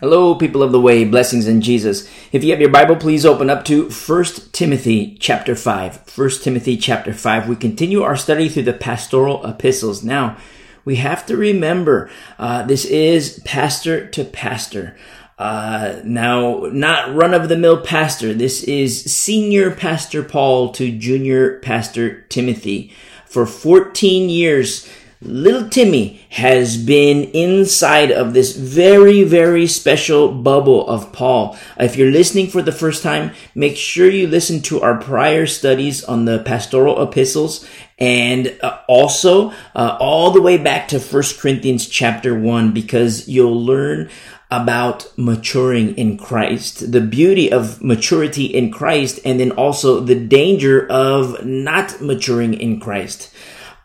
Hello, people of the way, blessings in Jesus. If you have your Bible, please open up to 1 Timothy chapter 5. 1 Timothy chapter 5. We continue our study through the pastoral epistles. Now, we have to remember, uh, this is pastor to pastor. Uh, now, not run of the mill pastor. This is senior pastor Paul to junior pastor Timothy. For 14 years, little Timmy has been inside of this very, very special bubble of Paul. If you're listening for the first time, make sure you listen to our prior studies on the pastoral epistles and uh, also uh, all the way back to First Corinthians chapter 1 because you'll learn about maturing in Christ, the beauty of maturity in Christ, and then also the danger of not maturing in Christ.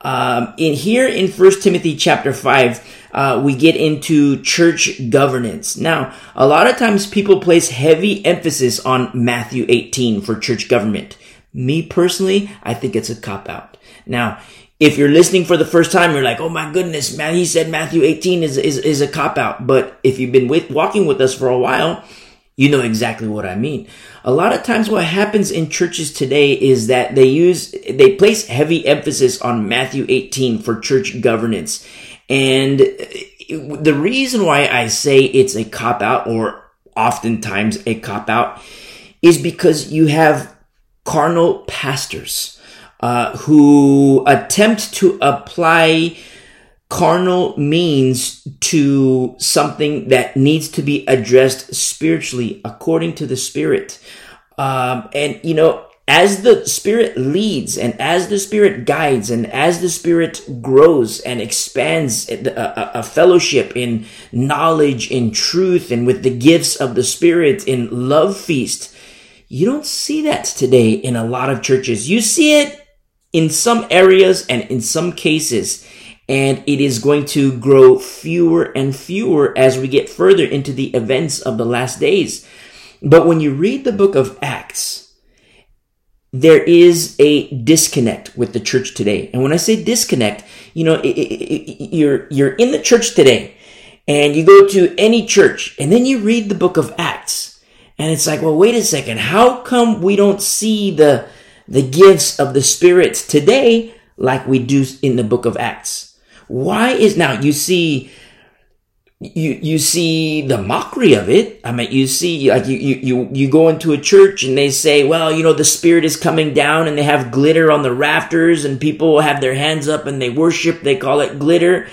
Um, in here in First Timothy chapter five, uh, we get into church governance. Now, a lot of times people place heavy emphasis on Matthew 18 for church government. Me personally, I think it's a cop out. Now, if you're listening for the first time, you're like, oh my goodness, man, he said Matthew 18 is, is, is a cop out. But if you've been with, walking with us for a while, you know exactly what I mean. A lot of times what happens in churches today is that they use, they place heavy emphasis on Matthew 18 for church governance. And the reason why I say it's a cop out or oftentimes a cop out is because you have carnal pastors uh, who attempt to apply carnal means to something that needs to be addressed spiritually according to the spirit. Um, and you know, as the spirit leads and as the spirit guides and as the spirit grows and expands a, a, fellowship in knowledge, in truth, and with the gifts of the spirit in love feast, you don't see that today in a lot of churches. You see it in some areas and in some cases and it is going to grow fewer and fewer as we get further into the events of the last days. But when you read the book of Acts, there is a disconnect with the church today. And when I say disconnect, you know, it, it, it, you're, you're in the church today and you go to any church and then you read the book of Acts and it's like, well, wait a second. How come we don't see the, the gifts of the Spirit today like we do in the book of Acts? Why is now you see you you see the mockery of it. I mean, you see like you you you go into a church and they say, well, you know, the spirit is coming down, and they have glitter on the rafters, and people have their hands up and they worship. They call it glitter,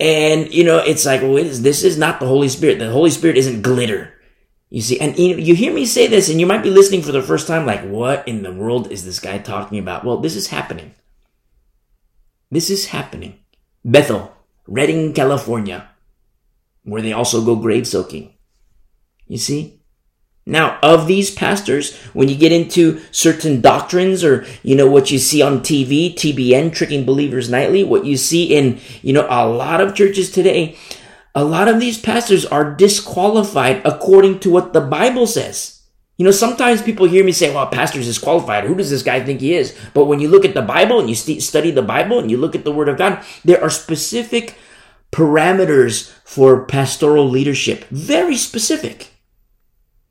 and you know, it's like, well, this is not the Holy Spirit. The Holy Spirit isn't glitter. You see, and you hear me say this, and you might be listening for the first time, like, what in the world is this guy talking about? Well, this is happening. This is happening. Bethel, Redding, California, where they also go grave soaking. You see? Now, of these pastors, when you get into certain doctrines or, you know, what you see on TV, TBN, Tricking Believers Nightly, what you see in, you know, a lot of churches today, a lot of these pastors are disqualified according to what the Bible says. You know, sometimes people hear me say, well, pastor's disqualified. Who does this guy think he is? But when you look at the Bible and you st- study the Bible and you look at the Word of God, there are specific parameters for pastoral leadership. Very specific.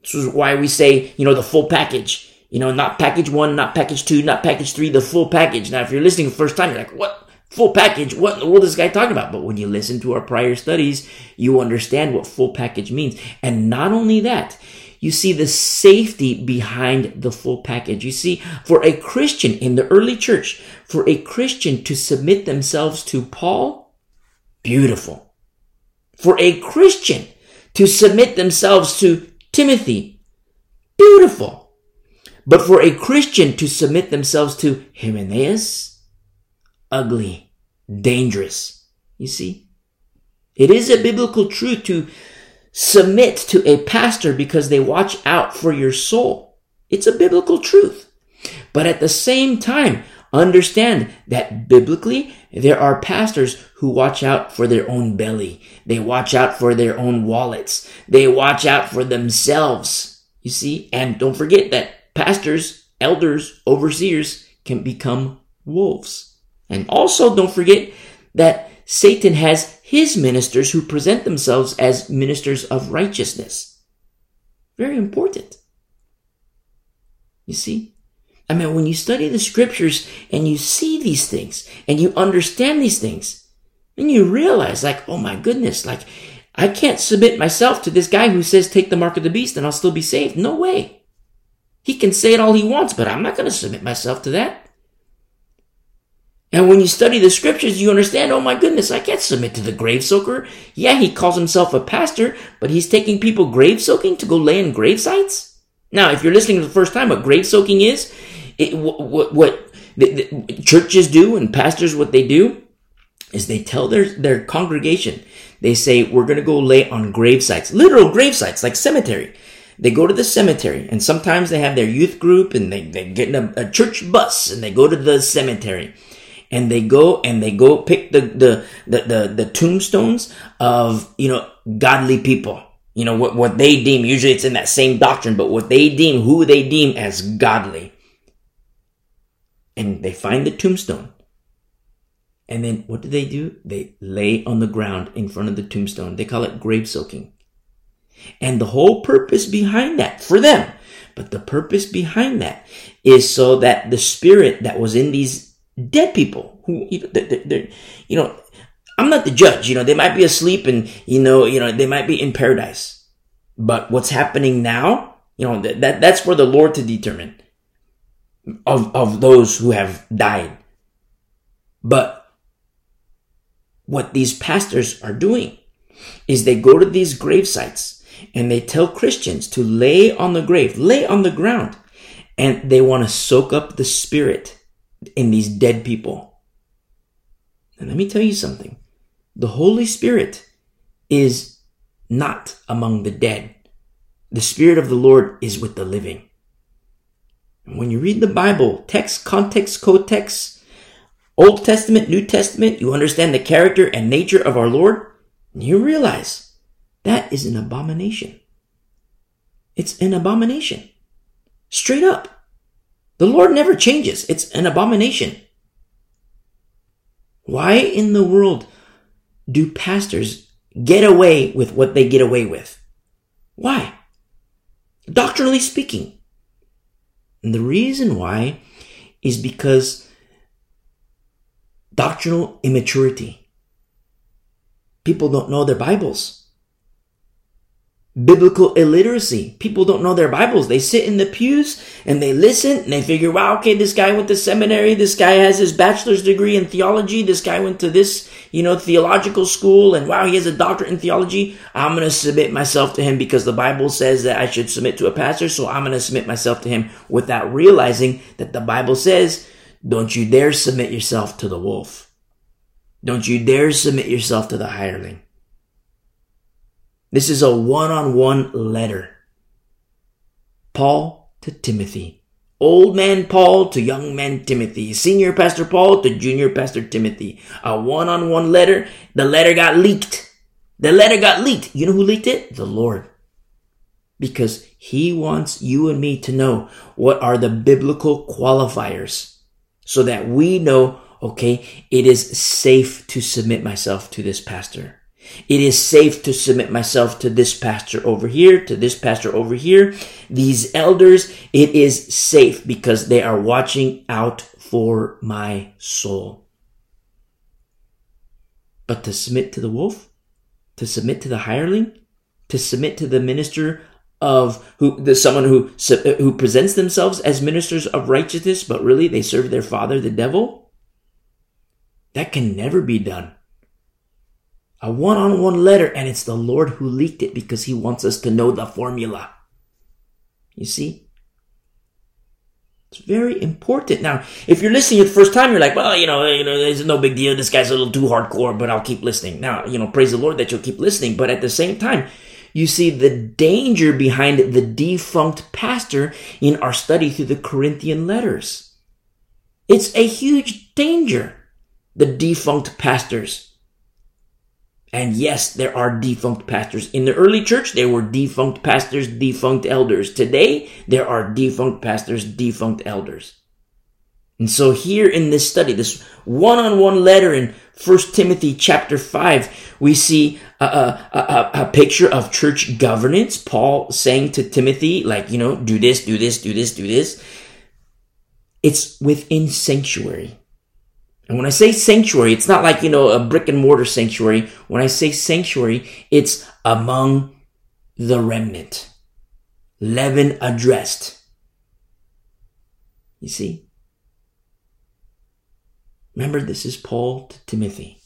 This is why we say, you know, the full package. You know, not package one, not package two, not package three, the full package. Now, if you're listening the first time, you're like, what? Full package? What in the world is this guy talking about? But when you listen to our prior studies, you understand what full package means. And not only that, you see the safety behind the full package. You see, for a Christian in the early church, for a Christian to submit themselves to Paul, beautiful. For a Christian to submit themselves to Timothy, beautiful. But for a Christian to submit themselves to Hymenaeus, ugly, dangerous. You see? It is a biblical truth to submit to a pastor because they watch out for your soul. It's a biblical truth. But at the same time, understand that biblically, there are pastors who watch out for their own belly. They watch out for their own wallets. They watch out for themselves. You see? And don't forget that pastors, elders, overseers can become wolves. And also don't forget that Satan has his ministers who present themselves as ministers of righteousness. Very important. You see? I mean, when you study the scriptures and you see these things and you understand these things, then you realize, like, oh my goodness, like, I can't submit myself to this guy who says take the mark of the beast and I'll still be saved. No way. He can say it all he wants, but I'm not going to submit myself to that. And when you study the scriptures, you understand, oh my goodness, I can't submit to the grave soaker. Yeah, he calls himself a pastor, but he's taking people grave soaking to go lay in grave sites. Now, if you're listening for the first time, what grave soaking is, it, what, what the, the churches do and pastors, what they do is they tell their, their congregation, they say, we're going to go lay on grave sites, literal grave sites, like cemetery. They go to the cemetery and sometimes they have their youth group and they, they get in a, a church bus and they go to the cemetery and they go and they go pick the, the, the, the, the tombstones of, you know, godly people. You know, what, what they deem, usually it's in that same doctrine, but what they deem, who they deem as godly. And they find the tombstone. And then what do they do? They lay on the ground in front of the tombstone. They call it grave soaking. And the whole purpose behind that for them, but the purpose behind that is so that the spirit that was in these dead people who, you know, I'm not the judge, you know, they might be asleep and, you know, you know, they might be in paradise. But what's happening now, you know, that, that that's for the Lord to determine of, of those who have died. But what these pastors are doing is they go to these grave sites and they tell Christians to lay on the grave, lay on the ground, and they want to soak up the spirit in these dead people. And let me tell you something. The Holy Spirit is not among the dead. The Spirit of the Lord is with the living. And when you read the Bible, text, context, co-text, Old Testament, New Testament, you understand the character and nature of our Lord, and you realize that is an abomination. It's an abomination. Straight up. The Lord never changes. It's an abomination. Why in the world do pastors get away with what they get away with? Why? Doctrinally speaking. And the reason why is because doctrinal immaturity. People don't know their Bibles biblical illiteracy. People don't know their Bibles. They sit in the pews and they listen and they figure, wow, okay, this guy went to seminary. This guy has his bachelor's degree in theology. This guy went to this, you know, theological school and wow, he has a doctorate in theology. I'm going to submit myself to him because the Bible says that I should submit to a pastor. So I'm going to submit myself to him without realizing that the Bible says, don't you dare submit yourself to the wolf. Don't you dare submit yourself to the hireling. This is a one-on-one letter. Paul to Timothy. Old man Paul to young man Timothy. Senior Pastor Paul to junior Pastor Timothy. A one-on-one letter. The letter got leaked. The letter got leaked. You know who leaked it? The Lord. Because he wants you and me to know what are the biblical qualifiers so that we know, okay, it is safe to submit myself to this pastor. It is safe to submit myself to this pastor over here, to this pastor over here. These elders, it is safe because they are watching out for my soul. But to submit to the wolf, to submit to the hireling, to submit to the minister of who the someone who who presents themselves as ministers of righteousness, but really they serve their father, the devil. That can never be done a one on one letter, and it's the Lord who leaked it because He wants us to know the formula. You see? It's very important. Now, if you're listening the first time, you're like, well, you know, you know, there's no big deal. This guy's a little too hardcore, but I'll keep listening. Now, you know, praise the Lord that you'll keep listening. But at the same time, you see the danger behind the defunct pastor in our study through the Corinthian letters. It's a huge danger. The defunct pastors. And yes, there are defunct pastors. In the early church, there were defunct pastors, defunct elders. Today, there are defunct pastors, defunct elders. And so here in this study, this one-on-one letter in First Timothy chapter 5, we see a, a, a, a, picture of church governance. Paul saying to Timothy, like, you know, do this, do this, do this, do this. It's within sanctuary. And when I say sanctuary, it's not like, you know, a brick and mortar sanctuary. When I say sanctuary, it's among the remnant. Leaven addressed. You see? Remember, this is Paul to Timothy.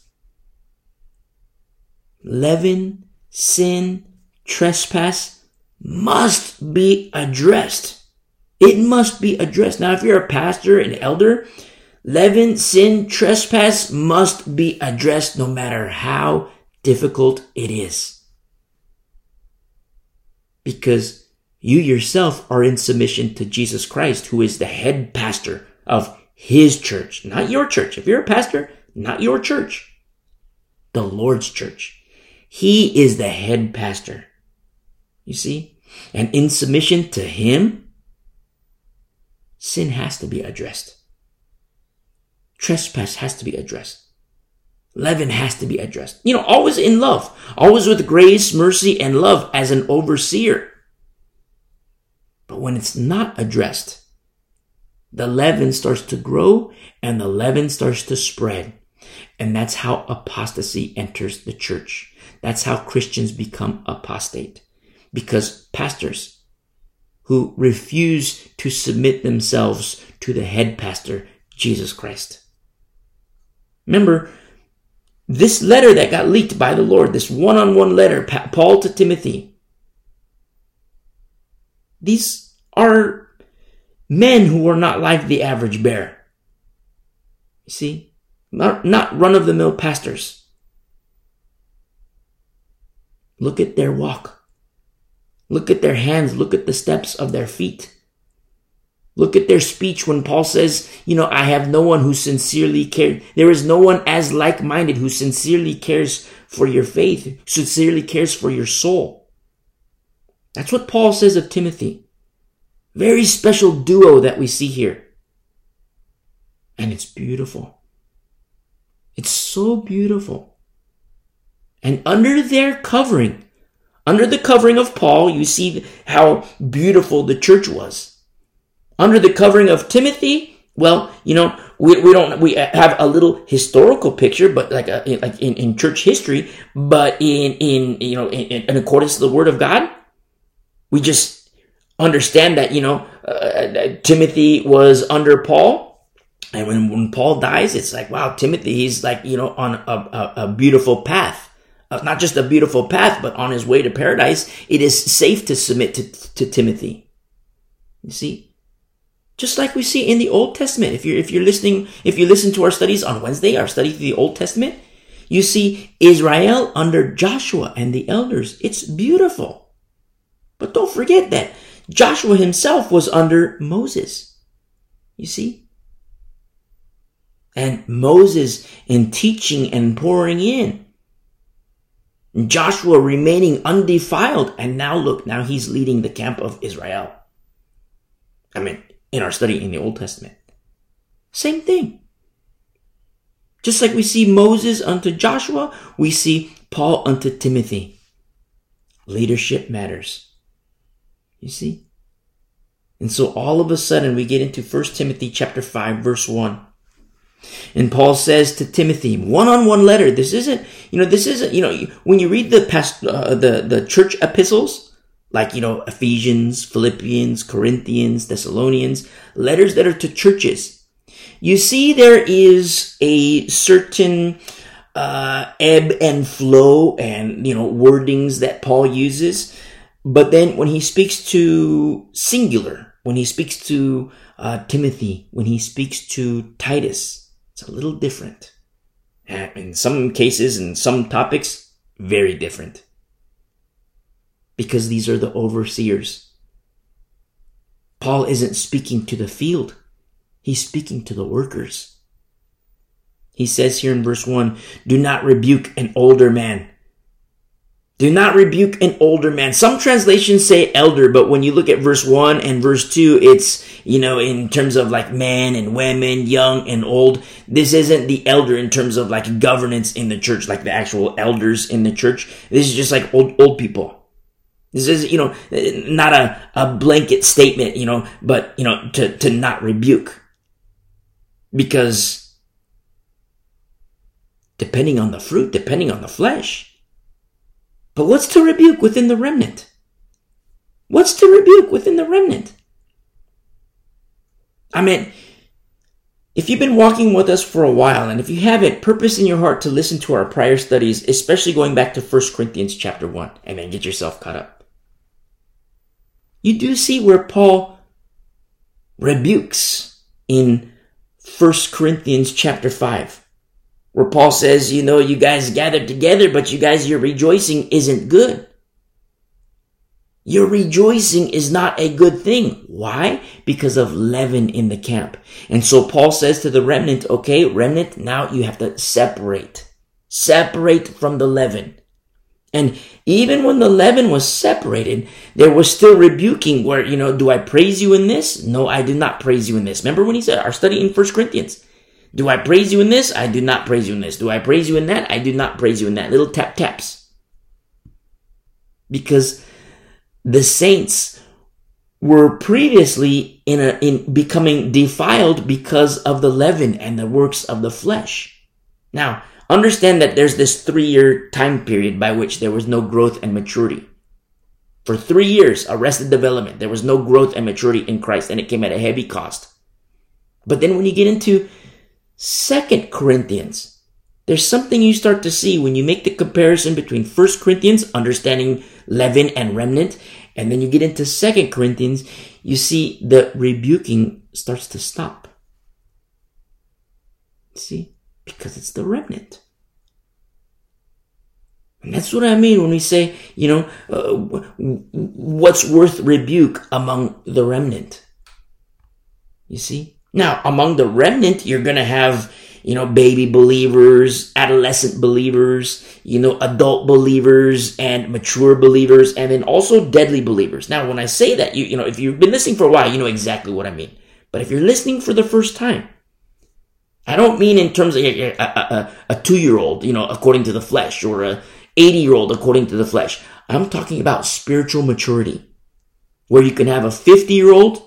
Leaven, sin, trespass must be addressed. It must be addressed. Now, if you're a pastor, an elder, leaven, sin, trespass must be addressed no matter how difficult it is. Because you yourself are in submission to Jesus Christ, who is the head pastor of his church, not your church. If you're a pastor, not your church, the Lord's church. He is the head pastor. You see? And in submission to him, sin has to be addressed. Trespass has to be addressed. Leaven has to be addressed. You know, always in love, always with grace, mercy, and love as an overseer. But when it's not addressed, the leaven starts to grow and the leaven starts to spread. And that's how apostasy enters the church. That's how Christians become apostate. Because pastors who refuse to submit themselves to the head pastor, Jesus Christ. Remember, this letter that got leaked by the Lord, this one on one letter, Paul to Timothy, these are men who are not like the average bear. You see? Not, not run of the mill pastors. Look at their walk. Look at their hands. Look at the steps of their feet. Look at their speech when Paul says, you know, I have no one who sincerely cares. There is no one as like minded who sincerely cares for your faith, sincerely cares for your soul. That's what Paul says of Timothy. Very special duo that we see here. And it's beautiful. It's so beautiful. And under their covering, under the covering of Paul, you see how beautiful the church was. Under the covering of Timothy, well, you know, we, we don't we have a little historical picture, but like a, like in, in church history, but in in you know in, in accordance to the Word of God, we just understand that, you know, uh, Timothy was under Paul. And when, when Paul dies, it's like, wow, Timothy, he's like, you know, on a, a, a beautiful path. Uh, not just a beautiful path, but on his way to paradise, it is safe to submit to, to Timothy. You see? Just like we see in the Old Testament. If you're, if you're listening, if you listen to our studies on Wednesday, our study through the Old Testament, you see Israel under Joshua and the elders. It's beautiful. But don't forget that Joshua himself was under Moses. You see? And Moses in teaching and pouring in. Joshua remaining undefiled. And now look, now he's leading the camp of Israel. I mean, in our study in the Old Testament. Same thing. Just like we see Moses unto Joshua, we see Paul unto Timothy. Leadership matters. You see? And so all of a sudden we get into 1 Timothy chapter 5 verse 1. And Paul says to Timothy, one-on-one letter. This isn't, you know, this isn't, you know, when you read the past, uh, the, the church epistles, like, you know, Ephesians, Philippians, Corinthians, Thessalonians, letters that are to churches, you see there is a certain, uh, ebb and flow and, you know, wordings that Paul uses but then when he speaks to singular, when he speaks to uh, Timothy, when he speaks to Titus, it's a little different. In some cases, in some topics, very different. Because these are the overseers. Paul isn't speaking to the field. He's speaking to the workers. He says here in verse 1, do not rebuke an older man Do not rebuke an older man. Some translations say elder, but when you look at verse 1 and verse 2, it's, you know, in terms of like men and women, young and old. This isn't the elder in terms of like governance in the church, like the actual elders in the church. This is just like old, old people. This is, you know, not a, a blanket statement, you know, but, you know, to, to not rebuke. Because depending on the fruit, depending on the flesh, but what's to rebuke within the remnant? What's to rebuke within the remnant? I mean, if you've been walking with us for a while, and if you haven't, purpose in your heart to listen to our prior studies, especially going back to 1 Corinthians chapter 1, and then get yourself caught up. You do see where Paul rebukes in 1 Corinthians chapter 5 where Paul says, you know, you guys gathered together, but you guys, your rejoicing isn't good. Your rejoicing is not a good thing. Why? Because of leaven in the camp. And so Paul says to the remnant, okay, remnant, now you have to separate. Separate from the leaven. And even when the leaven was separated, there was still rebuking where, you know, do I praise you in this? No, I do not praise you in this. Remember when he said our study in First Corinthians? Do I praise you in this? I do not praise you in this. Do I praise you in that? I do not praise you in that. Little tap taps. Because the saints were previously in a, in becoming defiled because of the leaven and the works of the flesh. Now, understand that there's this three year time period by which there was no growth and maturity. For three years, arrested development, there was no growth and maturity in Christ, and it came at a heavy cost. But then when you get into Second Corinthians. There's something you start to see when you make the comparison between First Corinthians, understanding leaven and remnant, and then you get into Second Corinthians, you see the rebuking starts to stop. See? Because it's the remnant. And that's what I mean when we say, you know, uh, what's worth rebuke among the remnant. You see? Now, among the remnant, you're going to have, you know, baby believers, adolescent believers, you know, adult believers and mature believers, and then also deadly believers. Now, when I say that, you, you know, if you've been listening for a while, you know exactly what I mean. But if you're listening for the first time, I don't mean in terms of a, a, a, a two year old, you know, according to the flesh, or a 80 year old according to the flesh. I'm talking about spiritual maturity, where you can have a 50 year old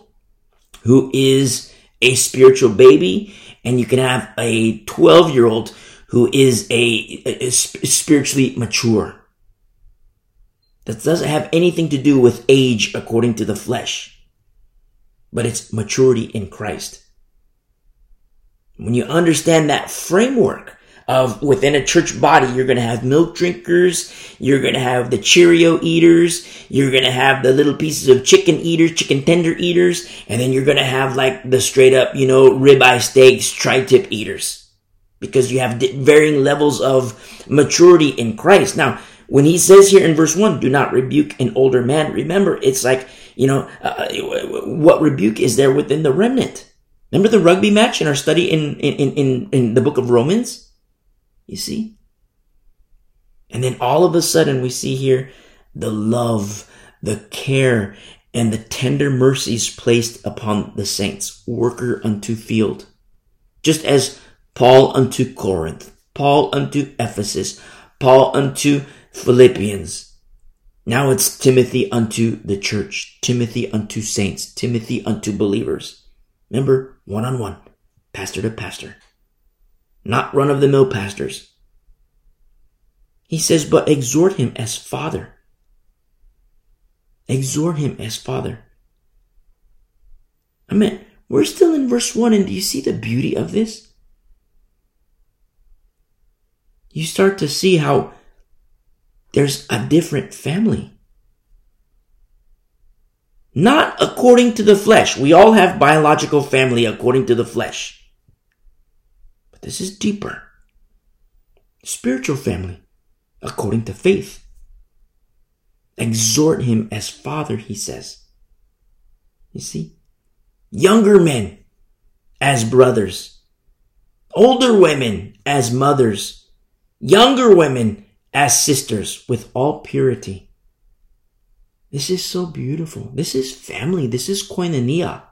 who is a spiritual baby and you can have a 12 year old who is a, spiritually mature. That doesn't have anything to do with age according to the flesh, but it's maturity in Christ. When you understand that framework, of within a church body, you're going to have milk drinkers, you're going to have the Cheerio eaters, you're going to have the little pieces of chicken eaters, chicken tender eaters, and then you're going to have like the straight up, you know, ribeye steaks, tri-tip eaters. Because you have varying levels of maturity in Christ. Now, when he says here in verse 1, do not rebuke an older man, remember, it's like, you know, uh, what rebuke is there within the remnant? Remember the rugby match in our study in, in, in, in the book of Romans? You see? And then all of a sudden we see here the love, the care, and the tender mercies placed upon the saints, worker unto field. Just as Paul unto Corinth, Paul unto Ephesus, Paul unto Philippians. Now it's Timothy unto the church, Timothy unto saints, Timothy unto believers. Remember, one on one, pastor to pastor not run of the mill pastors. He says, but exhort him as father. Exhort him as father. I mean, we're still in verse 1, and do you see the beauty of this? You start to see how there's a different family. Not according to the flesh. We all have biological family according to the flesh. But this is deeper. Spiritual family, according to faith. Exhort him as father, he says. You see? Younger men as brothers. Older women as mothers. Younger women as sisters with all purity. This is so beautiful. This is family. This is koinonia.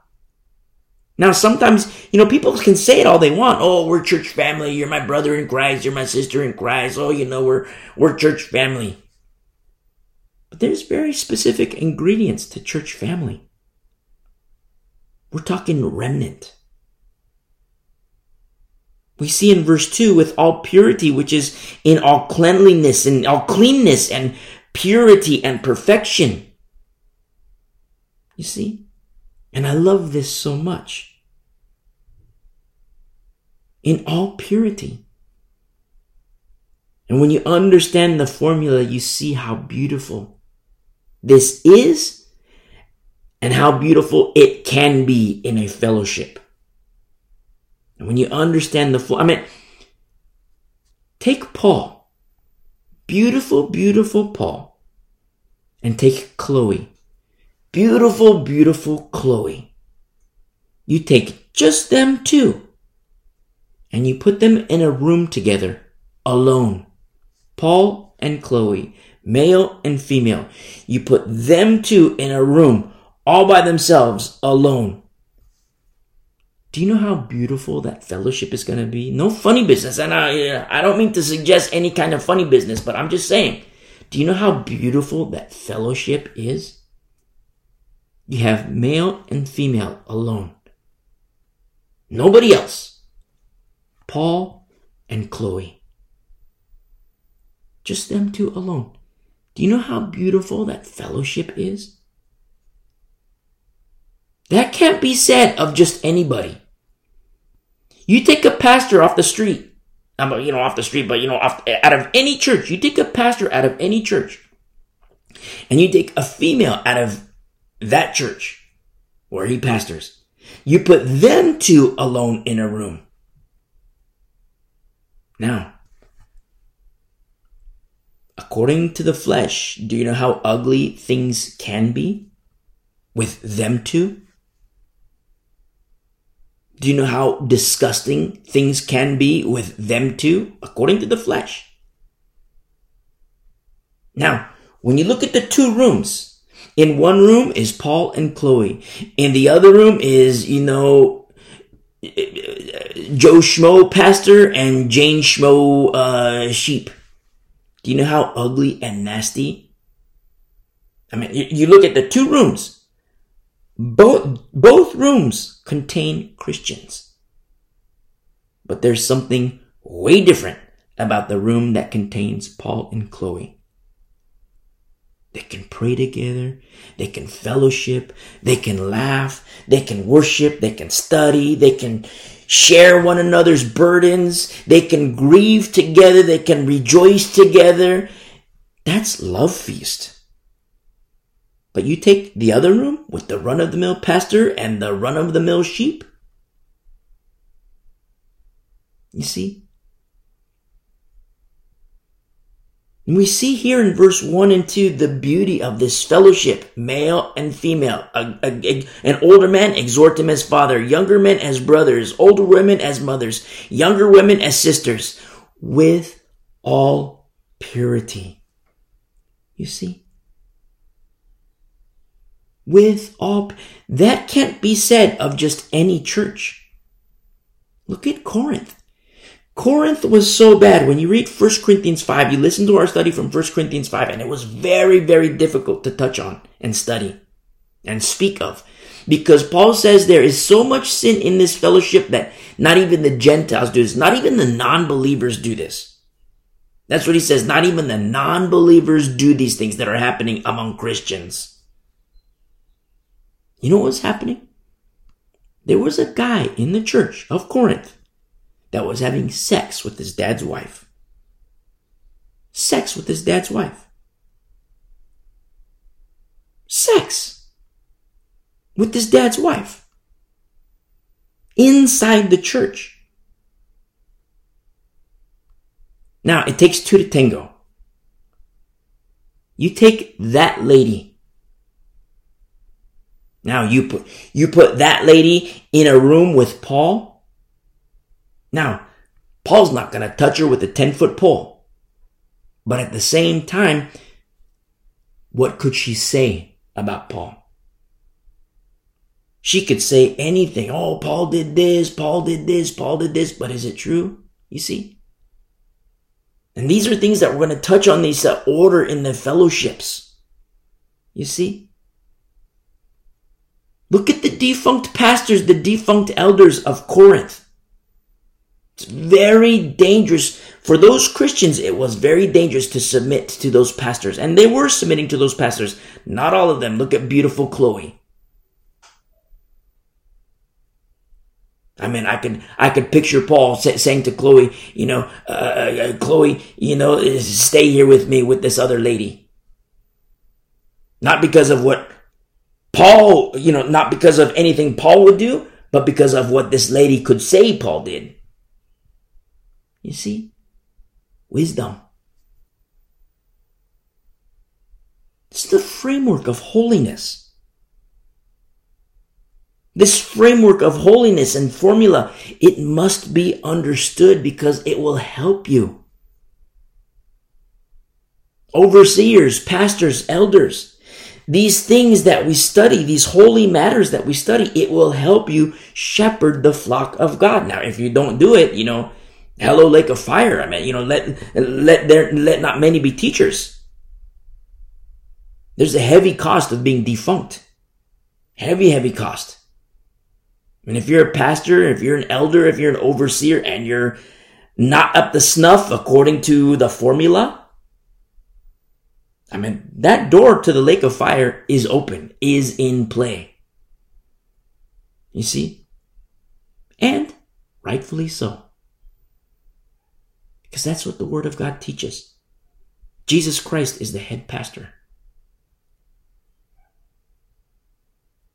Now, sometimes, you know, people can say it all they want. Oh, we're church family. You're my brother in Christ. You're my sister in Christ. Oh, you know, we're, we're church family. But there's very specific ingredients to church family. We're talking remnant. We see in verse 2 with all purity, which is in all cleanliness and all cleanness and purity and perfection. You see? And I love this so much. In all purity. And when you understand the formula, you see how beautiful this is and how beautiful it can be in a fellowship. And when you understand the full, I mean, take Paul, beautiful, beautiful Paul, and take Chloe, beautiful, beautiful Chloe. You take just them two, and you put them in a room together, alone. Paul and Chloe, male and female. You put them two in a room all by themselves, alone. Do you know how beautiful that fellowship is going to be? No funny business. And I, I don't mean to suggest any kind of funny business, but I'm just saying. Do you know how beautiful that fellowship is? You have male and female alone. Nobody else. Paul and Chloe. Just them two alone. Do you know how beautiful that fellowship is? That can't be said of just anybody. You take a pastor off the street, I'm, you know, off the street, but you know, off, out of any church, you take a pastor out of any church, and you take a female out of that church where he pastors. You put them two alone in a room. Now, according to the flesh, do you know how ugly things can be with them two? Do you know how disgusting things can be with them two, according to the flesh? Now, when you look at the two rooms, in one room is Paul and Chloe. In the other room is, you know, Joe Schmo pastor and Jane Schmo uh, sheep. Do you know how ugly and nasty? I mean, you look at the two rooms. Both, both rooms contain Christians. But there's something way different about the room that contains Paul and Chloe. They can pray together. They can fellowship. They can laugh. They can worship. They can study. They can share one another's burdens. They can grieve together. They can rejoice together. That's love feast. But you take the other room with the run of the mill pastor and the run of the mill sheep. You see? And we see here in verse 1 and 2 the beauty of this fellowship, male and female. A, a, a, an older man exhort him as father, younger men as brothers, older women as mothers, younger women as sisters, with all purity. You see? with all. That can't be said of just any church. Look at Corinth. Corinth was so bad. When you read 1 Corinthians 5, you listen to our study from 1 Corinthians 5, and it was very, very difficult to touch on and study and speak of. Because Paul says there is so much sin in this fellowship that not even the Gentiles do this, not even the non believers do this. That's what he says. Not even the non believers do these things that are happening among Christians. You know what was happening? There was a guy in the church of Corinth that was having sex with his dad's wife. Sex with his dad's wife. Sex with his dad's wife. Inside the church. Now, it takes two to tango. You take that lady now you put, you put that lady in a room with Paul. Now, Paul's not going to touch her with a 10 foot pole. But at the same time, what could she say about Paul? She could say anything. Oh, Paul did this, Paul did this, Paul did this, but is it true? You see? And these are things that we're going to touch on these uh, order in the fellowships. You see? Look at the defunct pastors, the defunct elders of Corinth. It's very dangerous. For those Christians, it was very dangerous to submit to those pastors. And they were submitting to those pastors. Not all of them. Look at beautiful Chloe. I mean, I could, I could picture Paul saying to Chloe, you know, uh, uh, Chloe, you know, stay here with me with this other lady. Not because of what Paul, you know, not because of anything Paul would do, but because of what this lady could say Paul did. You see? Wisdom. It's the framework of holiness. This framework of holiness and formula, it must be understood because it will help you. Overseers, pastors, elders, these things that we study, these holy matters that we study, it will help you shepherd the flock of God. Now, if you don't do it, you know, hello, lake of fire. I mean, you know, let, let there, let not many be teachers. There's a heavy cost of being defunct. Heavy, heavy cost. And if you're a pastor, if you're an elder, if you're an overseer and you're not up to snuff according to the formula, I mean, that door to the lake of fire is open, is in play. You see? And rightfully so. Because that's what the Word of God teaches. Jesus Christ is the head pastor.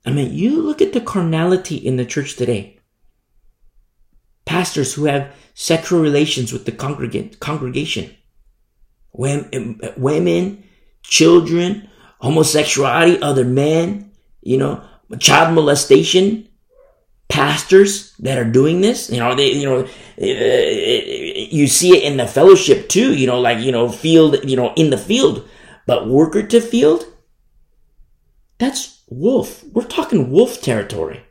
I mean, you look at the carnality in the church today. Pastors who have sexual relations with the congregant, congregation. Women, children, homosexuality, other men, you know, child molestation. Pastors that are doing this, you know, they, you know, eh, eh, you see it in the fellowship too, you know, like, you know, field, you know, in the field, but worker to field, that's wolf. We're talking wolf territory.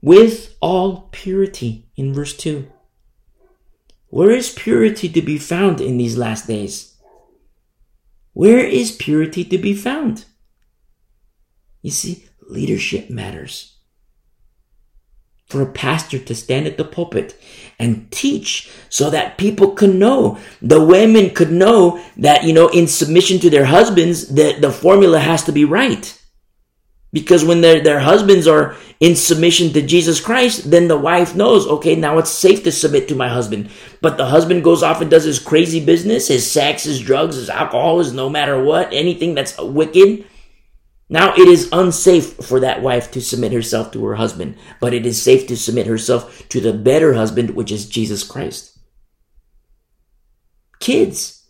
With all purity in verse 2. Where is purity to be found in these last days? Where is purity to be found? You see, leadership matters for a pastor to stand at the pulpit and teach so that people could know the women could know that you know in submission to their husbands that the formula has to be right because when their, their husbands are in submission to Jesus Christ, then the wife knows, okay, now it's safe to submit to my husband. But the husband goes off and does his crazy business, his sex, his drugs, his alcohol, his no matter what, anything that's wicked. Now it is unsafe for that wife to submit herself to her husband, but it is safe to submit herself to the better husband, which is Jesus Christ. Kids.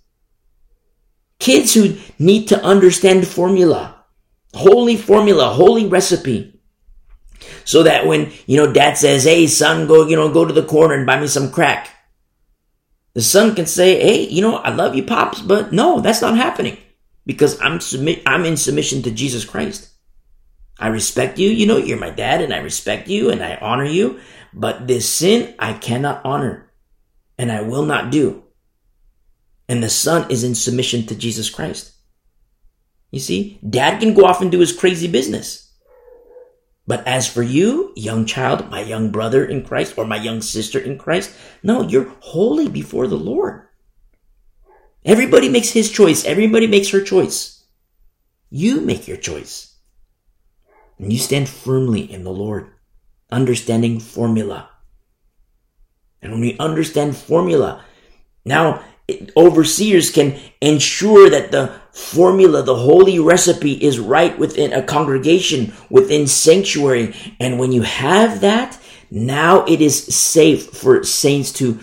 Kids who need to understand formula. Holy formula, holy recipe. So that when, you know, dad says, hey, son, go, you know, go to the corner and buy me some crack. The son can say, hey, you know, I love you, pops, but no, that's not happening because I'm submit I'm in submission to Jesus Christ. I respect you, you know, you're my dad and I respect you and I honor you, but this sin I cannot honor and I will not do. And the son is in submission to Jesus Christ. You see, dad can go off and do his crazy business. But as for you, young child, my young brother in Christ or my young sister in Christ, no, you're holy before the Lord. Everybody makes his choice. Everybody makes her choice. You make your choice. And you stand firmly in the Lord, understanding formula. And when we understand formula, now overseers can ensure that the formula, the holy recipe is right within a congregation, within sanctuary. And when you have that, now it is safe for saints to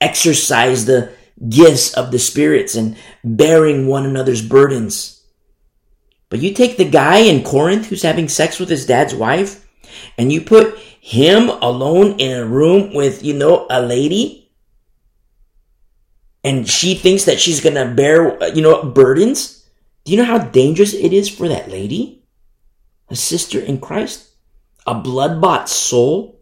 exercise the gifts of the spirits and bearing one another's burdens. But you take the guy in Corinth who's having sex with his dad's wife and you put him alone in a room with, you know, a lady. and she thinks that she's going to bear, you know, burdens. Do you know how dangerous it is for that lady? A sister in Christ? A blood bought soul?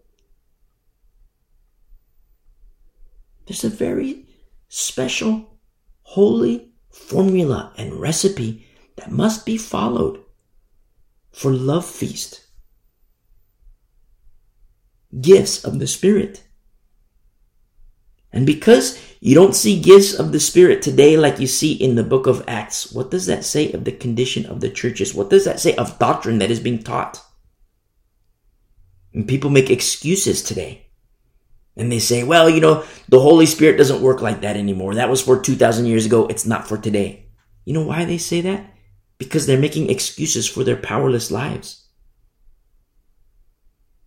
There's a very special, holy formula and recipe that must be followed for love feast. Gifts of the Spirit. And because you don't see gifts of the Spirit today like you see in the book of Acts, what does that say of the condition of the churches? What does that say of doctrine that is being taught? And people make excuses today. And they say, well, you know, the Holy Spirit doesn't work like that anymore. That was for 2,000 years ago. It's not for today. You know why they say that? Because they're making excuses for their powerless lives.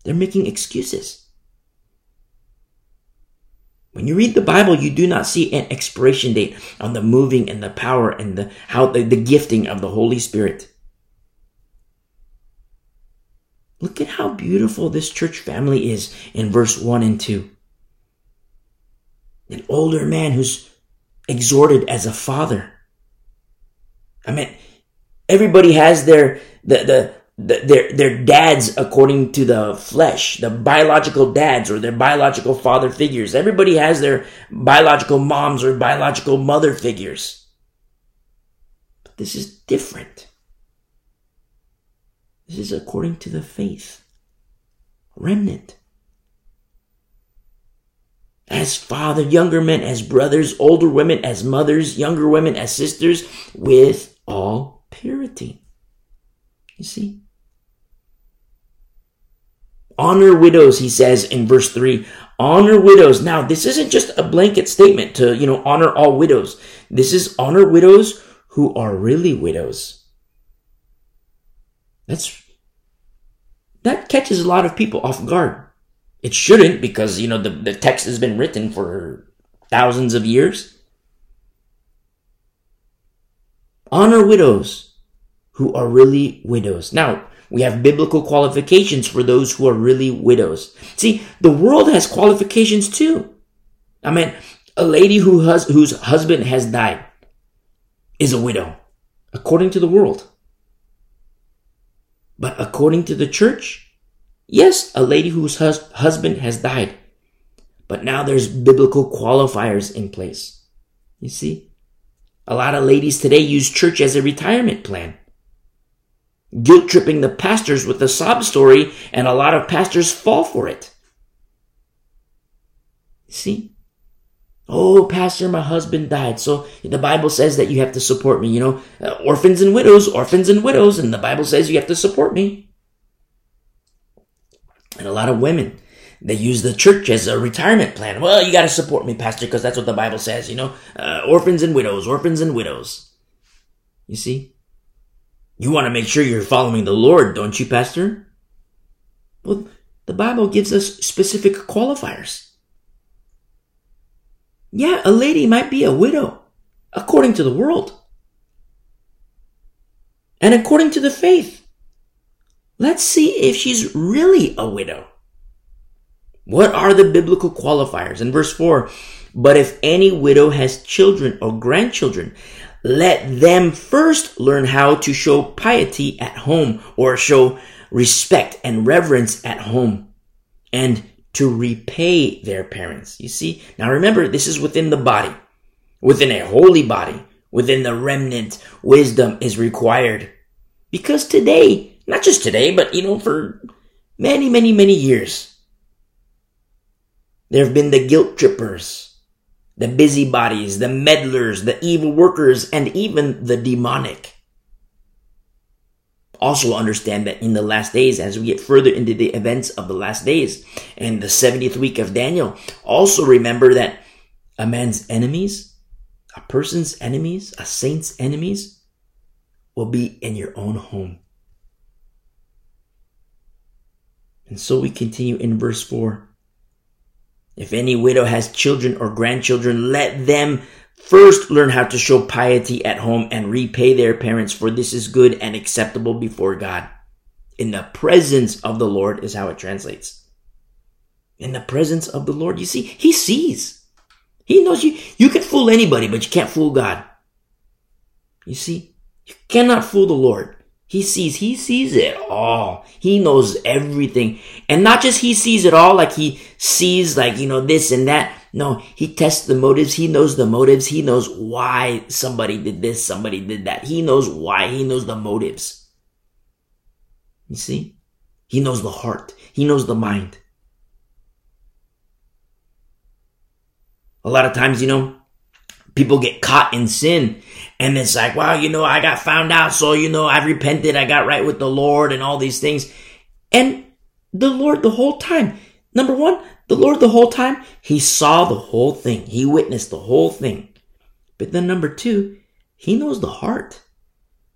They're making excuses. When you read the Bible, you do not see an expiration date on the moving and the power and the how the, the gifting of the Holy Spirit. Look at how beautiful this church family is in verse 1 and 2. An older man who's exhorted as a father. I mean, everybody has their, the, the, the, their, their dads according to the flesh, the biological dads or their biological father figures. Everybody has their biological moms or biological mother figures. But this is different. This is according to the faith. Remnant. As father, younger men as brothers, older women as mothers, younger women as sisters, with all purity. You see? Honor widows, he says in verse 3. Honor widows. Now, this isn't just a blanket statement to, you know, honor all widows. This is honor widows who are really widows. That's that catches a lot of people off guard. It shouldn't because you know the, the text has been written for thousands of years. Honor widows who are really widows. Now, we have biblical qualifications for those who are really widows. See, the world has qualifications too. I mean, a lady who has, whose husband has died is a widow, according to the world. But according to the church, yes, a lady whose hus- husband has died. But now there's biblical qualifiers in place. You see? A lot of ladies today use church as a retirement plan. Guilt tripping the pastors with a sob story, and a lot of pastors fall for it. See? Oh, pastor, my husband died. So the Bible says that you have to support me. You know, uh, orphans and widows, orphans and widows. And the Bible says you have to support me. And a lot of women, they use the church as a retirement plan. Well, you got to support me, pastor, because that's what the Bible says. You know, uh, orphans and widows, orphans and widows. You see? You want to make sure you're following the Lord, don't you, pastor? Well, the Bible gives us specific qualifiers. Yeah, a lady might be a widow, according to the world. And according to the faith. Let's see if she's really a widow. What are the biblical qualifiers? In verse 4, but if any widow has children or grandchildren, let them first learn how to show piety at home or show respect and reverence at home. And to repay their parents. You see? Now remember, this is within the body, within a holy body, within the remnant, wisdom is required. Because today, not just today, but you know, for many, many, many years, there have been the guilt trippers, the busybodies, the meddlers, the evil workers, and even the demonic also understand that in the last days, as we get further into the events of the last days and the 70th week of Daniel, also remember that a man's enemies, a person's enemies, a saint's enemies will be in your own home. And so we continue in verse 4. If any widow has children or grandchildren, let them First, learn how to show piety at home and repay their parents, for this is good and acceptable before God. In the presence of the Lord is how it translates. In the presence of the Lord, you see, He sees. He knows you. You can fool anybody, but you can't fool God. You see? You cannot fool the Lord. He sees, he sees it all. He knows everything. And not just he sees it all, like he sees like, you know, this and that. No, he tests the motives. He knows the motives. He knows why somebody did this, somebody did that. He knows why. He knows the motives. You see? He knows the heart. He knows the mind. A lot of times, you know, people get caught in sin and it's like, wow, you know, I got found out. So, you know, I repented. I got right with the Lord and all these things. And the Lord the whole time, number one, the Lord the whole time, he saw the whole thing. He witnessed the whole thing. But then number two, he knows the heart.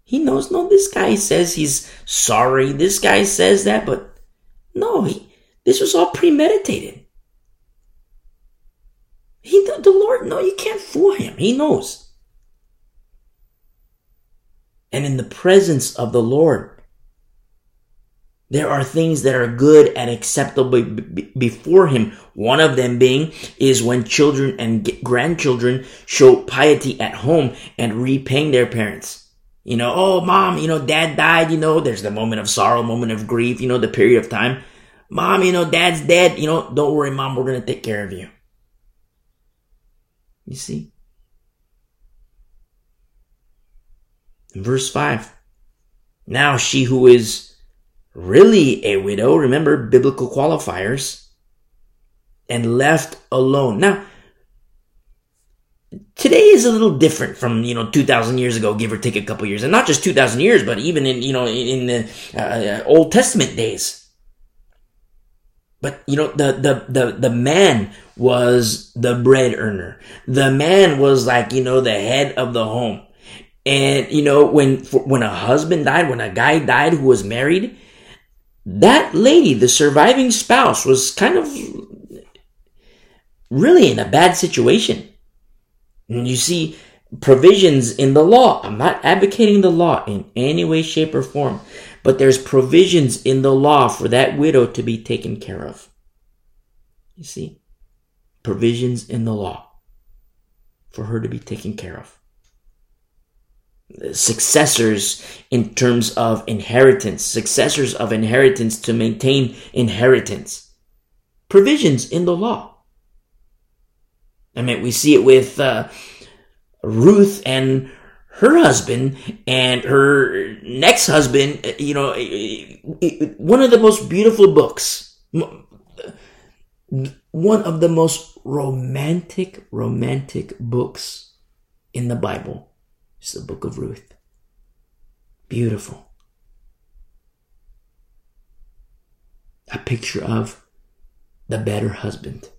He knows, no, this guy says he's sorry. This guy says that, but no, he, this was all premeditated. He, the Lord, no, you can't fool him. He knows. And in the presence of the Lord, there are things that are good and acceptable before him. One of them being is when children and grandchildren show piety at home and repaying their parents. You know, oh, mom, you know, dad died, you know, there's the moment of sorrow, moment of grief, you know, the period of time. Mom, you know, dad's dead, you know, don't worry, mom, we're going to take care of you. You see? Verse 5. Now she who is really a widow, remember biblical qualifiers, and left alone. Now, today is a little different from you know 2000 years ago give or take a couple years and not just 2000 years but even in you know in the uh, old testament days but you know the the the the man was the bread earner. The man was like, you know, the head of the home. And, you know, when, when a husband died, when a guy died who was married, that lady, the surviving spouse, was kind of really in a bad situation. And you see provisions in the law. I'm not advocating the law in any way, shape, or form, but there's provisions in the law for that widow to be taken care of. You see? provisions in the law for her to be taken care of. Successors in terms of inheritance, successors of inheritance to maintain inheritance. Provisions in the law. I mean, we see it with uh, Ruth and her husband and her next husband, you know, one of the most beautiful books one of the most romantic, romantic books in the Bible is the book of Ruth. Beautiful. A picture of the better husband.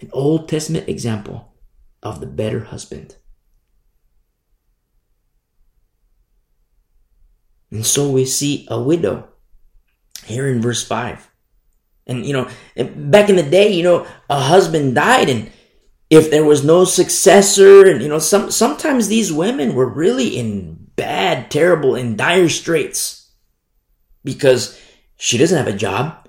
An Old Testament example of the better husband. And so we see a widow here in verse 5 and, you know, back in the day, you know, a husband died and if there was no successor and, you know, some, sometimes these women were really in bad, terrible, in dire straits because she doesn't have a job.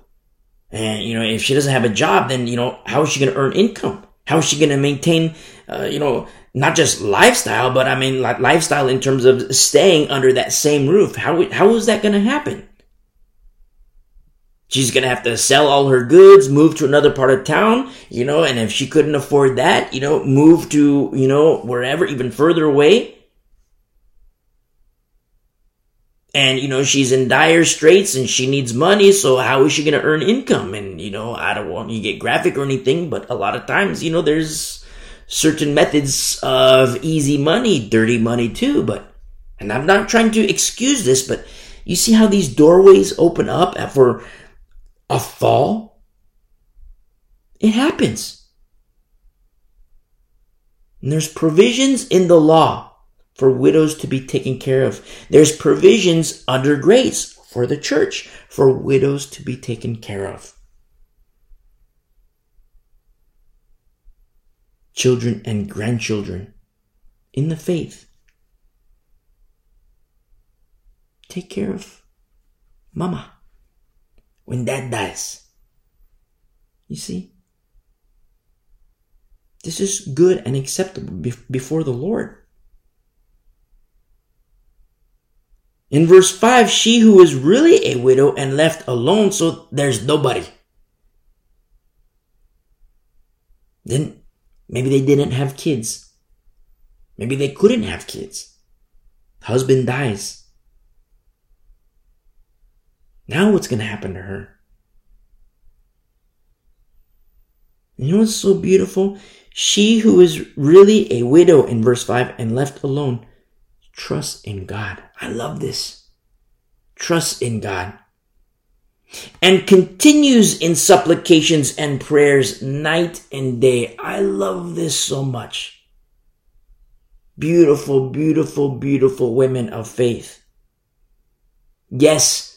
And, you know, if she doesn't have a job, then, you know, how is she going to earn income? How is she going to maintain, uh, you know, not just lifestyle, but I mean, like lifestyle in terms of staying under that same roof? How, how is that going to happen? She's gonna have to sell all her goods, move to another part of town, you know, and if she couldn't afford that, you know, move to, you know, wherever, even further away. And, you know, she's in dire straits and she needs money, so how is she gonna earn income? And, you know, I don't want you get graphic or anything, but a lot of times, you know, there's certain methods of easy money, dirty money too, but, and I'm not trying to excuse this, but you see how these doorways open up for a fall? It happens. And there's provisions in the law for widows to be taken care of. There's provisions under grace for the church for widows to be taken care of. Children and grandchildren in the faith. Take care of mama when dad dies. You see? This is good and acceptable before the Lord. In verse 5, she who is really a widow and left alone, so there's nobody. Then maybe they didn't have kids. Maybe they couldn't have kids. Husband dies. Now what's going to happen to her? You know what's so beautiful? She who is really a widow in verse 5 and left alone trusts in God. I love this. Trust in God. And continues in supplications and prayers night and day. I love this so much. Beautiful, beautiful, beautiful women of faith. Yes,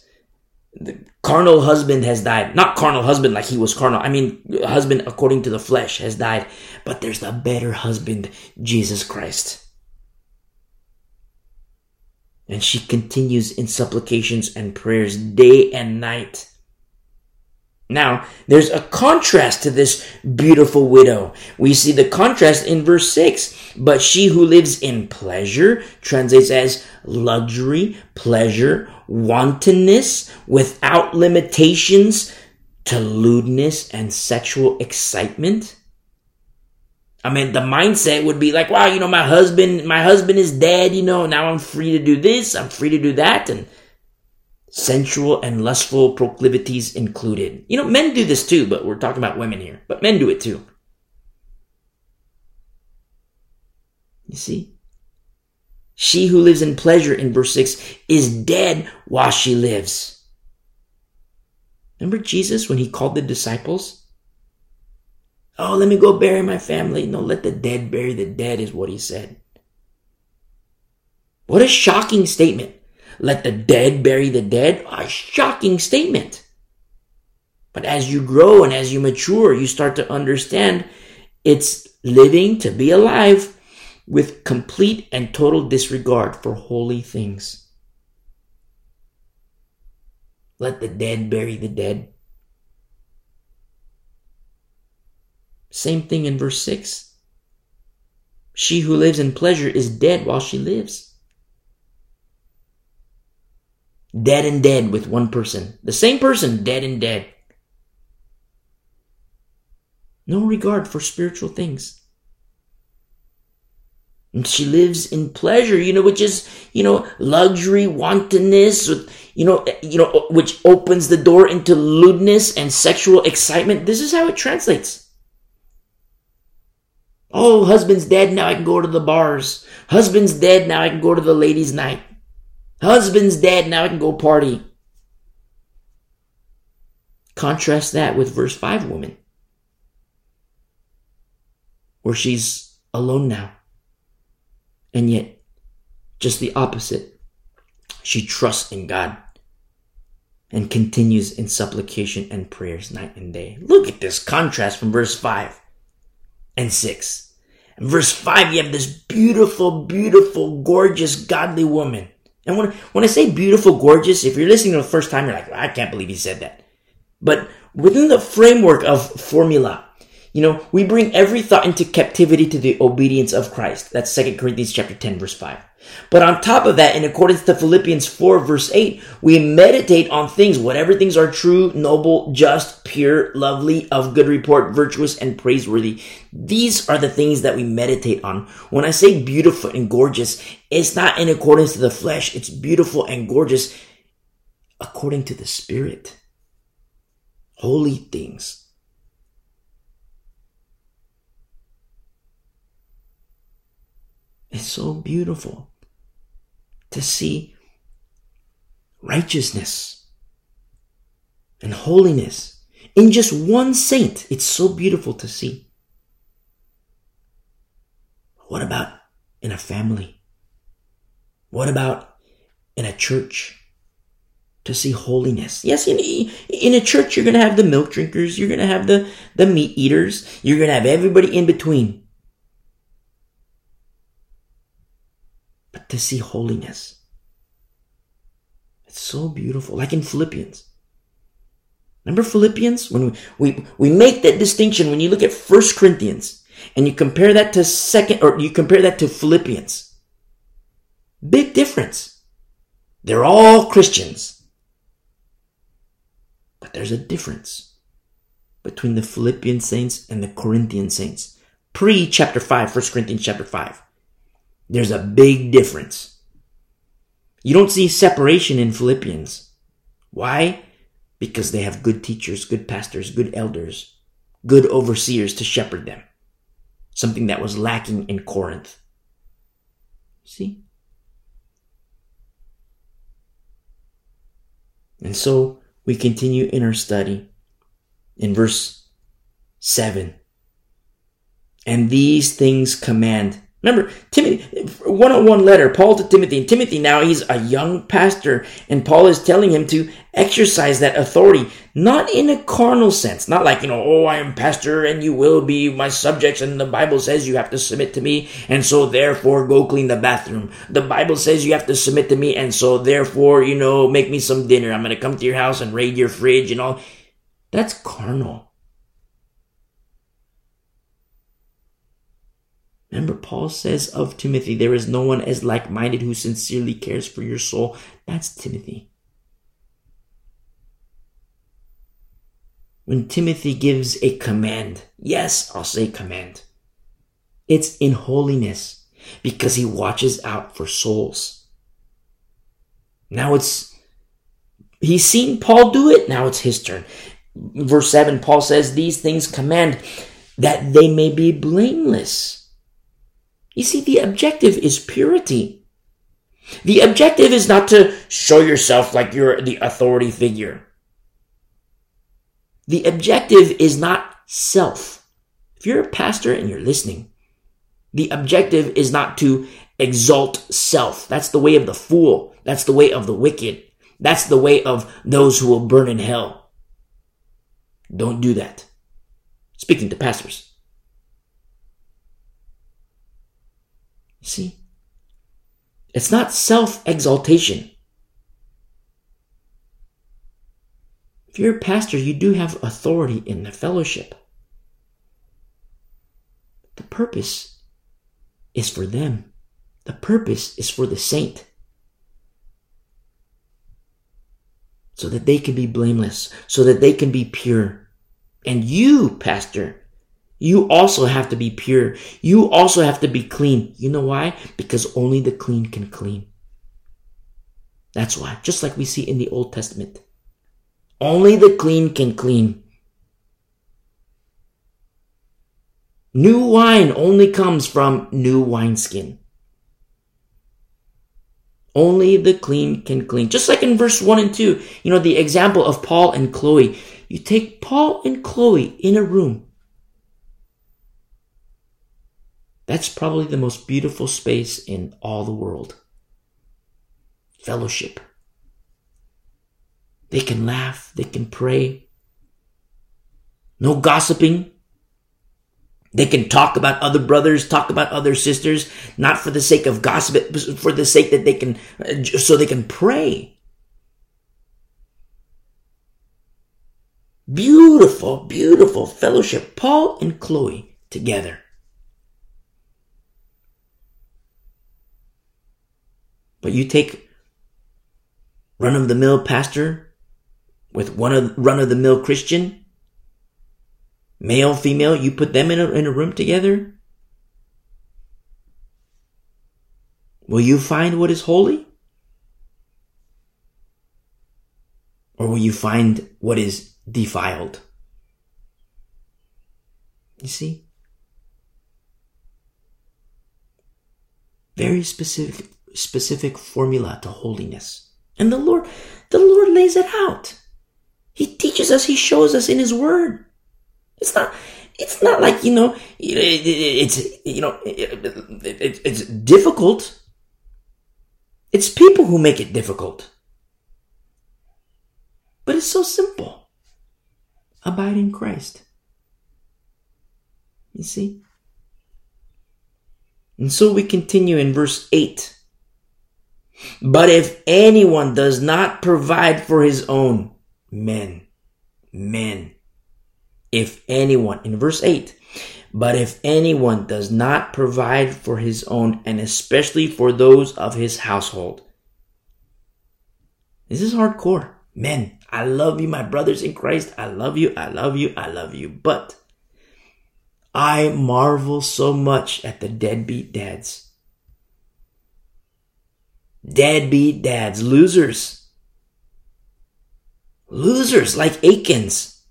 the carnal husband has died. Not carnal husband like he was carnal. I mean, husband according to the flesh has died. But there's the better husband, Jesus Christ. And she continues in supplications and prayers day and night. Now, there's a contrast to this beautiful widow. We see the contrast in verse 6. But she who lives in pleasure translates as luxury, pleasure, wantonness, without limitations to lewdness and sexual excitement. I mean, the mindset would be like, wow, you know, my husband, my husband is dead, you know, now I'm free to do this, I'm free to do that, and sensual and lustful proclivities included. You know, men do this too, but we're talking about women here. But men do it too. You see? She who lives in pleasure in verse 6 is dead while she lives. Remember Jesus when he called the disciples? Oh, let me go bury my family. No, let the dead bury the dead, is what he said. What a shocking statement. Let the dead bury the dead? A shocking statement. But as you grow and as you mature, you start to understand it's living to be alive with complete and total disregard for holy things. Let the dead bury the dead. Same thing in verse 6. She who lives in pleasure is dead while she lives. Dead and dead with one person. The same person, dead and dead. No regard for spiritual things. And she lives in pleasure, you know, which is, you know, luxury, wantonness, you know, you know, which opens the door into lewdness and sexual excitement. This is how it translates. Oh, husband's dead, now I can go to the bars. Husband's dead, now I can go to the ladies' night. Husband's dead, now I can go party. Contrast that with verse 5 woman, where she's alone now. And yet, just the opposite. She trusts in God and continues in supplication and prayers night and day. Look at this contrast from verse 5 and 6. In verse 5, you have this beautiful, beautiful, gorgeous, godly woman and when, when I say beautiful, gorgeous, if you're listening to the first time, you're like, I can't believe he said that. But within the framework of formula, you know, we bring every thought into captivity to the obedience of Christ. That's 2 Corinthians chapter 10, verse 5. But on top of that, in accordance to Philippians 4 verse 8, we meditate on things, whatever things are true, noble, just, pure, lovely, of good report, virtuous, and praiseworthy. These are the things that we meditate on. When I say beautiful and gorgeous, it's not in accordance to the flesh. It's beautiful and gorgeous according to the spirit. Holy things. It's so beautiful to see righteousness and holiness in just one saint. It's so beautiful to see. What about in a family? What about in a church? To see holiness. Yes, in, in a church, you're going to have the milk drinkers, you're going to have the, the meat eaters, you're going to have everybody in between. but to see holiness. It's so beautiful, like in Philippians. Remember Philippians? When we, we, we make that distinction, when you look at First Corinthians, and you compare that to second, or you compare that to Philippians, big difference. They're all Christians. But there's a difference between the Philippian saints and the Corinthian saints. Pre chapter 5, 1 Corinthians chapter 5. There's a big difference. You don't see separation in Philippians. Why? Because they have good teachers, good pastors, good elders, good overseers to shepherd them. Something that was lacking in Corinth. See? And so we continue in our study in verse 7. And these things command Remember, Timothy, one on one letter, Paul to Timothy. And Timothy now he's a young pastor, and Paul is telling him to exercise that authority, not in a carnal sense, not like, you know, oh, I am pastor and you will be my subjects, and the Bible says you have to submit to me, and so therefore go clean the bathroom. The Bible says you have to submit to me, and so therefore, you know, make me some dinner. I'm to come to your house and raid your fridge and all. That's carnal. Remember, Paul says of Timothy, there is no one as like minded who sincerely cares for your soul. That's Timothy. When Timothy gives a command, yes, I'll say command, it's in holiness because he watches out for souls. Now it's, he's seen Paul do it. Now it's his turn. Verse 7, Paul says, These things command that they may be blameless you see, the objective is purity. The objective is not to show yourself like you're the authority figure. The objective is not self. If you're a pastor and you're listening, the objective is not to exalt self. That's the way of the fool. That's the way of the wicked. That's the way of those who will burn in hell. Don't do that. Speaking to pastors. See? It's not self exaltation. If you're a pastor, you do have authority in the fellowship. The purpose is for them, the purpose is for the saint. So that they can be blameless, so that they can be pure. And you, pastor, you also have to be pure. You also have to be clean. You know why? Because only the clean can clean. That's why. Just like we see in the Old Testament. Only the clean can clean. New wine only comes from new wineskin. Only the clean can clean. Just like in verse 1 and 2, you know, the example of Paul and Chloe. You take Paul and Chloe in a room That's probably the most beautiful space in all the world. Fellowship. They can laugh, they can pray. No gossiping. They can talk about other brothers, talk about other sisters, not for the sake of gossip, but for the sake that they can, so they can pray. Beautiful, beautiful fellowship. Paul and Chloe together. But you take run of the mill pastor with one of run of the mill Christian, male, female, you put them in a, in a room together. Will you find what is holy? Or will you find what is defiled? You see? Very specific specific formula to holiness. And the Lord, the Lord lays it out. He teaches us, He shows us in His Word. It's not, it's not like, you know, it's, you know, it's difficult. It's people who make it difficult. But it's so simple. Abide in Christ. You see? And so we continue in verse 8. But if anyone does not provide for his own, men, men, if anyone, in verse 8, But if anyone does not provide for his own, and especially for those of his household, this is hardcore. Men, I love you, my brothers in Christ. I love you, I love you, I love you. But I marvel so much at the deadbeat dads. Deadbeat dads, losers. Losers like Achans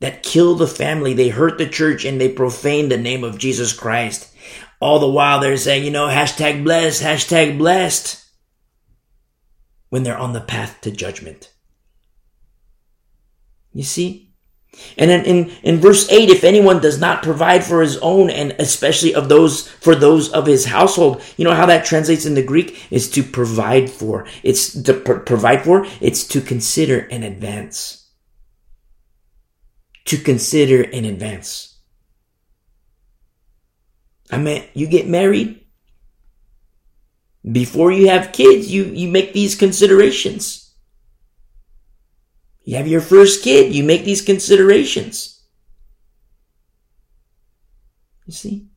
that kill the family. They hurt the church and they profane the name of Jesus Christ. All the while they're saying, you know, hashtag blessed, hashtag blessed when they're on the path to judgment. You see? And in, in, in verse 8, if anyone does not provide for his own and especially of those, for those of his household, you know how that translates in the Greek is to provide for. It's to pr- provide for. It's to consider in advance. To consider in advance. I mean, you get married, before you have kids, you, you make these considerations. You have your first kid, you make these considerations. You see?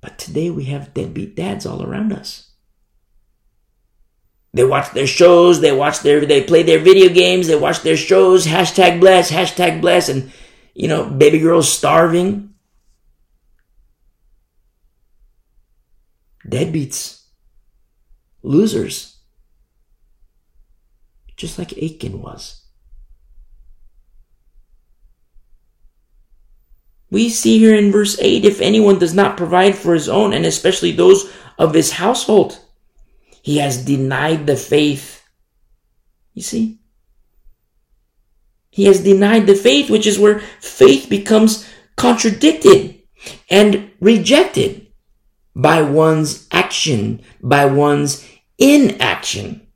But today we have deadbeat dads all around us. They watch their shows, they watch their, they play their video games, they watch their shows, hashtag bless, hashtag bless, and, you know, baby girls starving. deadbeats, losers, just like Achan was. We see here in verse 8 if anyone does not provide for his own, and especially those of his household, he has denied the faith. You see? He has denied the faith, which is where faith becomes contradicted and rejected by one's action, by one's inaction.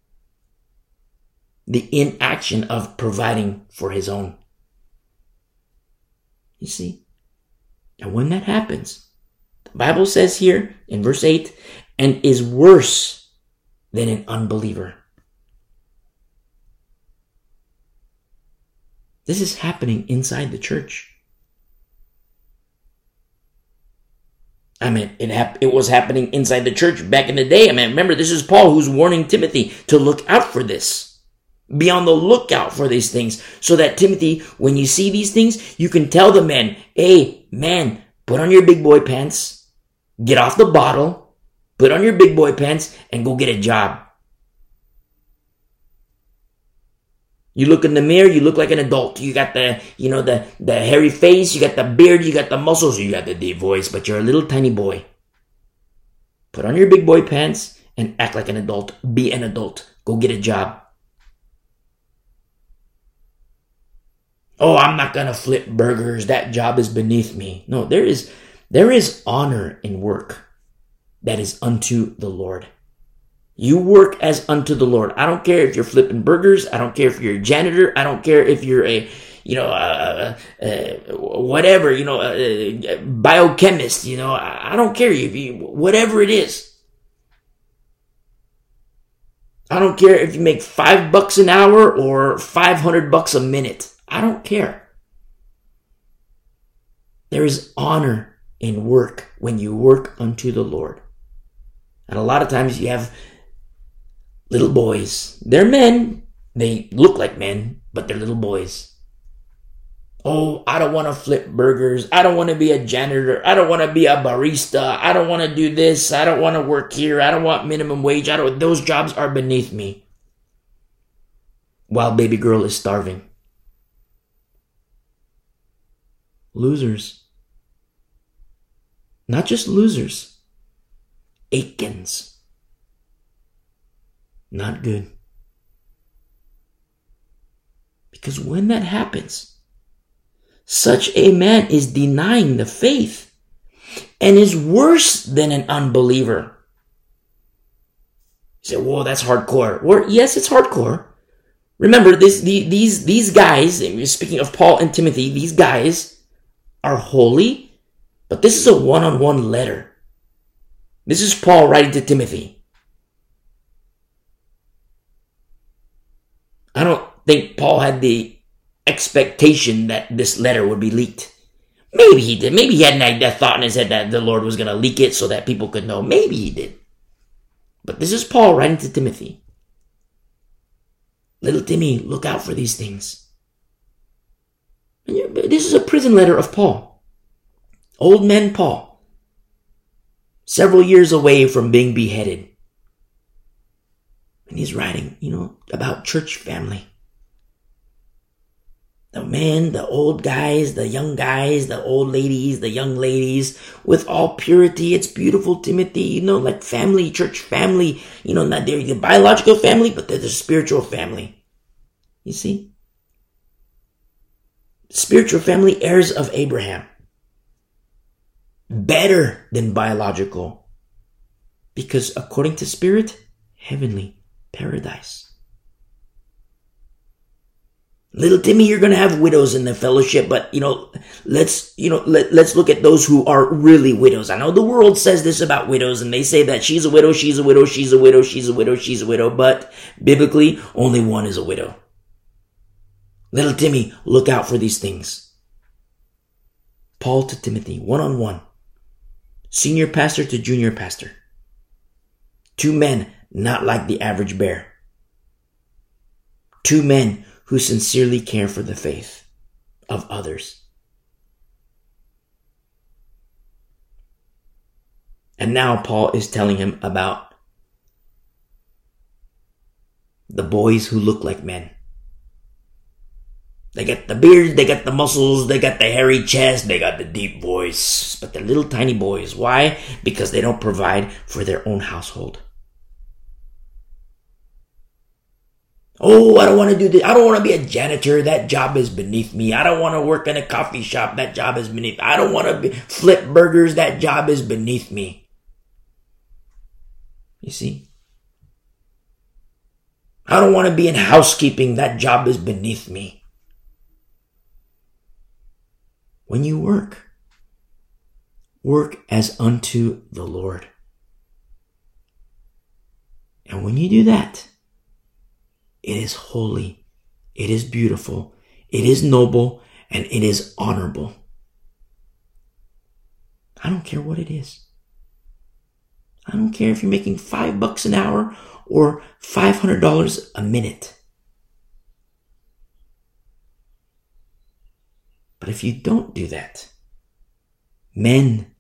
The inaction of providing for his own. You see? And when that happens, the Bible says here in verse 8, and is worse than an unbeliever. This is happening inside the church. I mean, it hap- it was happening inside the church back in the day. I mean, remember, this is Paul who's warning Timothy to look out for this. Be on the lookout for these things so that Timothy, when you see these things, you can tell the men, hey, man, put on your big boy pants, get off the bottle, put on your big boy pants, and go get a job. You look in the mirror, you look like an adult. You got the, you know, the, the hairy face, you got the beard, you got the muscles, you got the deep voice, but you're a little tiny boy. Put on your big boy pants and act like an adult. Be an adult. Go get a job. Oh, I'm not gonna flip burgers. That job is beneath me. No, there is, there is honor in work that is unto the Lord. You work as unto the Lord. I don't care if you're flipping burgers. I don't care if you're a janitor. I don't care if you're a, you know, uh, uh whatever, you know, uh, biochemist, you know, I, don't care if you, whatever it is. I don't care if you make five bucks an hour or 500 bucks a minute. I don't care. There is honor in work when you work unto the Lord. And a lot of times you have little boys. They're men. They look like men, but they're little boys. Oh, I don't want to flip burgers. I don't want to be a janitor. I don't want to be a barista. I don't want to do this. I don't want to work here. I don't want minimum wage. I don't, those jobs are beneath me. While baby girl is starving. Losers. Not just losers. Achans. Not good. Because when that happens, such a man is denying the faith and is worse than an unbeliever. You say, "Whoa, that's hardcore." Well, yes, it's hardcore. Remember, this, the, these these guys. Speaking of Paul and Timothy, these guys are holy, but this is a one-on-one letter. This is Paul writing to Timothy. I don't think Paul had the expectation that this letter would be leaked. Maybe he did. Maybe he had a thought in his head that the Lord was going to leak it so that people could know. Maybe he did. But this is Paul writing to Timothy. Little Timmy, look out for these things. This is a prison letter of Paul. Old man Paul. Several years away from being beheaded. And he's writing, you know, about church family the men, the old guys, the young guys, the old ladies, the young ladies, with all purity. It's beautiful, Timothy, you know, like family, church family, you know, not they're the biological family, but they're the spiritual family. You see? Spiritual family, heirs of Abraham. Better than biological. Because according to spirit, heavenly paradise. Little Timmy, you're going to have widows in the fellowship, but you know, let's, you know, let, let's look at those who are really widows. I know the world says this about widows and they say that she's a widow, she's a widow, she's a widow, she's a widow, she's a widow, but biblically, only one is a widow. Little Timmy, look out for these things. Paul to Timothy, one on one. Senior pastor to junior pastor. Two men, not like the average bear. Two men who sincerely care for the faith of others. And now Paul is telling him about the boys who look like men. They got the beard, they got the muscles, they got the hairy chest, they got the deep voice. But they're little tiny boys. Why? Because they don't provide for their own household. Oh, I don't want to do this. I don't want to be a janitor. That job is beneath me. I don't want to work in a coffee shop. That job is beneath. Me. I don't want to be, flip burgers. That job is beneath me. You see? I don't want to be in housekeeping. That job is beneath me. When you work, work as unto the Lord. And when you do that, it is holy. It is beautiful. It is noble and it is honorable. I don't care what it is. I don't care if you're making five bucks an hour or $500 a minute. But if you don't do that, men,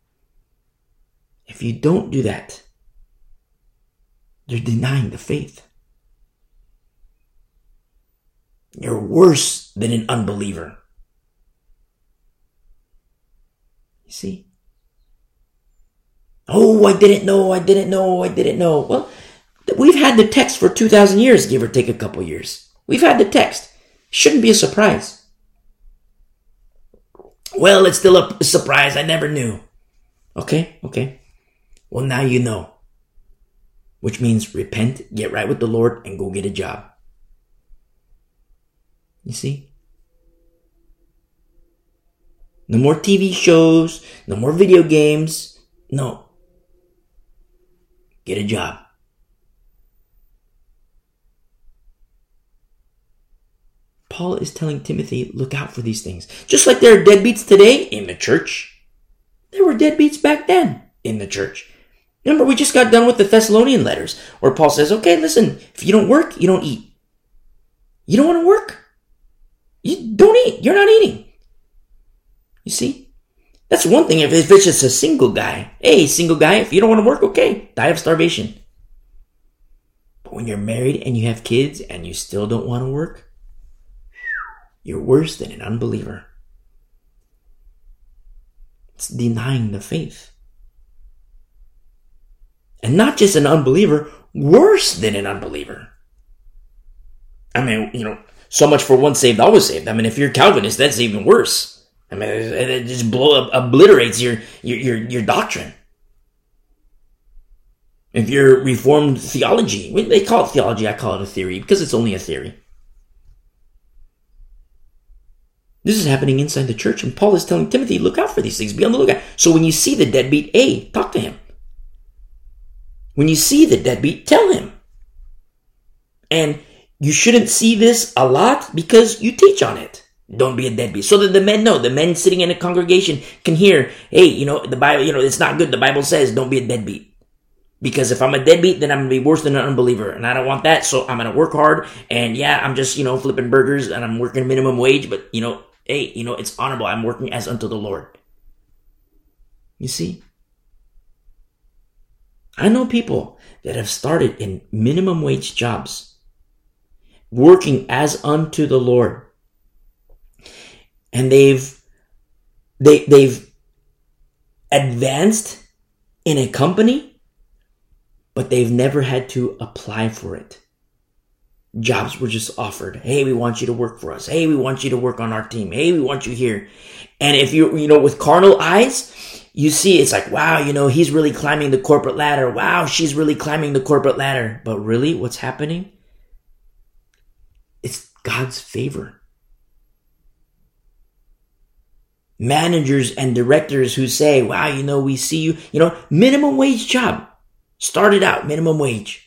if you don't do that, you're denying the faith. You're worse than an unbeliever. You see? Oh, I didn't know, I didn't know, I didn't know. Well, we've had the text for 2,000 years, give or take a couple years. We've had the text. Shouldn't be a surprise. Well, it's still a surprise. I never knew. Okay, okay. Well, now you know. Which means repent, get right with the Lord, and go get a job. You see? No more TV shows, no more video games. No. Get a job. Paul is telling Timothy, look out for these things. Just like there are deadbeats today in the church, there were deadbeats back then in the church. Remember, we just got done with the Thessalonian letters where Paul says, okay, listen, if you don't work, you don't eat. You don't want to work? You don't eat. You're not eating. You see? That's one thing if, it's just a single guy. Hey, single guy, if you don't want to work, okay, die of starvation. But when you're married and you have kids and you still don't want to work, you're worse than an unbeliever. It's denying the faith. And not just an unbeliever, worse than an unbeliever. I mean, you know, so much for once saved, always saved. I mean, if you're Calvinist, that's even worse. I mean, it just blow obliterates your, your, your, your doctrine. If you're Reformed theology, they call it theology, I call it a theory because it's only a theory. This is happening inside the church, and Paul is telling Timothy, look out for these things, be on the lookout. So when you see the deadbeat, A, talk to him. When you see the deadbeat, tell him. And you shouldn't see this a lot because you teach on it. Don't be a deadbeat. So that the men know, the men sitting in a congregation can hear, hey, you know, the Bible, you know, it's not good. The Bible says don't be a deadbeat. Because if I'm a deadbeat, then I'm gonna be worse than an unbeliever. And I don't want that. So I'm gonna work hard. And yeah, I'm just, you know, flipping burgers and I'm working minimum wage, but you know, hey, you know, it's honorable. I'm working as unto the Lord. You see? I know people that have started in minimum wage jobs, working as unto the Lord. And they've, they, they've advanced in a company but they've never had to apply for it. Jobs were just offered. Hey, we want you to work for us. Hey, we want you to work on our team. Hey, we want you here. And if you, you know, with carnal eyes, you see it's like, wow, you know, he's really climbing the corporate ladder. Wow, she's really climbing the corporate ladder. But really, what's happening? It's God's favor. Managers and directors who say, wow, you know, we see you, you know, minimum wage job. Started out minimum wage.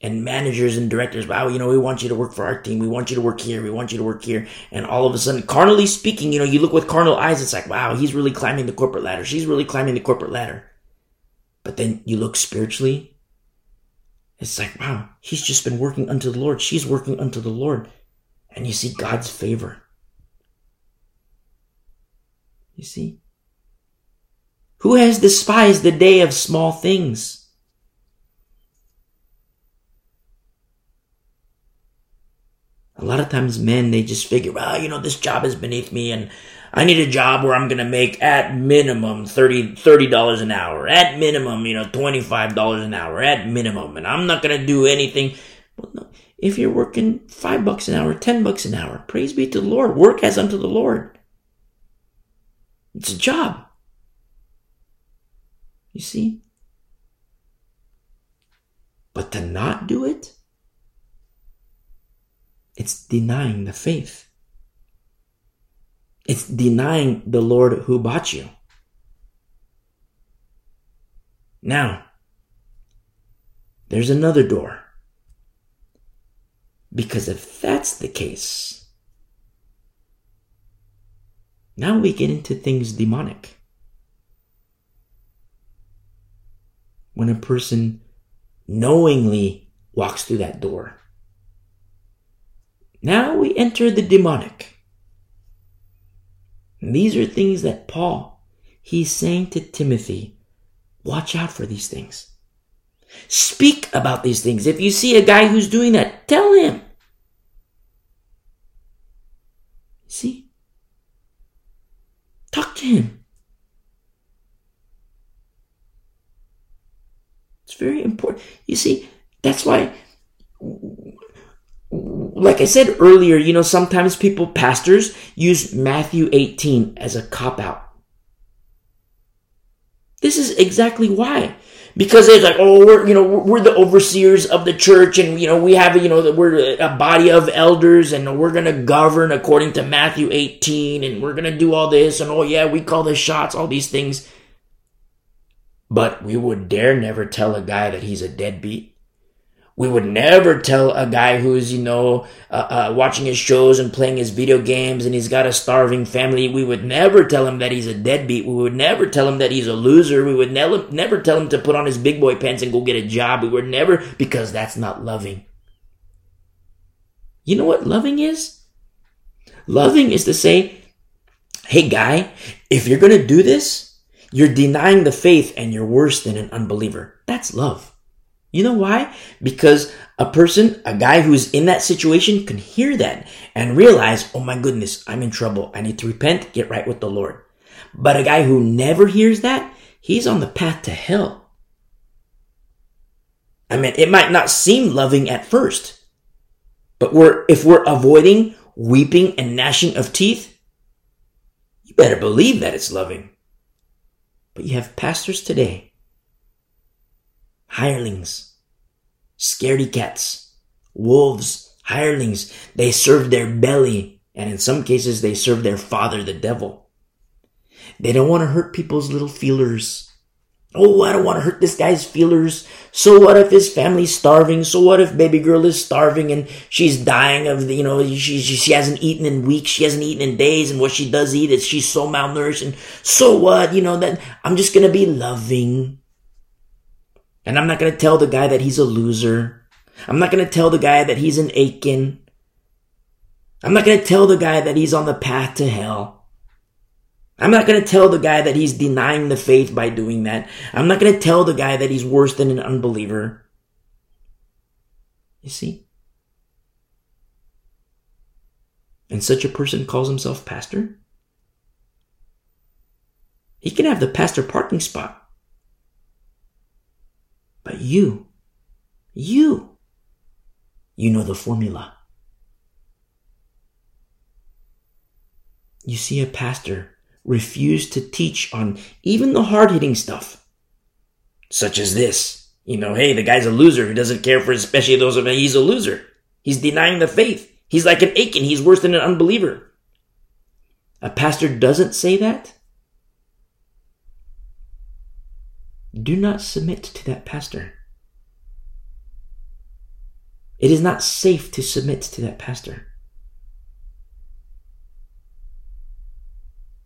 And managers and directors, wow, you know, we want you to work for our team. We want you to work here. We want you to work here. And all of a sudden, carnally speaking, you know, you look with carnal eyes, it's like, wow, he's really climbing the corporate ladder. She's really climbing the corporate ladder. But then you look spiritually, it's like, wow, he's just been working unto the Lord. She's working unto the Lord. And you see God's favor. You see? Who has despised the day of small things? A lot of times men, they just figure, well, you know, this job is beneath me and I need a job where I'm going to make at minimum 30, $30 an hour, at minimum, you know, $25 an hour, at minimum. And I'm not going to do anything. Well, no. If you're working five bucks an hour, 10 bucks an hour, praise be to the Lord. Work as unto the Lord. It's a job. You see? But to not do it, it's denying the faith. It's denying the Lord who bought you. Now, there's another door. Because if that's the case, now we get into things demonic. When a person knowingly walks through that door, now we enter the demonic. And these are things that Paul, he's saying to Timothy, watch out for these things. Speak about these things. If you see a guy who's doing that, tell him. See? Talk to him. It's very important. You see, that's why like I said earlier, you know, sometimes people, pastors, use Matthew 18 as a cop out. This is exactly why. Because it's like, oh, we're, you know, we're the overseers of the church and, you know, we have, you know, we're a body of elders and we're going to govern according to Matthew 18 and we're going to do all this and, oh, yeah, we call the shots, all these things. But we would dare never tell a guy that he's a deadbeat. We would never tell a guy who's, you know, uh, uh, watching his shows and playing his video games and he's got a starving family. We would never tell him that he's a deadbeat. We would never tell him that he's a loser. We would never, never tell him to put on his big boy pants and go get a job. We would never, because that's not loving. You know what loving is? Loving is to say, hey guy, if you're gonna do this, you're denying the faith and you're worse than an unbeliever. That's love. You know why? Because a person, a guy who's in that situation can hear that and realize, oh my goodness, I'm in trouble. I need to repent, get right with the Lord. But a guy who never hears that, he's on the path to hell. I mean, it might not seem loving at first, but we're, if we're avoiding weeping and gnashing of teeth, you better believe that it's loving. But you have pastors today hirelings, scaredy cats, wolves, hirelings. They serve their belly, and in some cases, they serve their father, the devil. They don't want to hurt people's little feelers. Oh, I don't want to hurt this guy's feelers. So what if his family's starving? So what if baby girl is starving and she's dying of, the, you know, she, she, she hasn't eaten in weeks, she hasn't eaten in days, and what she does eat is she's so malnourished. And so what? You know, that I'm just going to be loving. And I'm not going to tell the guy that he's a loser. I'm not going to tell the guy that he's an Achan. I'm not going to tell the guy that he's on the path to hell. I'm not going to tell the guy that he's denying the faith by doing that. I'm not going to tell the guy that he's worse than an unbeliever. You see? And such a person calls himself pastor? He can have the pastor parking spot. But you, you, you know the formula. You see a pastor refuse to teach on even the hard hitting stuff, such as this. You know, hey, the guy's a loser who doesn't care for especially those of he's a loser. He's denying the faith. He's like an Achan. He's worse than an unbeliever. A pastor doesn't say that. Do not submit to that pastor. It is not safe to submit to that pastor.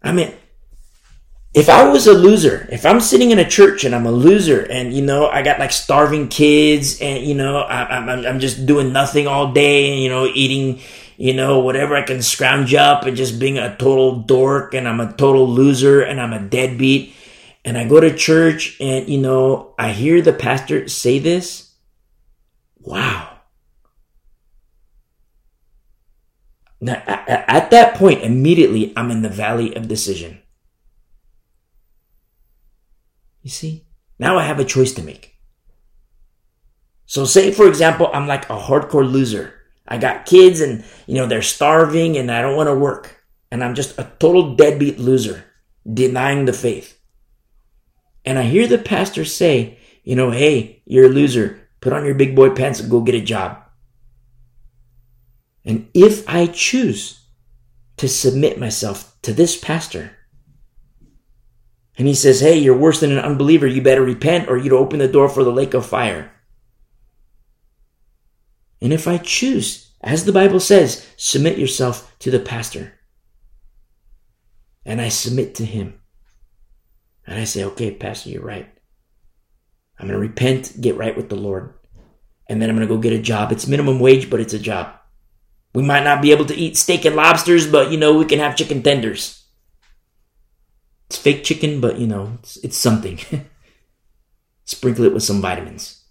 I mean, if I was a loser, if I'm sitting in a church and I'm a loser and, you know, I got like starving kids and, you know, I, am I'm, I'm just doing nothing all day and, you know, eating, you know, whatever I can scrounge up and just being a total dork and I'm a total loser and I'm a deadbeat and I go to church and, you know, I hear the pastor say this. Wow. Now, at that point, immediately, I'm in the valley of decision. You see? Now I have a choice to make. So say, for example, I'm like a hardcore loser. I got kids and, you know, they're starving and I don't want to work. And I'm just a total deadbeat loser, denying the faith. And I hear the pastor say, you know, hey, you're a loser. Put on your big boy pants and go get a job. And if I choose to submit myself to this pastor, and he says, Hey, you're worse than an unbeliever, you better repent or you'd open the door for the lake of fire. And if I choose, as the Bible says, submit yourself to the pastor, and I submit to him, and I say, Okay, Pastor, you're right. I'm going to repent, get right with the Lord, and then I'm going to go get a job. It's minimum wage, but it's a job. We might not be able to eat steak and lobsters, but you know, we can have chicken tenders. It's fake chicken, but you know, it's, it's something. Sprinkle it with some vitamins.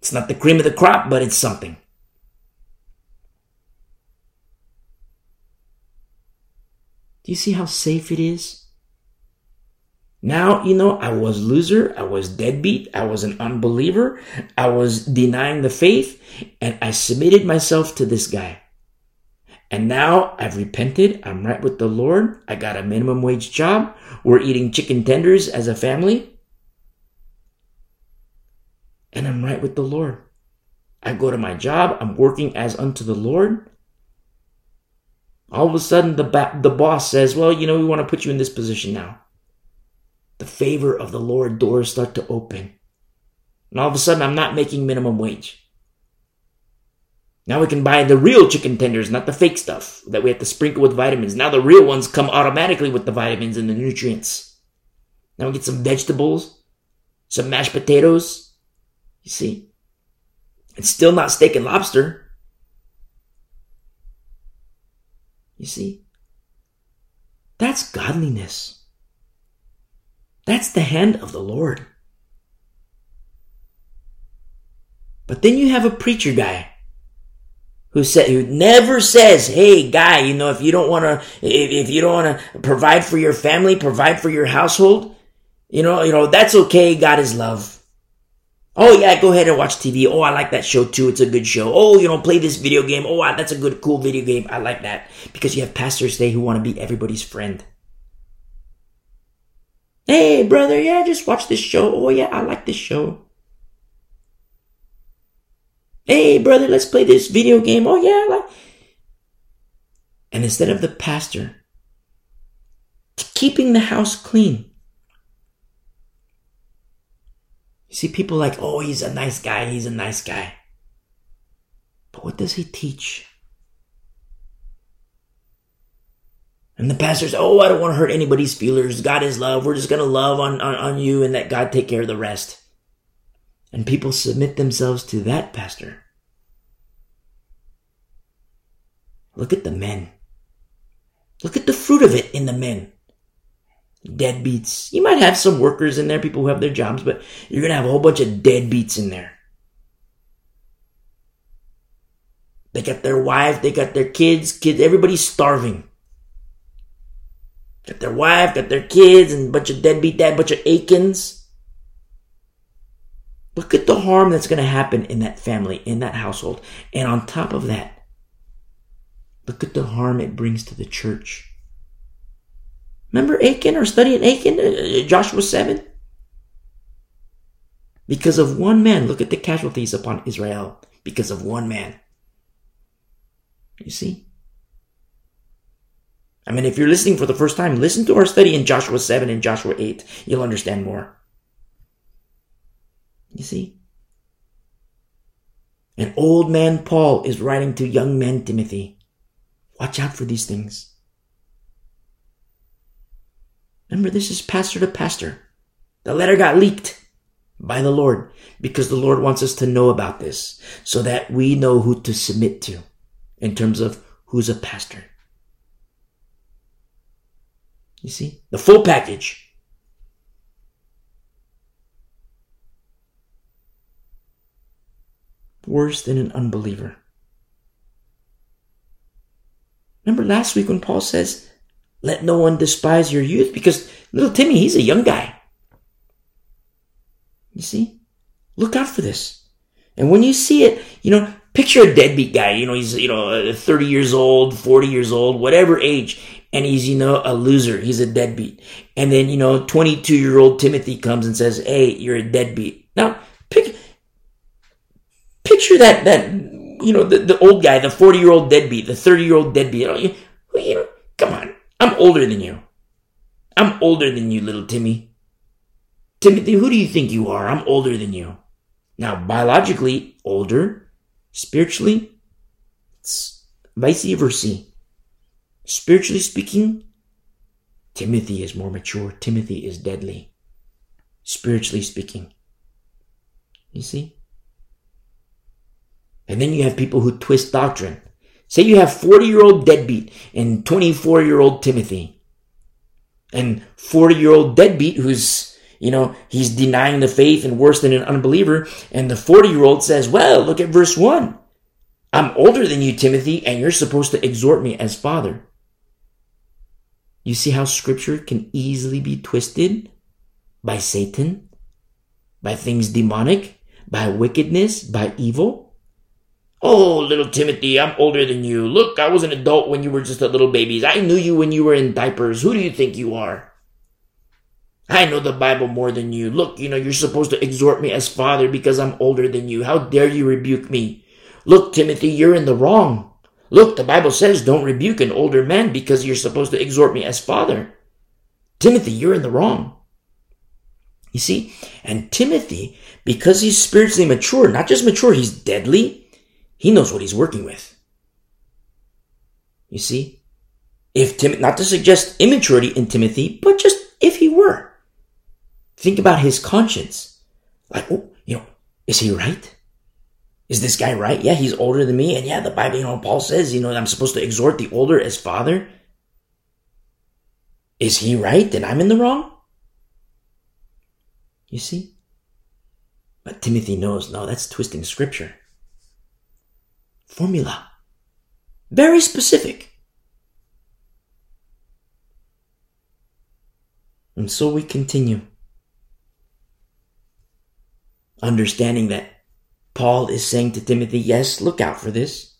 It's not the cream of the crop, but it's something. Do you see how safe it is? Now, you know, I was loser. I was deadbeat. I was an unbeliever. I was denying the faith and I submitted myself to this guy. And now I've repented. I'm right with the Lord. I got a minimum wage job. We're eating chicken tenders as a family. And I'm right with the Lord. I go to my job. I'm working as unto the Lord. All of a sudden, the, ba- the boss says, Well, you know, we want to put you in this position now the favor of the Lord, doors start to open. And all of a sudden, I'm not making minimum wage. Now we can buy the real chicken tenders, not the fake stuff that we have to sprinkle with vitamins. Now the real ones come automatically with the vitamins and the nutrients. Now we get some vegetables, some mashed potatoes. You see? It's still not steak and lobster. You see? That's godliness. That's the hand of the Lord. But then you have a preacher guy who said who never says, "Hey, guy, you know, if you don't want to, if, if you don't want to provide for your family, provide for your household, you know, you know that's okay. God is love." Oh yeah, go ahead and watch TV. Oh, I like that show too. It's a good show. Oh, you know, play this video game. Oh, that's a good, cool video game. I like that because you have pastors today who want to be everybody's friend. Hey, brother, yeah, just watch this show. Oh, yeah, I like this show. Hey, brother, let's play this video game. Oh, yeah, I like. And instead of the pastor keeping the house clean, you see people like, oh, he's a nice guy, he's a nice guy. But what does he teach? And the pastor's, oh, I don't want to hurt anybody's feelings. God is love. We're just going to love on, on, on you and let God take care of the rest. And people submit themselves to that pastor. Look at the men. Look at the fruit of it in the men. Deadbeats. You might have some workers in there, people who have their jobs, but you're going to have a whole bunch of deadbeats in there. They got their wife, they got their kids, kids, everybody's starving. Got their wife, got their kids, and a bunch of deadbeat dad, a bunch of Achans. Look at the harm that's going to happen in that family, in that household. And on top of that, look at the harm it brings to the church. Remember Achan or studying Achan, uh, Joshua 7? Because of one man, look at the casualties upon Israel. Because of one man. You see? I mean, if you're listening for the first time, listen to our study in Joshua 7 and Joshua 8. You'll understand more. You see? An old man Paul is writing to young man Timothy. Watch out for these things. Remember, this is pastor to pastor. The letter got leaked by the Lord because the Lord wants us to know about this so that we know who to submit to in terms of who's a pastor. You see? The full package. Worse than an unbeliever. Remember last week when Paul says, let no one despise your youth? Because little Timmy, he's a young guy. You see? Look out for this. And when you see it, you know, picture a deadbeat guy. You know, he's, you know, 30 years old, 40 years old, whatever age and he's, you know, a loser. He's a deadbeat. And then, you know, 22 year old Timothy comes and says, Hey, you're a deadbeat. Now, picture that, that, you know, the, the old guy, the 40 year old deadbeat, the 30 year old deadbeat. Oh, you know, you know, come on. I'm older than you. I'm older than you, little Timmy. Timothy, who do you think you are? I'm older than you. Now, biologically, older. Spiritually, it's vice versa. Spiritually speaking, Timothy is more mature. Timothy is deadly. Spiritually speaking. You see? And then you have people who twist doctrine. Say you have 40 year old deadbeat and 24 year old Timothy. And 40 year old deadbeat who's, you know, he's denying the faith and worse than an unbeliever. And the 40 year old says, well, look at verse 1. I'm older than you, Timothy, and you're supposed to exhort me as father. You see how scripture can easily be twisted by Satan, by things demonic, by wickedness, by evil. Oh, little Timothy, I'm older than you. Look, I was an adult when you were just a little baby. I knew you when you were in diapers. Who do you think you are? I know the Bible more than you. Look, you know, you're supposed to exhort me as father because I'm older than you. How dare you rebuke me? Look, Timothy, you're in the wrong. Look, the Bible says don't rebuke an older man because you're supposed to exhort me as father. Timothy, you're in the wrong. You see? And Timothy, because he's spiritually mature, not just mature, he's deadly, he knows what he's working with. You see? If Tim, not to suggest immaturity in Timothy, but just if he were. Think about his conscience. Like, oh, you know, is he right? Is this guy right? Yeah, he's older than me. And yeah, the Bible, you know, Paul says, you know, I'm supposed to exhort the older as father. Is he right Then I'm in the wrong? You see? But Timothy knows, no, that's twisting scripture. Formula. Very specific. And so we continue. Understanding that Paul is saying to Timothy, yes, look out for this.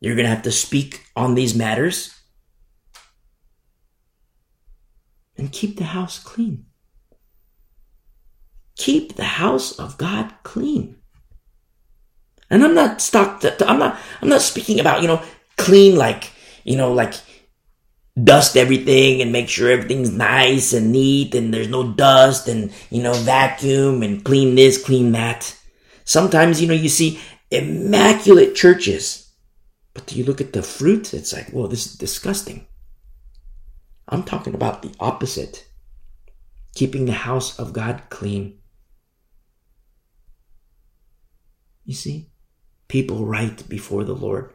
You're going to have to speak on these matters and keep the house clean. Keep the house of God clean. And I'm not stuck. To, I'm not. I'm not speaking about you know clean like you know like dust everything and make sure everything's nice and neat and there's no dust and, you know, vacuum and clean this, clean that. Sometimes, you know, you see immaculate churches, but do you look at the fruit, it's like, whoa, this is disgusting. I'm talking about the opposite. Keeping the house of God clean. You see? People right before the Lord.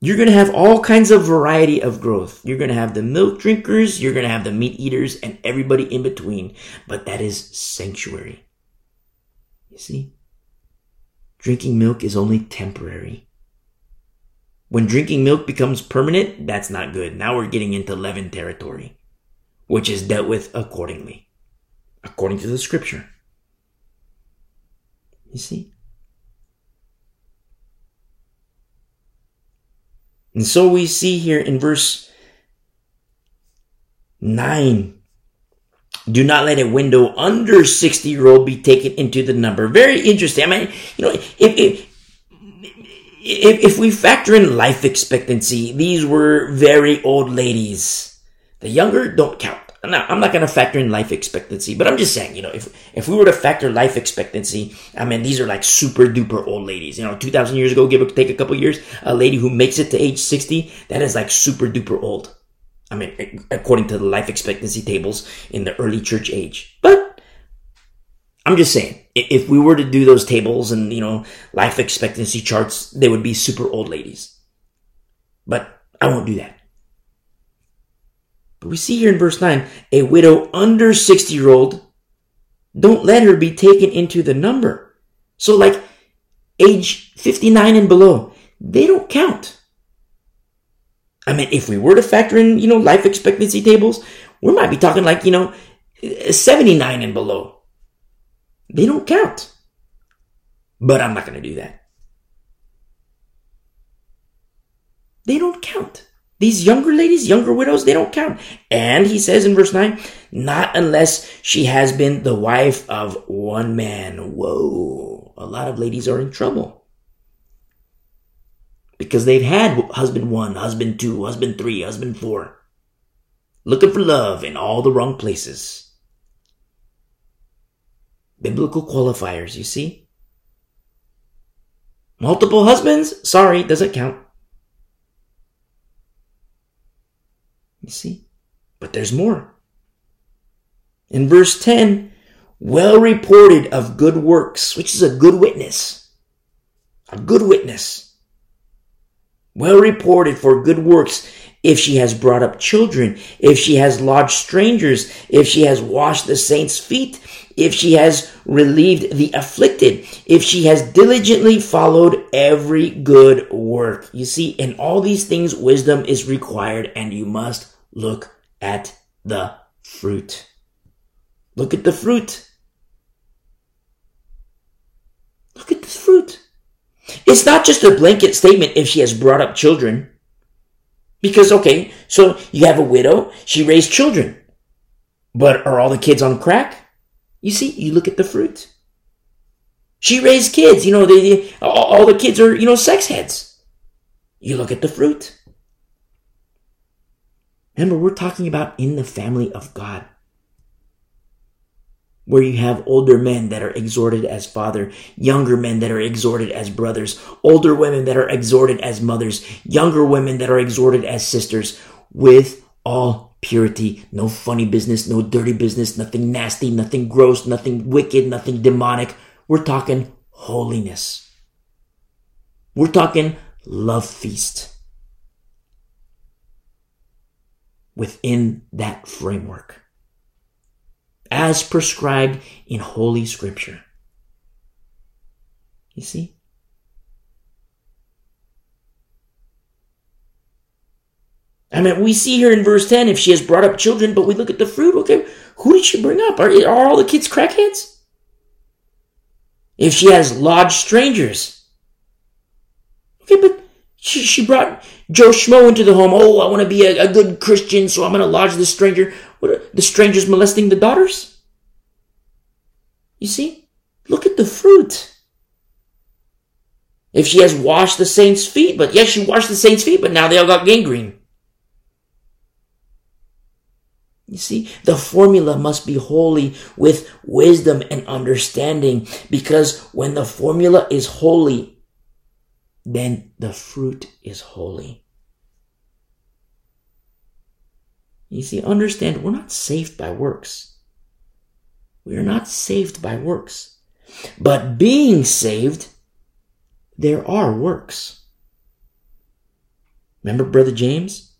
You're going to have all kinds of variety of growth. You're going to have the milk drinkers, you're going to have the meat eaters, and everybody in between. But that is sanctuary. You see? Drinking milk is only temporary. When drinking milk becomes permanent, that's not good. Now we're getting into leaven territory, which is dealt with accordingly, according to the scripture. You see? And so we see here in verse 9 do not let a window under 60 year old be taken into the number. Very interesting. I mean, you know, if, if, if, if we factor in life expectancy, these were very old ladies. The younger don't count. Now, I'm not going to factor in life expectancy, but I'm just saying, you know, if, if we were to factor life expectancy, I mean, these are like super duper old ladies. You know, 2,000 years ago, give or take a couple years, a lady who makes it to age 60, that is like super duper old. I mean, according to the life expectancy tables in the early church age. But I'm just saying, if we were to do those tables and, you know, life expectancy charts, they would be super old ladies. But I won't do that. But we see here in verse 9, a widow under 60 year old, don't let her be taken into the number. So like age 59 and below, they don't count. I mean, if we were to factor in, you know, life expectancy tables, we might be talking like, you know, 79 and below. They don't count. But I'm not going to do that. They don't count. These younger ladies, younger widows, they don't count. And he says in verse 9, not unless she has been the wife of one man. Whoa. A lot of ladies are in trouble. Because they've had husband one, husband two, husband three, husband four. Looking for love in all the wrong places. Biblical qualifiers, you see? Multiple husbands? Sorry, doesn't count. You see? But there's more. In verse 10, well reported of good works, which is a good witness. A good witness. Well reported for good works if she has brought up children, if she has lodged strangers, if she has washed the saints' feet, if she has relieved the afflicted, if she has diligently followed every good work. You see, in all these things, wisdom is required and you must look at the fruit. Look at the fruit. Look at this fruit. It's not just a blanket statement if she has brought up children. Because, okay, so you have a widow, she raised children. But are all the kids on crack? You see, you look at the fruit. She raised kids, you know, they, they all, all the kids are, you know, sex heads. You look at the fruit. Remember, we're talking about in the family of God. Where you have older men that are exhorted as father, younger men that are exhorted as brothers, older women that are exhorted as mothers, younger women that are exhorted as sisters, with all purity, no funny business, no dirty business, nothing nasty, nothing gross, nothing wicked, nothing demonic. We're talking holiness. We're talking love feast. within that framework as prescribed in Holy Scripture. You see? I mean, we see here in verse 10 if she has brought up children, but we look at the fruit, okay, who did she bring up? Are, are all the kids crackheads? If she has lodged strangers. Okay, but she, she brought Joe Schmo into the home. Oh, I want to be a, a, good Christian, so I'm going to lodge the stranger. What, uh, the stranger's molesting the daughters? You see? Look at the fruit. If she has washed the saints' feet, but yes, she washed the saints' feet, but now they all got gangrene. You see, the formula must be holy with wisdom and understanding because when the formula is holy, then the fruit is holy. You see, understand we're not saved by works. We are not saved by works. But being saved, there are works. Remember Brother James?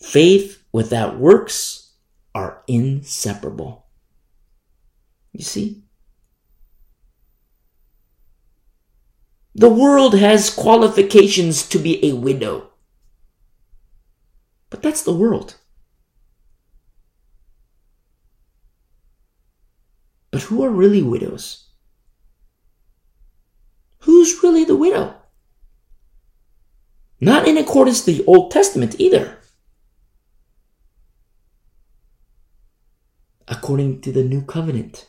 Faith without works are inseparable. You see? The world has qualifications to be a widow. But that's the world. But who are really widows? Who's really the widow? Not in accordance to the Old Testament either. According to the New Covenant.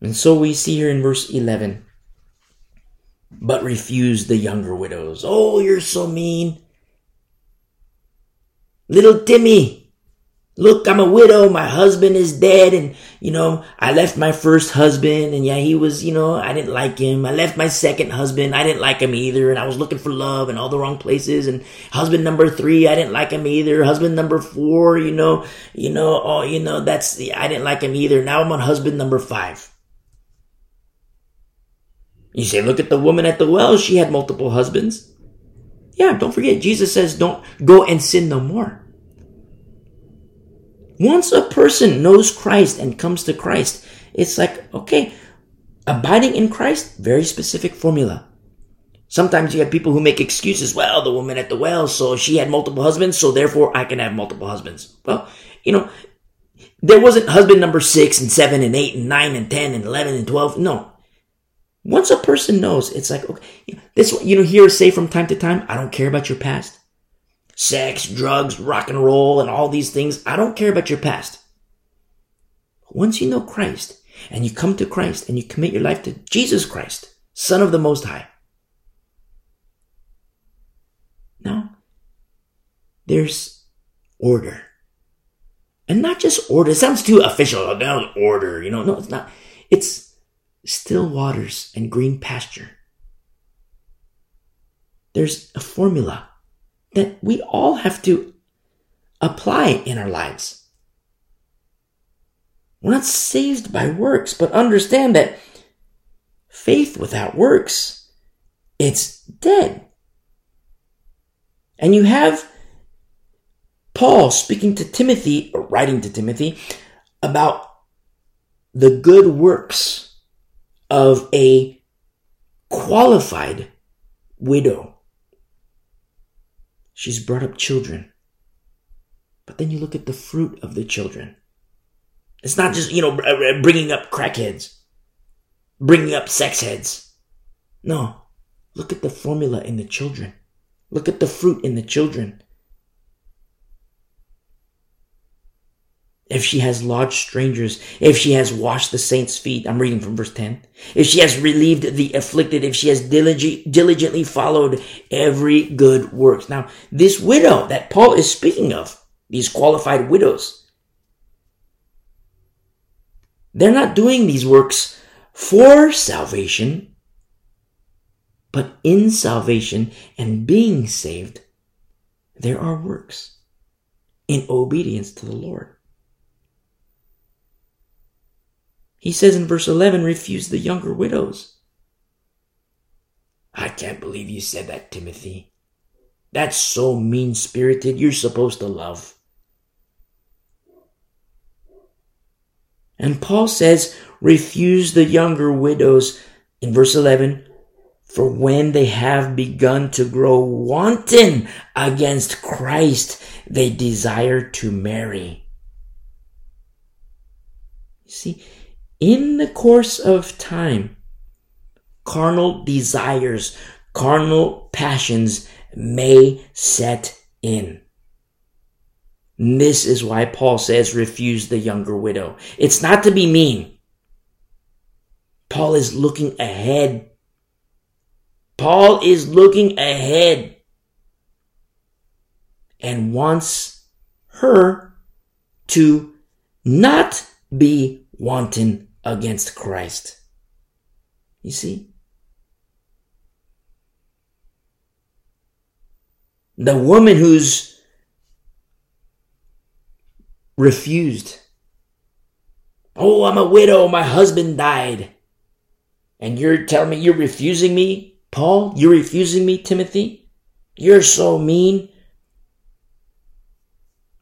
And so we see here in verse 11 but refuse the younger widows. Oh, you're so mean. Little Timmy, look, I'm a widow. My husband is dead. And, you know, I left my first husband and yeah, he was, you know, I didn't like him. I left my second husband. I didn't like him either. And I was looking for love in all the wrong places. And husband number three, I didn't like him either. Husband number four, you know, you know, oh, you know, that's the, I didn't like him either. Now I'm on husband number five. You say, look at the woman at the well. She had multiple husbands. Yeah, don't forget, Jesus says, don't go and sin no more. Once a person knows Christ and comes to Christ, it's like, okay, abiding in Christ, very specific formula. Sometimes you have people who make excuses. Well, the woman at the well, so she had multiple husbands, so therefore I can have multiple husbands. Well, you know, there wasn't husband number six and seven and eight and nine and ten and eleven and twelve. No, once a person knows, it's like, okay, this, you know, hear say from time to time, I don't care about your past. Sex, drugs, rock and roll, and all these things. I don't care about your past. Once you know Christ and you come to Christ and you commit your life to Jesus Christ, Son of the Most High. Now, there's order. And not just order. It sounds too official. No order, you know. No, it's not. It's still waters and green pasture. There's a formula that we all have to apply in our lives. We're not saved by works, but understand that faith without works, it's dead. And you have Paul speaking to Timothy, or writing to Timothy, about the good works of a qualified widow. She's brought up children. But then you look at the fruit of the children. It's not just, you know, uh, bringing up crackheads, bringing up sex heads. No. Look at the formula in the children. Look at the fruit in the children. If she has lodged strangers, if she has washed the saints' feet, I'm reading from verse 10, if she has relieved the afflicted, if she has diligently followed every good work. Now, this widow that Paul is speaking of, these qualified widows, they're not doing these works for salvation, but in salvation and being saved, there are works in obedience to the Lord. He says in verse 11, refuse the younger widows. I can't believe you said that, Timothy. That's so mean spirited. You're supposed to love. And Paul says, refuse the younger widows in verse 11, for when they have begun to grow wanton against Christ, they desire to marry. See, in the course of time, carnal desires, carnal passions may set in. this is why Paul says refuse the younger widow. It's not to be mean. Paul is looking ahead. Paul is looking ahead. and wants her to not be wanton against Christ. You see? The woman who's refused. Oh, I'm a widow. My husband died. And you're telling me you're refusing me, Paul? You're refusing me, Timothy? You're so mean.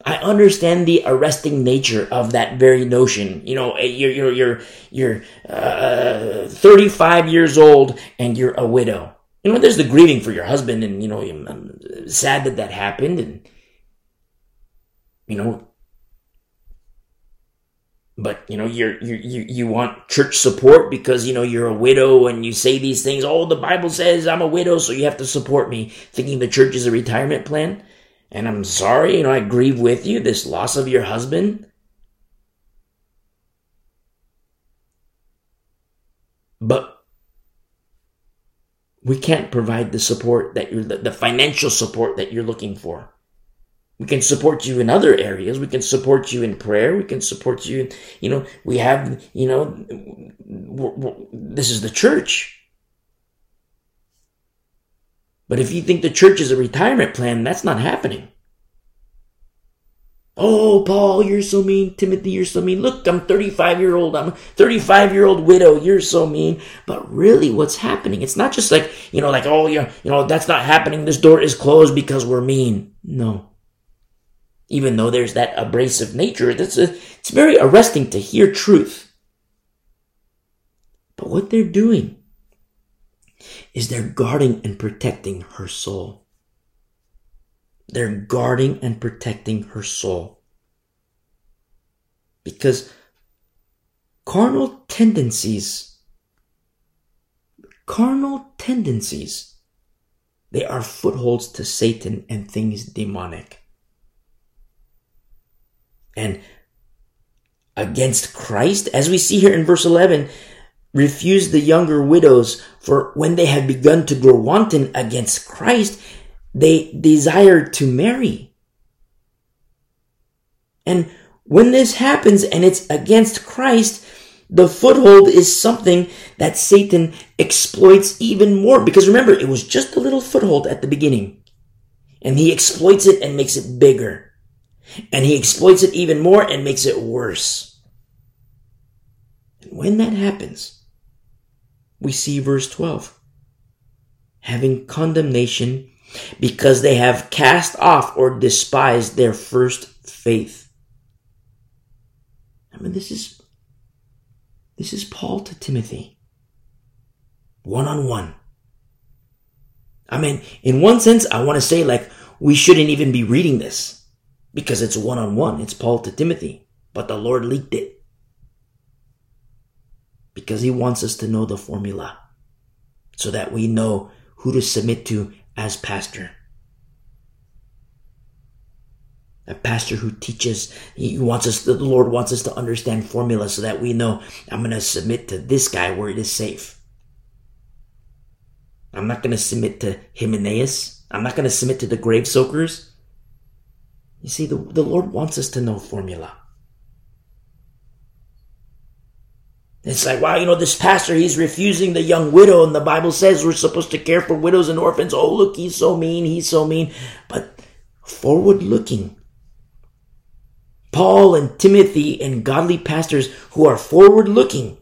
I understand the arresting nature of that very notion. You know, eh, you're you're you're you're uh, 35 years old and you're a widow. You know, there's the grieving for your husband, and you know, I'm sad that that happened, and you know, but you know you're you you you want church support because you know you're a widow and you say these things oh the bible says i'm a widow so you have to support me thinking the church is a retirement plan and i'm sorry you know i grieve with you this loss of your husband but we can't provide the support that you're the, financial support that you're looking for we can support you in other areas. We can support you in prayer. We can support you. You know, we have, you know, we're, we're, this is the church. But if you think the church is a retirement plan, that's not happening. Oh, Paul, you're so mean. Timothy, you're so mean. Look, I'm 35 year old. I'm a 35 year old widow. You're so mean. But really, what's happening? It's not just like, you know, like, oh, yeah, you know, that's not happening. This door is closed because we're mean. No even though there's that abrasive nature, that's a, it's very arresting to hear truth. But what they're doing is they're guarding and protecting her soul. They're guarding and protecting her soul. Because carnal tendencies, carnal tendencies, they are footholds to Satan and things demonic and against Christ, as we see here in verse 11, refuse the younger widows, for when they have begun to grow wanton against Christ, they desire to marry. And when this happens and it's against Christ, the foothold is something that Satan exploits even more. Because remember, it was just a little foothold at the beginning. And he exploits it and makes it bigger. And he exploits it even more and makes it worse. And when that happens, we see verse 12. Having condemnation because they have cast off or despised their first faith. I mean, this is, this is Paul to Timothy. One on one. I mean, in one sense, I want to say like, we shouldn't even be reading this because it's one on one. It's Paul to Timothy, but the Lord leaked it because he wants us to know the formula so that we know who to submit to as pastor. A pastor who teaches, he wants us, the Lord wants us to understand formula so that we know I'm going to submit to this guy where it is safe. I'm not going to submit to Hymenaeus. I'm not going to submit to the grave soakers. You see, the, the Lord wants us to know formula. It's like, wow, you know, this pastor, he's refusing the young widow, and the Bible says we're supposed to care for widows and orphans. Oh, look, he's so mean, he's so mean. But forward looking. Paul and Timothy and godly pastors who are forward looking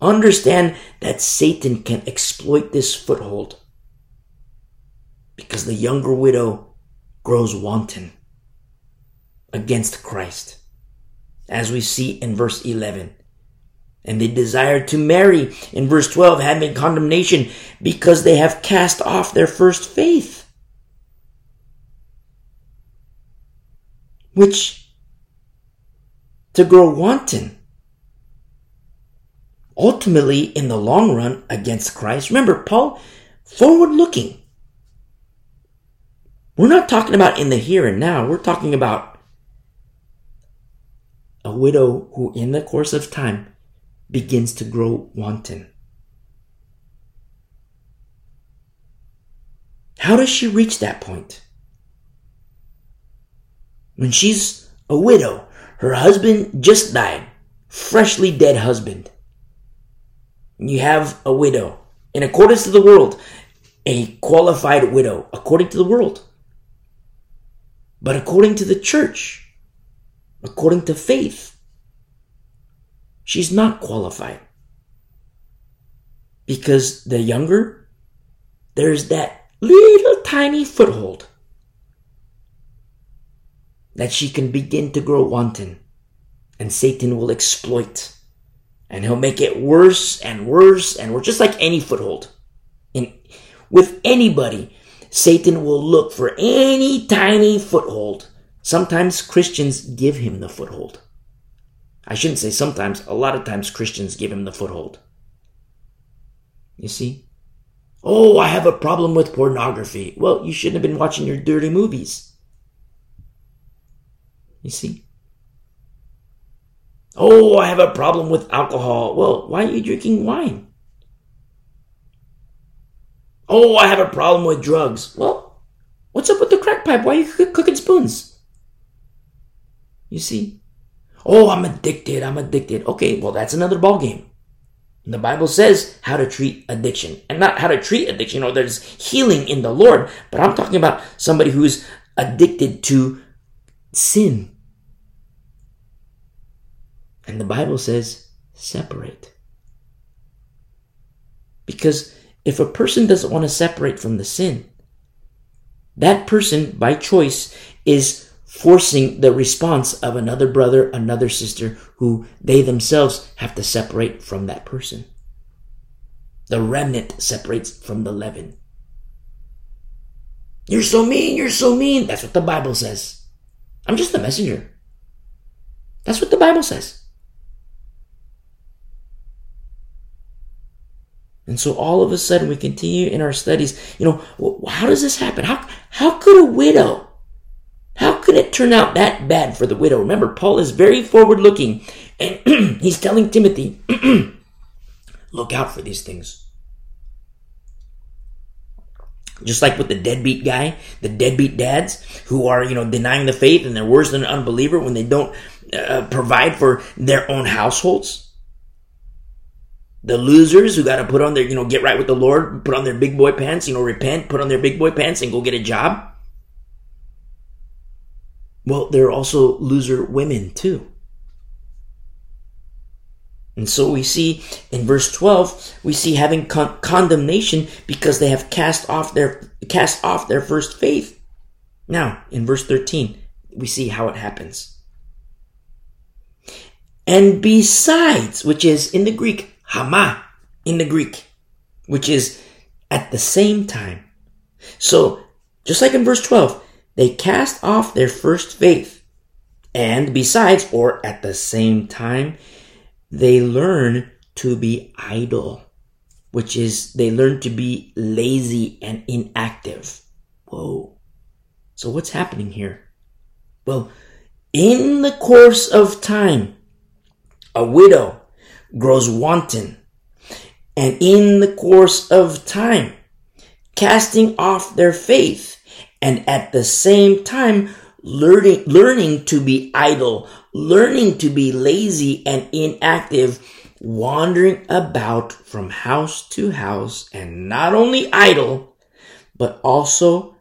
understand that Satan can exploit this foothold because the younger widow grows wanton against Christ, as we see in verse 11. And they desire to marry in verse 12, having condemnation because they have cast off their first faith. Which, to grow wanton, ultimately in the long run against Christ. Remember, Paul, forward looking. We're not talking about in the here and now. We're talking about a widow who, in the course of time, begins to grow wanton. How does she reach that point? when she's a widow, her husband just died, freshly dead husband. You have a widow. In accordance to the world, a qualified widow, according to the world. But according to the church, according to faith, she's not qualified. Because the younger, there's that little tiny foothold that she can begin to grow wanton and Satan will exploit and he'll make it worse and worse and worse, just like any foothold. In, with anybody, Satan will look for any tiny foothold. Sometimes Christians give him the foothold. I shouldn't say sometimes, a lot of times Christians give him the foothold. You see? Oh, I have a problem with pornography. Well, you shouldn't have been watching your dirty movies. You see? Oh, I have a problem with alcohol. Well, why are you drinking wine? Oh, I have a problem with drugs. Well, what's up with the crack pipe? Why are you cooking spoons? You see? Oh, I'm addicted. I'm addicted. Okay, well, that's another ballgame. The Bible says how to treat addiction and not how to treat addiction. You know, there's healing in the Lord, but I'm talking about somebody who's addicted to sin. And the Bible says separate. Because if a person doesn't want to separate from the sin, that person, by choice, is forcing the response of another brother, another sister, who they themselves have to separate from that person. The remnant separates from the leaven. You're so mean, you're so mean. That's what the Bible says. I'm just the messenger. That's what the Bible says. And so all of a sudden we continue in our studies. You know, how does this happen? How, how could a widow, could it turn out that bad for the widow? Remember, Paul is very forward looking and he's telling Timothy, look out for these things. Just like with the deadbeat guy, the deadbeat dads who are, you know, denying the faith and they're worse than an unbeliever when they don't uh, provide for their own households the losers who got to put on their, you know, get right with the Lord, put on their big boy pants, you know, repent, put on their big boy pants and go get a job. Well, there are also loser women too. And so we see in verse 12, we see having con- condemnation because they have cast off their, cast off their first faith. Now, in verse 13, we see how it happens. And besides, which is in the Greek, Hama in the Greek, which is at the same time. So, just like in verse 12, they cast off their first faith. And besides, or at the same time, they learn to be idle, which is they learn to be lazy and inactive. Whoa. So what's happening here? Well, in the course of time, a widow grows wanton. And in the course of time, casting off their faith and at the same time learning, learning to be idle, learning to be lazy and inactive, wandering about from house to house and not only idle, but also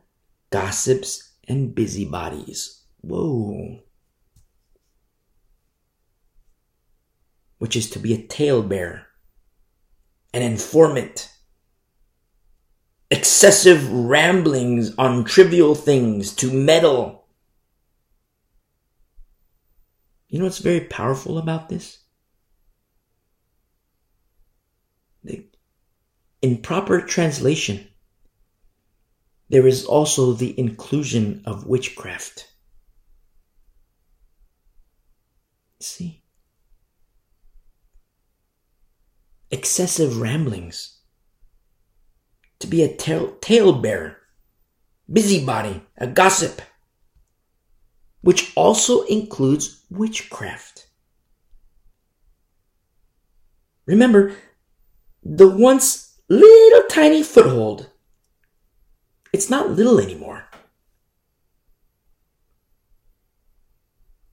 gossips and busybodies. Whoa. which is to be a talebearer, an informant, excessive ramblings on trivial things, to meddle. You know what's very powerful about this? In proper translation, there is also the inclusion of witchcraft. See? excessive ramblings, to be a tale, talebearer, busybody, a gossip, which also includes witchcraft. Remember, the once little tiny foothold, it's not little anymore.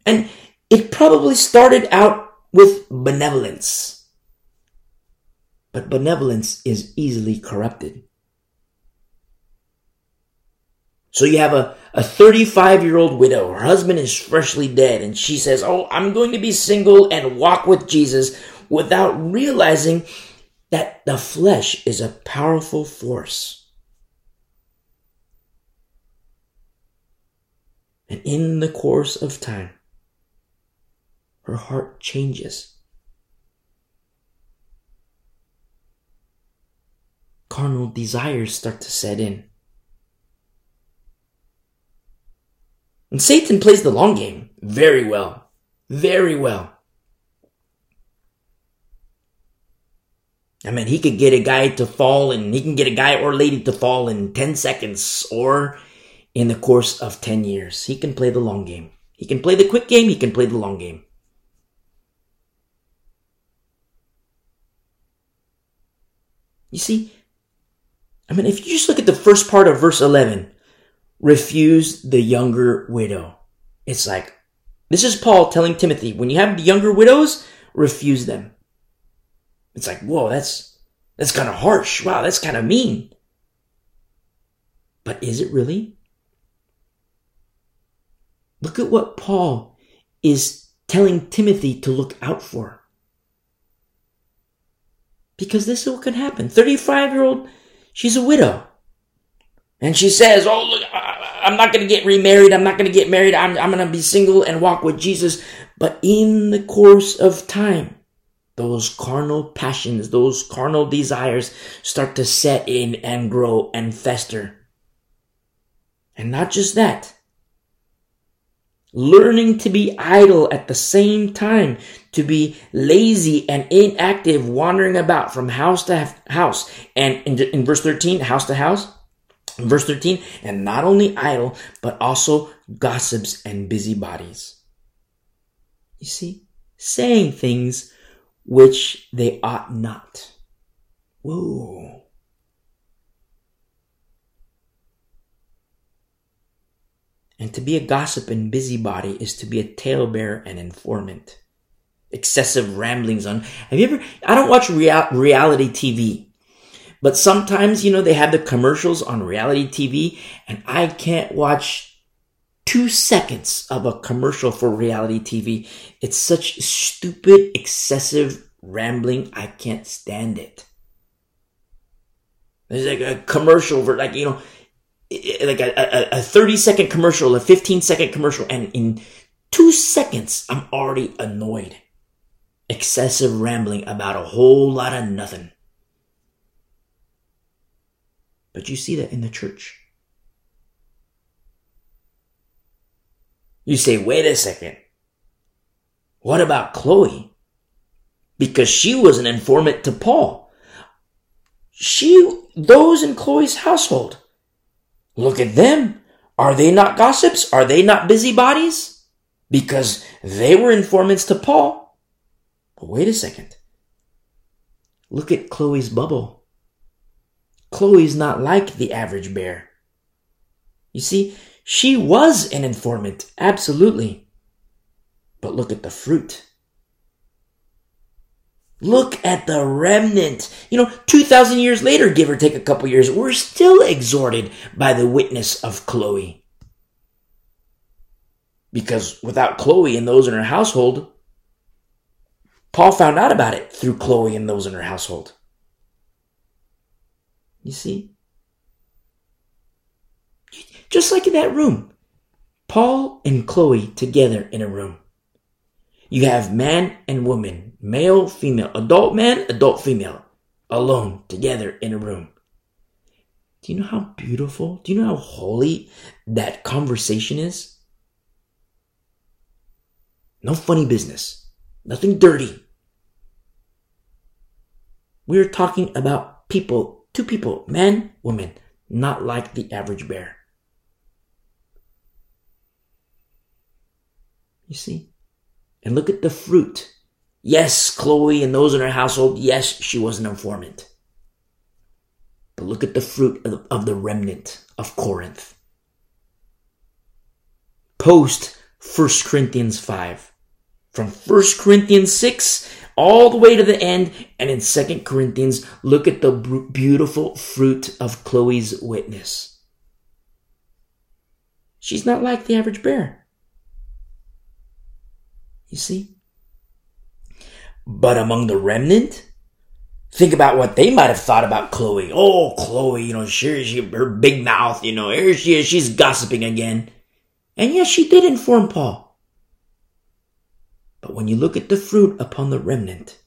And it probably started out with benevolence. But benevolence is easily corrupted. So you have a, a 35 year old widow. Her husband is freshly dead and she says, Oh, I'm going to be single and walk with Jesus without realizing that the flesh is a powerful force. And in the course of time, her heart changes. Carnal desires start to set in. And Satan plays the long game very well. Very well. I mean, he could get a guy to fall and he can get a guy or lady to fall in 10 seconds or in the course of 10 years. He can play the long game. He can play the quick game. He can play the long game. You see, I mean, if you just look at the first part of verse 11, refuse the younger widow. It's like, this is Paul telling Timothy, when you have younger widows, refuse them. It's like, whoa, that's, that's kind of harsh. Wow, that's kind of mean. But is it really? Look at what Paul is telling Timothy to look out for. Because this is what can happen. 35 year old, she's a widow. And she says, Oh, look, I'm not going to get remarried. I'm not going to get married. I'm, I'm going to be single and walk with Jesus. But in the course of time, those carnal passions, those carnal desires start to set in and grow and fester. And not just that, learning to be idle at the same time, to be lazy and inactive, wandering about from house to house. And in, in verse 13, house to house, Verse 13, and not only idle, but also gossips and busybodies. You see, saying things which they ought not. Whoa. And to be a gossip and busybody is to be a talebearer and informant. Excessive ramblings on. Have you ever? I don't watch rea- reality TV. But sometimes, you know, they have the commercials on reality TV and I can't watch two seconds of a commercial for reality TV. It's such stupid, excessive rambling. I can't stand it. There's like a commercial for like, you know, like a, a, a 30 second commercial, a 15 second commercial, and in two seconds, I'm already annoyed. Excessive rambling about a whole lot of nothing. But you see that in the church. You say, wait a second. What about Chloe? Because she was an informant to Paul. She, those in Chloe's household. Look at them. Are they not gossips? Are they not busybodies? Because they were informants to Paul. But wait a second. Look at Chloe's bubble. Chloe's not like the average bear. You see, she was an informant, absolutely. But look at the fruit. Look at the remnant. You know, 2,000 years later, give or take a couple years, we're still exhorted by the witness of Chloe. Because without Chloe and those in her household, Paul found out about it through Chloe and those in her household. You see? Just like in that room. Paul and Chloe together in a room. You have man and woman, male, female, adult man, adult female, alone together in a room. Do you know how beautiful, do you know how holy that conversation is? No funny business, nothing dirty. We're talking about people Two people, men, women, not like the average bear. You see? And look at the fruit. Yes, Chloe and those in her household, yes, she was an informant. But look at the fruit of the remnant of Corinth. Post 1 Corinthians 5. From 1 Corinthians 6 all the way to the end. And in 2 Corinthians, look at the beautiful fruit of Chloe's witness. She's not like the average bear. You see? But among the remnant, think about what they might have thought about Chloe. Oh, Chloe, you know, sure, she, her big mouth, you know, here she is, she's gossiping again. And yes, she did inform Paul. But when you look at the fruit upon the remnant,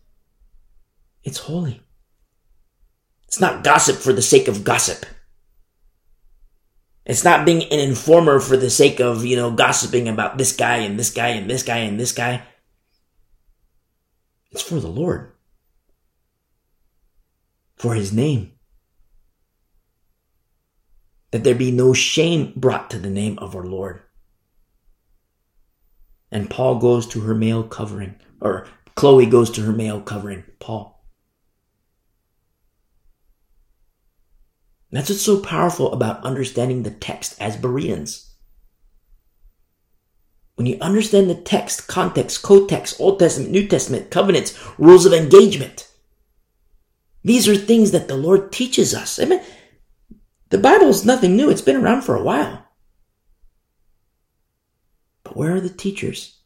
it's holy. It's not gossip for the sake of gossip. It's not being an informer for the sake of, you know, gossiping about this guy and this guy and this guy and this guy. It's for the Lord. For his name. That there be no shame brought to the name of our Lord. And Paul goes to her male covering, or Chloe goes to her male covering, Paul. That's what's so powerful about understanding the text as Bereans. When you understand the text, context, co-text, Old Testament, New Testament, covenants, rules of engagement, these are things that the Lord teaches us. I mean, the Bible is nothing new. It's been around for a while. Where are the teachers?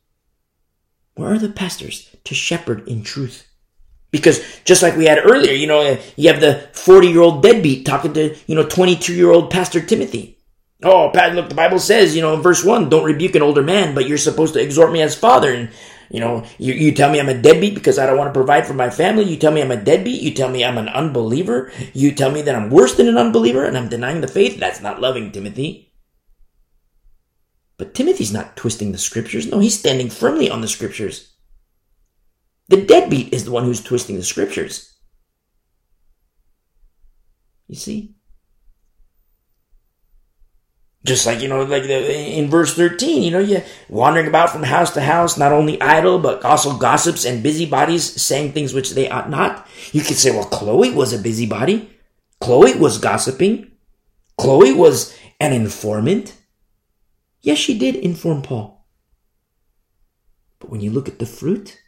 Where are the pastors to shepherd in truth? Because just like we had earlier, you know, you have the 40 year old deadbeat talking to, you know, 22 year old Pastor Timothy. Oh, Pat, look, the Bible says, you know, in verse 1, don't rebuke an older man, but you're supposed to exhort me as father. And, you know, you, you tell me I'm a deadbeat because I don't want to provide for my family. You tell me I'm a deadbeat. You tell me I'm an unbeliever. You tell me that I'm worse than an unbeliever and I'm denying the faith. That's not loving, Timothy. But Timothy's not twisting the scriptures. No, he's standing firmly on the scriptures. The deadbeat is the one who's twisting the scriptures. You see? Just like, you know, like in verse 13, you know, you wandering about from house to house, not only idle, but also gossips and busybodies saying things which they ought not. You could say, well, Chloe was a busybody. Chloe was gossiping. Chloe was an informant. Yes, she did inform Paul. But when you look at the fruit,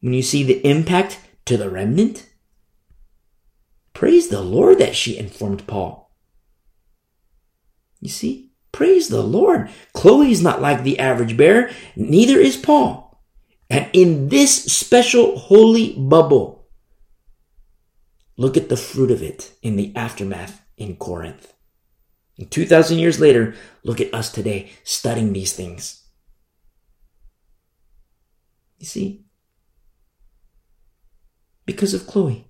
when you see the impact to the remnant, praise the Lord that she informed Paul. You see, praise the Lord. Chloe is not like the average bear, neither is Paul. And in this special holy bubble, look at the fruit of it in the aftermath in Corinth. And 2,000 years later, look at us today studying these things. You see? Because of Chloe.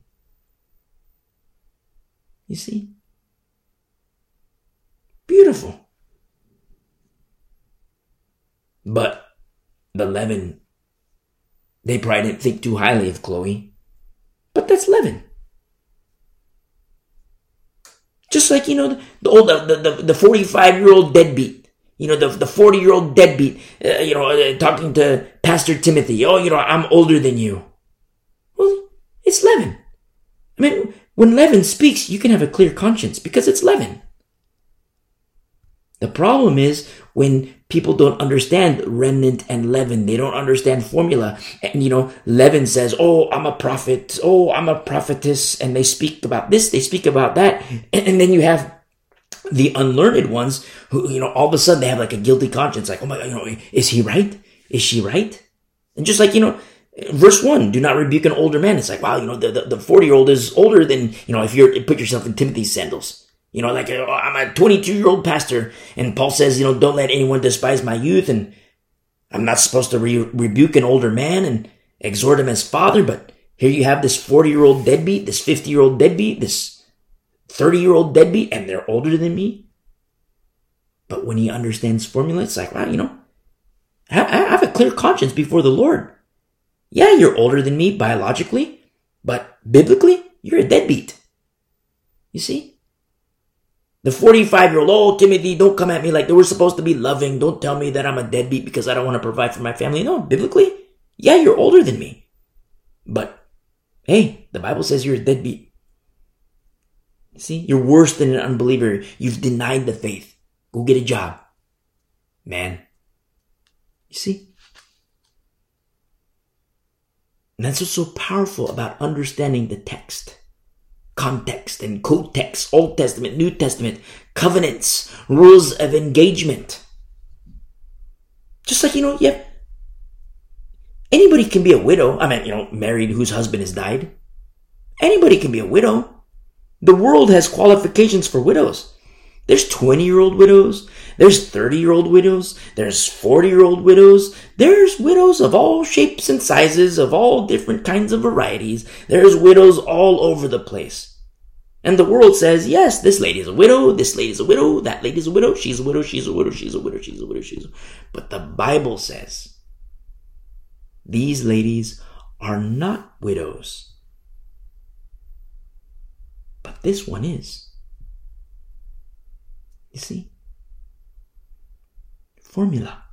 You see? Beautiful. But the leaven, they probably didn't think too highly of Chloe. But that's leaven. Just like, you know, the old, the, the, the 45 year old deadbeat. You know, the, the 40 year old deadbeat, uh, you know, uh, talking to Pastor Timothy. Oh, you know, I'm older than you. Well, it's leaven. I mean, when leaven speaks, you can have a clear conscience because it's leaven. The problem is when people don't understand remnant and leaven. They don't understand formula. And you know, leaven says, Oh, I'm a prophet. Oh, I'm a prophetess. And they speak about this. They speak about that. And, then you have the unlearned ones who, you know, all of a sudden they have like a guilty conscience. Like, oh my God, you know, is he right? Is she right? And just like, you know, verse one, do not rebuke an older man. It's like, wow, you know, the, the 40 year old is older than, you know, if you're, put yourself in Timothy's sandals. You know, like, oh, I'm a 22 year old pastor, and Paul says, you know, don't let anyone despise my youth, and I'm not supposed to re- rebuke an older man and exhort him as father, but here you have this 40 year old deadbeat, this 50 year old deadbeat, this 30 year old deadbeat, and they're older than me. But when he understands formula, it's like, wow, you know, I have a clear conscience before the Lord. Yeah, you're older than me biologically, but biblically, you're a deadbeat. You see? The 45 year old, oh, Timothy, don't come at me like they were supposed to be loving. Don't tell me that I'm a deadbeat because I don't want to provide for my family. No, biblically, yeah, you're older than me. But, hey, the Bible says you're a deadbeat. See, you're worse than an unbeliever. You've denied the faith. Go get a job. Man, You see? And that's what's so powerful about understanding the text. Context and co-text, Old Testament, New Testament, covenants, rules of engagement. Just like, you know, yeah, anybody can be a widow. I mean, you know, married whose husband has died. Anybody can be a widow. The world has qualifications for widows. There's 20 year old widows. There's 30 year old widows. There's 40 year old widows. There's widows of all shapes and sizes, of all different kinds of varieties. There's widows all over the place. And the world says, yes, this lady is a widow, this lady is a widow, that lady is a widow, she's a widow, she's a widow, she's a widow, she's a widow, she's a widow. But the Bible says, these ladies are not widows. But this one is. You see? Formula.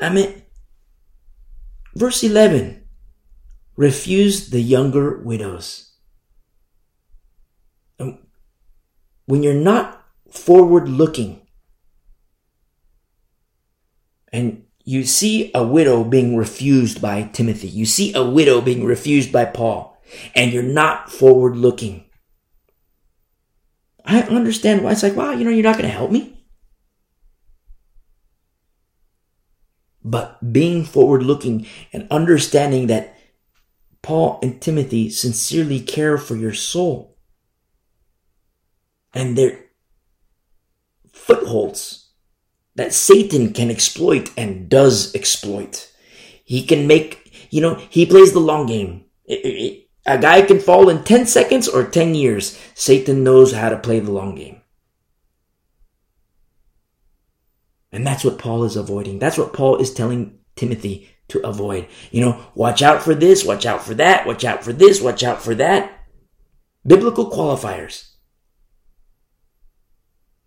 I mean, verse 11 refuse the younger widows. And when you're not forward looking and you see a widow being refused by Timothy, you see a widow being refused by Paul, and you're not forward looking, I understand why it's like, wow, you know, you're not going to help me. But being forward looking and understanding that Paul and Timothy sincerely care for your soul and their footholds that Satan can exploit and does exploit. He can make, you know, he plays the long game. A guy can fall in 10 seconds or 10 years. Satan knows how to play the long game. And that's what Paul is avoiding. That's what Paul is telling Timothy to avoid. You know, watch out for this, watch out for that, watch out for this, watch out for that. Biblical qualifiers.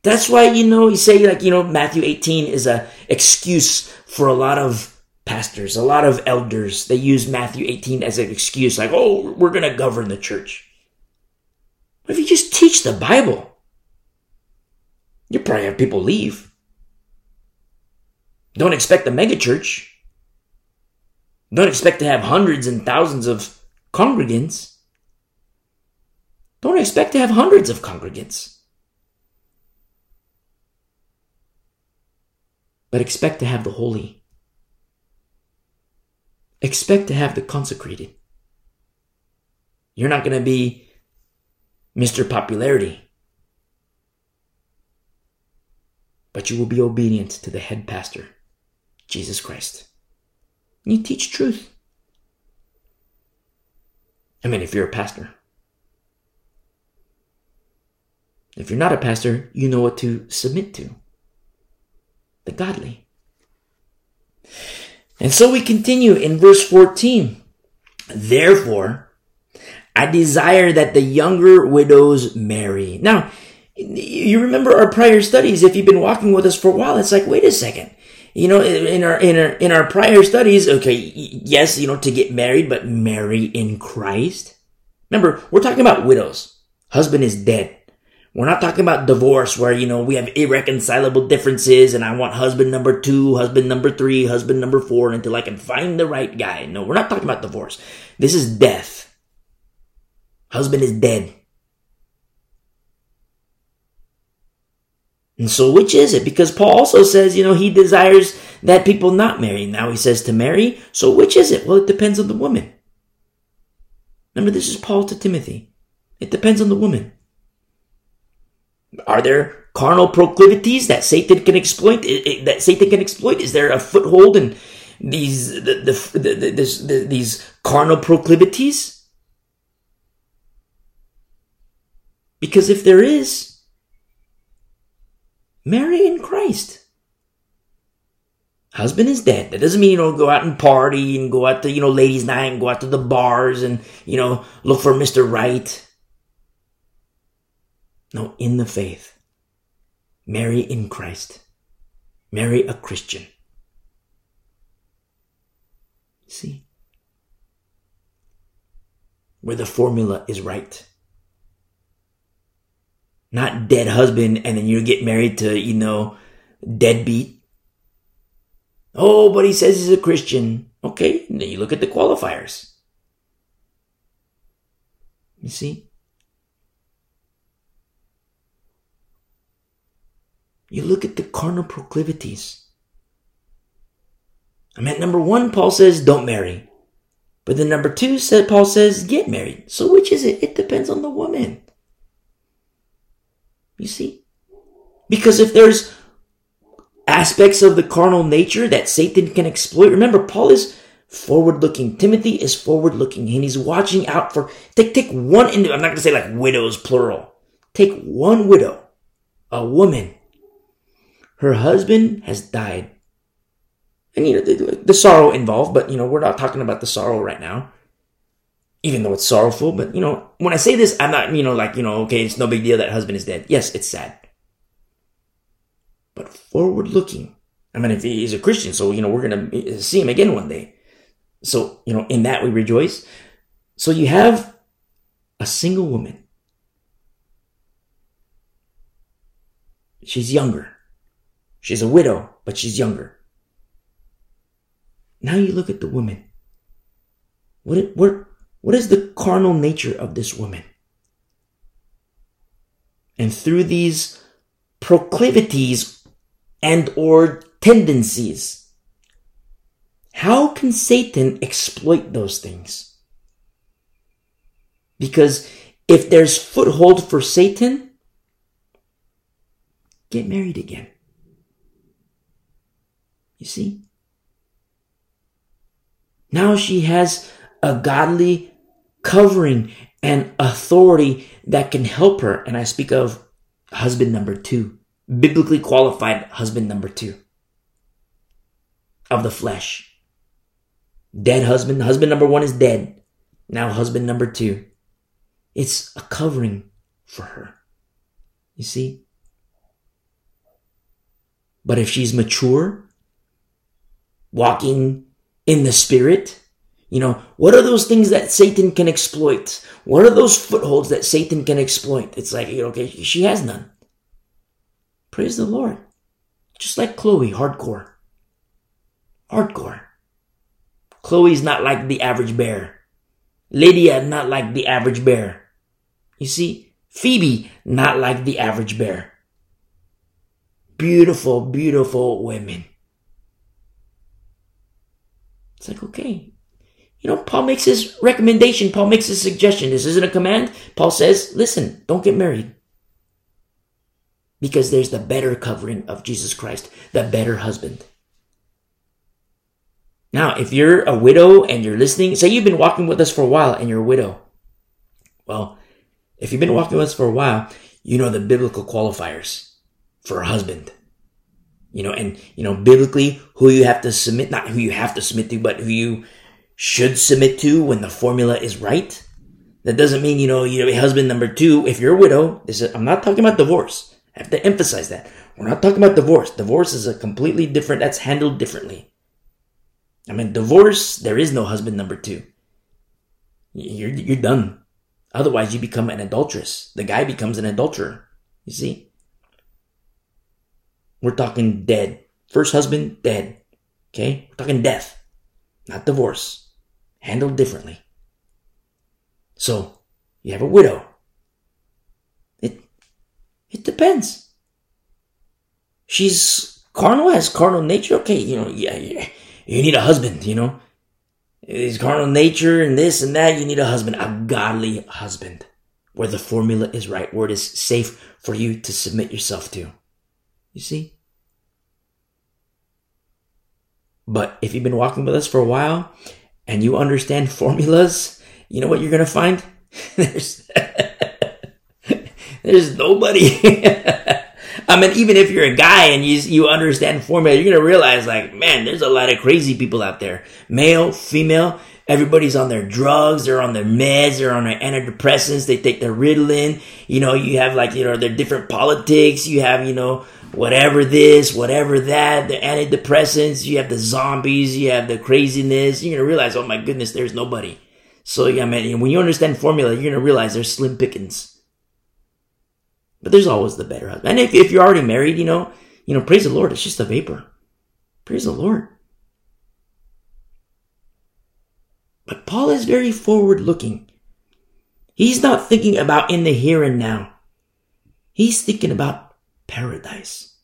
That's why, you know, you say like, you know, Matthew 18 is a excuse for a lot of pastors, a lot of elders, they use Matthew 18 as an excuse, like, oh, we're going to govern the church. But if you just teach the Bible, you probably have people leave. Don't expect a megachurch. Don't expect to have hundreds and thousands of congregants. Don't expect to have hundreds of congregants. But expect to have the holy expect to have the consecrated. You're not going to be Mr. Popularity, but you will be obedient to the head pastor, Jesus Christ. You teach truth. I mean, if you're a pastor. If you're not a pastor, you know what to submit to the godly. And so we continue in verse 14. Therefore, I desire that the younger widows marry. Now, you remember our prior studies. If you've been walking with us for a while, it's like, wait a second. You know, in our, in our, in our prior studies, okay, yes, you know, to get married, but marry in Christ. Remember, we're talking about widows. Husband is dead. We're not talking about divorce where, you know, we have irreconcilable differences and I want husband number two, husband number three, husband number four until I can find the right guy. No, we're not talking about divorce. This is death. Husband is dead. And so which is it? Because Paul also says, you know, he desires that people not marry. Now he says to marry. So which is it? Well, it depends on the woman. Remember, this is Paul to Timothy. It depends on the woman. Are there carnal proclivities that Satan can exploit? That Satan can exploit? Is there a foothold in these the, the, the, this, the these carnal proclivities? Because if there is, marry in Christ. Husband is dead. That doesn't mean you don't go out and party and go out to, you know, ladies' night and go out to the bars and, you know, look for Mr. Right. No, in the faith. Marry in Christ. Marry a Christian. See? Where the formula is right. Not dead husband and then you get married to, you know, deadbeat. Oh, but he says he's a Christian. Okay, then you look at the qualifiers. You see? You look at the carnal proclivities. I mean, number one, Paul says, don't marry. But then number two said, Paul says, get married. So which is it? It depends on the woman. You see? Because if there's aspects of the carnal nature that Satan can exploit, remember, Paul is forward looking. Timothy is forward looking and he's watching out for, take, take one, I'm not going to say like widows, plural. Take one widow, a woman. Her husband has died. And you know, the, the sorrow involved, but you know, we're not talking about the sorrow right now even though it's sorrowful. But you know, when I say this, I'm not, you know, like, you know, okay, it's no big deal that husband is dead. Yes, it's sad. But forward looking. I mean, if he's a Christian, so, you know, we're going to see him again one day. So, you know, in that we rejoice. So you have a single woman. She's younger. She's a widow, but she's younger. Now you look at the woman. What, it, what, what is the carnal nature of this woman? And through these proclivities and or tendencies, how can Satan exploit those things? Because if there's foothold for Satan, get married again. You see? Now she has a godly covering and authority that can help her. And I speak of husband number two, biblically qualified husband number two of the flesh. Dead husband. Husband number one is dead. Now husband number two. It's a covering for her. You see? But if she's mature, walking in the spirit, you know, what are those things that Satan can exploit? What are those footholds that Satan can exploit? It's like, okay, she has none. Praise the Lord. Just like Chloe, hardcore. Hardcore. Chloe's not like the average bear. Lydia, not like the average bear. You see, Phoebe, not like the average bear. Beautiful, beautiful women. It's like, okay, you know, Paul makes his recommendation. Paul makes his suggestion. This isn't a command. Paul says, listen, don't get married. Because there's the better covering of Jesus Christ, the better husband. Now, if you're a widow and you're listening, say you've been walking with us for a while and you're a widow. Well, if you've been walking with us for a while, you know the biblical qualifiers for a husband. You know, and, you know, biblically, who you have to submit, not who you have to submit to, but who you should submit to when the formula is right. That doesn't mean, you know, you know, husband number two, if you're a widow, this is, I'm not talking about divorce. I have to emphasize that. We're not talking about divorce. Divorce is a completely different, that's handled differently. I mean, divorce, there is no husband number two. You're, you're done. Otherwise, you become an adulteress. The guy becomes an adulterer. You see? We're talking dead. First husband, dead. Okay? We're talking death, not divorce handled differently. So, you have a widow. It, it depends. She's carnal, has carnal nature. Okay, you know, yeah, yeah. You need a husband, you know. His carnal nature and this and that. You need a husband, a godly husband, where the formula is right, where it is safe for you to submit yourself to. You see? But if you've been walking with us for a while and you understand formulas, you know what you're going to find? there's, there's nobody. I mean, even if you're a guy and you, you understand formula, you're going to realize like, man, there's a lot of crazy people out there. Male, female, everybody's on their drugs, they're on their meds, they're on their antidepressants, they take their Ritalin. You know, you have like, you know, their different politics. You have, you know, whatever this, whatever that, the antidepressants, you have the zombies, you have the craziness, you're gonna realize, oh my goodness, there's nobody. So yeah, man, when you understand formula, you're gonna realize there's slim pickings. But there's always the better husband. And if, if you're already married, you know, you know, praise the Lord, it's just a vapor. Praise the Lord. But Paul is very forward looking. He's not thinking about in the here and now. He's thinking about paradise.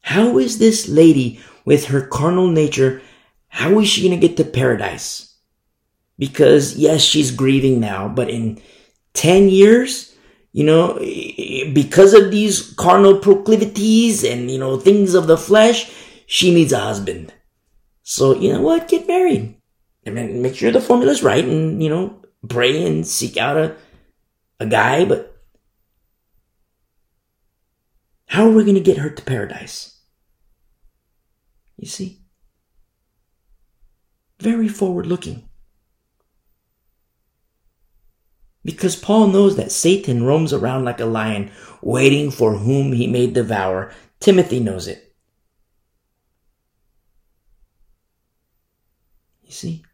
How is this lady with her carnal nature, how is she going to get to paradise? Because yes, she's grieving now, but in 10 years, you know, because of these carnal proclivities and, you know, things of the flesh, she needs a husband. So, you know what? Get married. I mean, make sure the formula's right and, you know, pray and seek out a, a guy, but how are we going to get her to paradise? You see? Very forward looking. Because Paul knows that Satan roams around like a lion, waiting for whom he may devour. Timothy knows it. You see?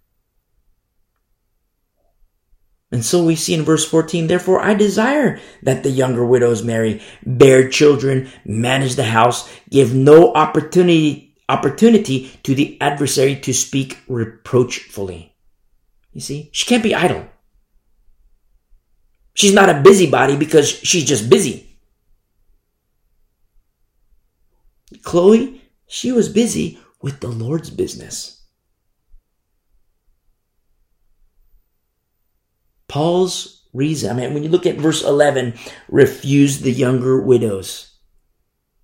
And so we see in verse 14, therefore I desire that the younger widows marry, bear children, manage the house, give no opportunity opportunity to the adversary to speak reproachfully. You see, she can't be idle. She's not a busybody because she's just busy. Chloe, she was busy with the Lord's business. Paul's reason, I mean, when you look at verse 11, refuse the younger widows.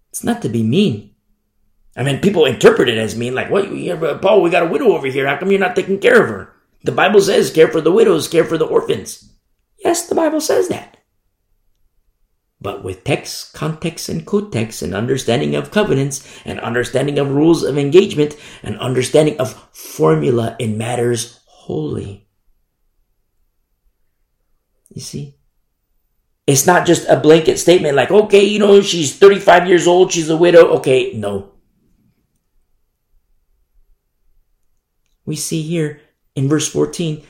It's not to be mean. I mean, people interpret it as mean, like, what, uh, Paul, we got a widow over here. How come you're not taking care of her? The Bible says, care for the widows, care for the orphans. Yes, the Bible says that. But with text, context, and context, and understanding of covenants, and understanding of rules of engagement, and understanding of formula in matters holy. You see? It's not just a blanket statement like, okay, you know, she's 35 years old, she's a widow. Okay, no. we see here in verse 14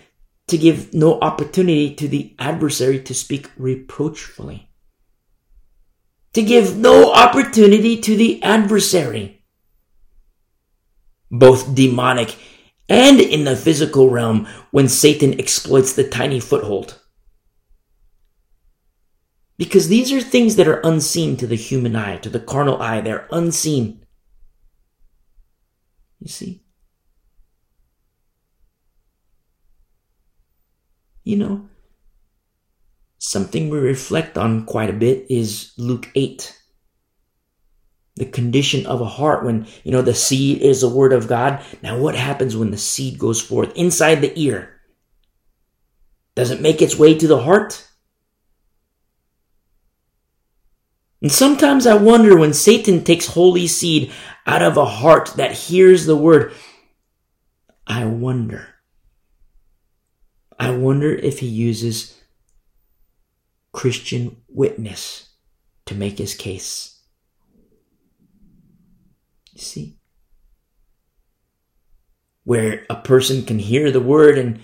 to give no opportunity to the adversary to speak reproachfully. To give no opportunity to the adversary. Both demonic and in the physical realm when Satan exploits the tiny foothold. Because these are things that are unseen to the human eye, to the carnal eye. They're unseen. You see? you know, something we reflect on quite a bit is Luke 8. The condition of a heart when, you know, the seed is the word of God. Now, what happens when the seed goes forth inside the ear? Does it make its way to the heart? And sometimes I wonder when Satan takes holy seed out of a heart that hears the word, I wonder I wonder if he uses Christian witness to make his case. You see? Where a person can hear the word and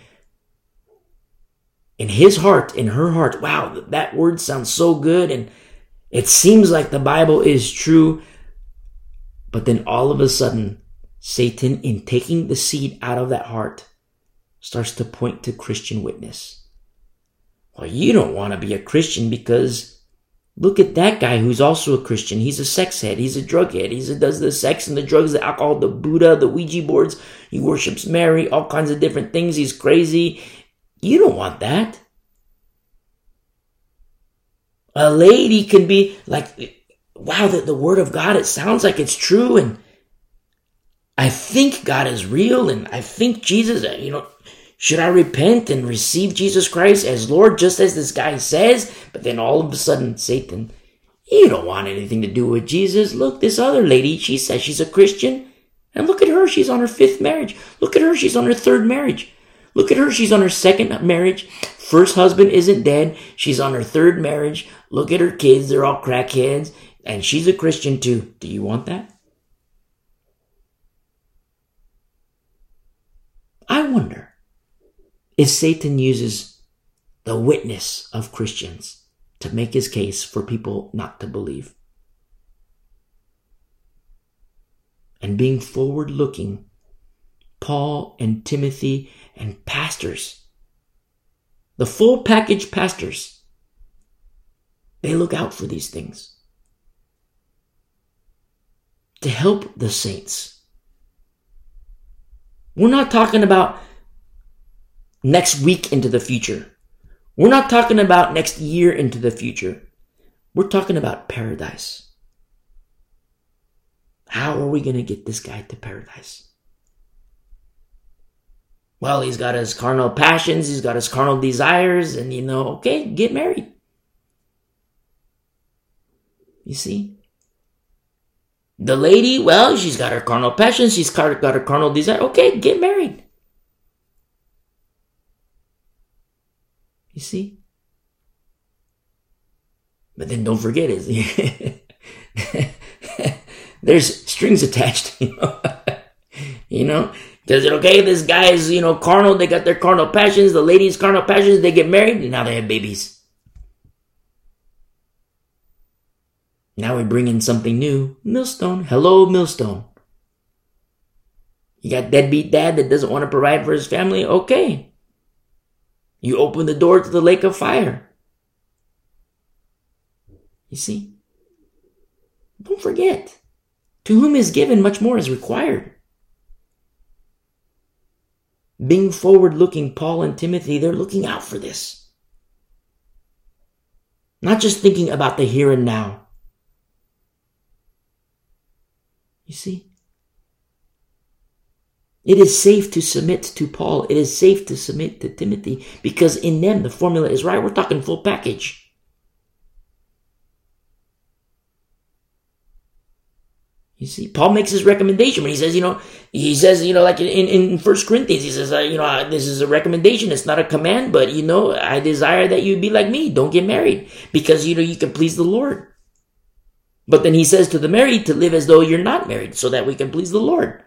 in his heart, in her heart, wow, that word sounds so good and it seems like the Bible is true. But then all of a sudden, Satan, in taking the seed out of that heart, starts to point to Christian witness. Well, you don't want to be a Christian because look at that guy who's also a Christian. He's a sex head. He's a drug head. He does the sex and the drugs, the alcohol, the Buddha, the Ouija boards. He worships Mary, all kinds of different things. He's crazy. You don't want that. A lady can be like, wow, the, the word of God, it sounds like it's true. And I think God is real. And I think Jesus, uh, you know, should I repent and receive Jesus Christ as Lord, just as this guy says? But then all of a sudden, Satan, you don't want anything to do with Jesus. Look, this other lady, she says she's a Christian. And look at her, she's on her fifth marriage. Look at her, she's on her third marriage. Look at her, she's on her second marriage. First husband isn't dead. She's on her third marriage. Look at her kids, they're all crackheads. And she's a Christian too. Do you want that? I wonder if Satan uses the witness of Christians to make his case for people not to believe. and being forward looking, Paul and Timothy and pastors, the full package pastors, they look out for these things to help the saints. We're not talking about next week into the future. We're not talking about next year into the future. We're talking about paradise. How are we going to get this guy to paradise? Well, he's got his carnal passions, he's got his carnal desires, and you know, okay, get married. You see? The lady, well, she's got her carnal passions, she's got her carnal desire. Okay, get married. You see? But then don't forget it. There's strings attached, you know. you know, it okay? This guy is, you know, carnal. They got their carnal passions. The ladies' carnal passions. They get married, and now they have babies. Now we bring in something new. Millstone. Hello, Millstone. You got deadbeat dad that doesn't want to provide for his family? Okay. You open the door to the lake of fire. You see? Don't forget. To whom is given, much more is required. Being forward looking, Paul and Timothy, they're looking out for this. Not just thinking about the here and now. You see? It is safe to submit to Paul. It is safe to submit to Timothy because in them the formula is right. We're talking full package. You see, Paul makes his recommendation when he says, you know, he says, you know, like in, in First Corinthians, he says, uh, you know, uh, this is a recommendation. It's not a command, but you know, I desire that you be like me. Don't get married because, you know, you can please the Lord. But then he says to the married to live as though you're not married so that we can please the Lord.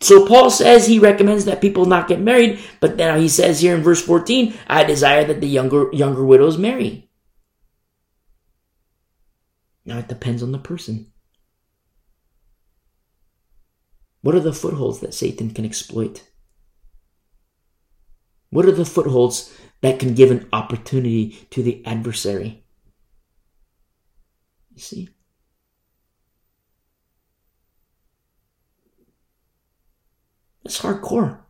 So Paul says he recommends that people not get married, but now he says here in verse 14, I desire that the younger, younger widows marry. Now it depends on the person. What are the footholds that Satan can exploit? What are the footholds that can give an opportunity to the adversary? You see? That's hardcore.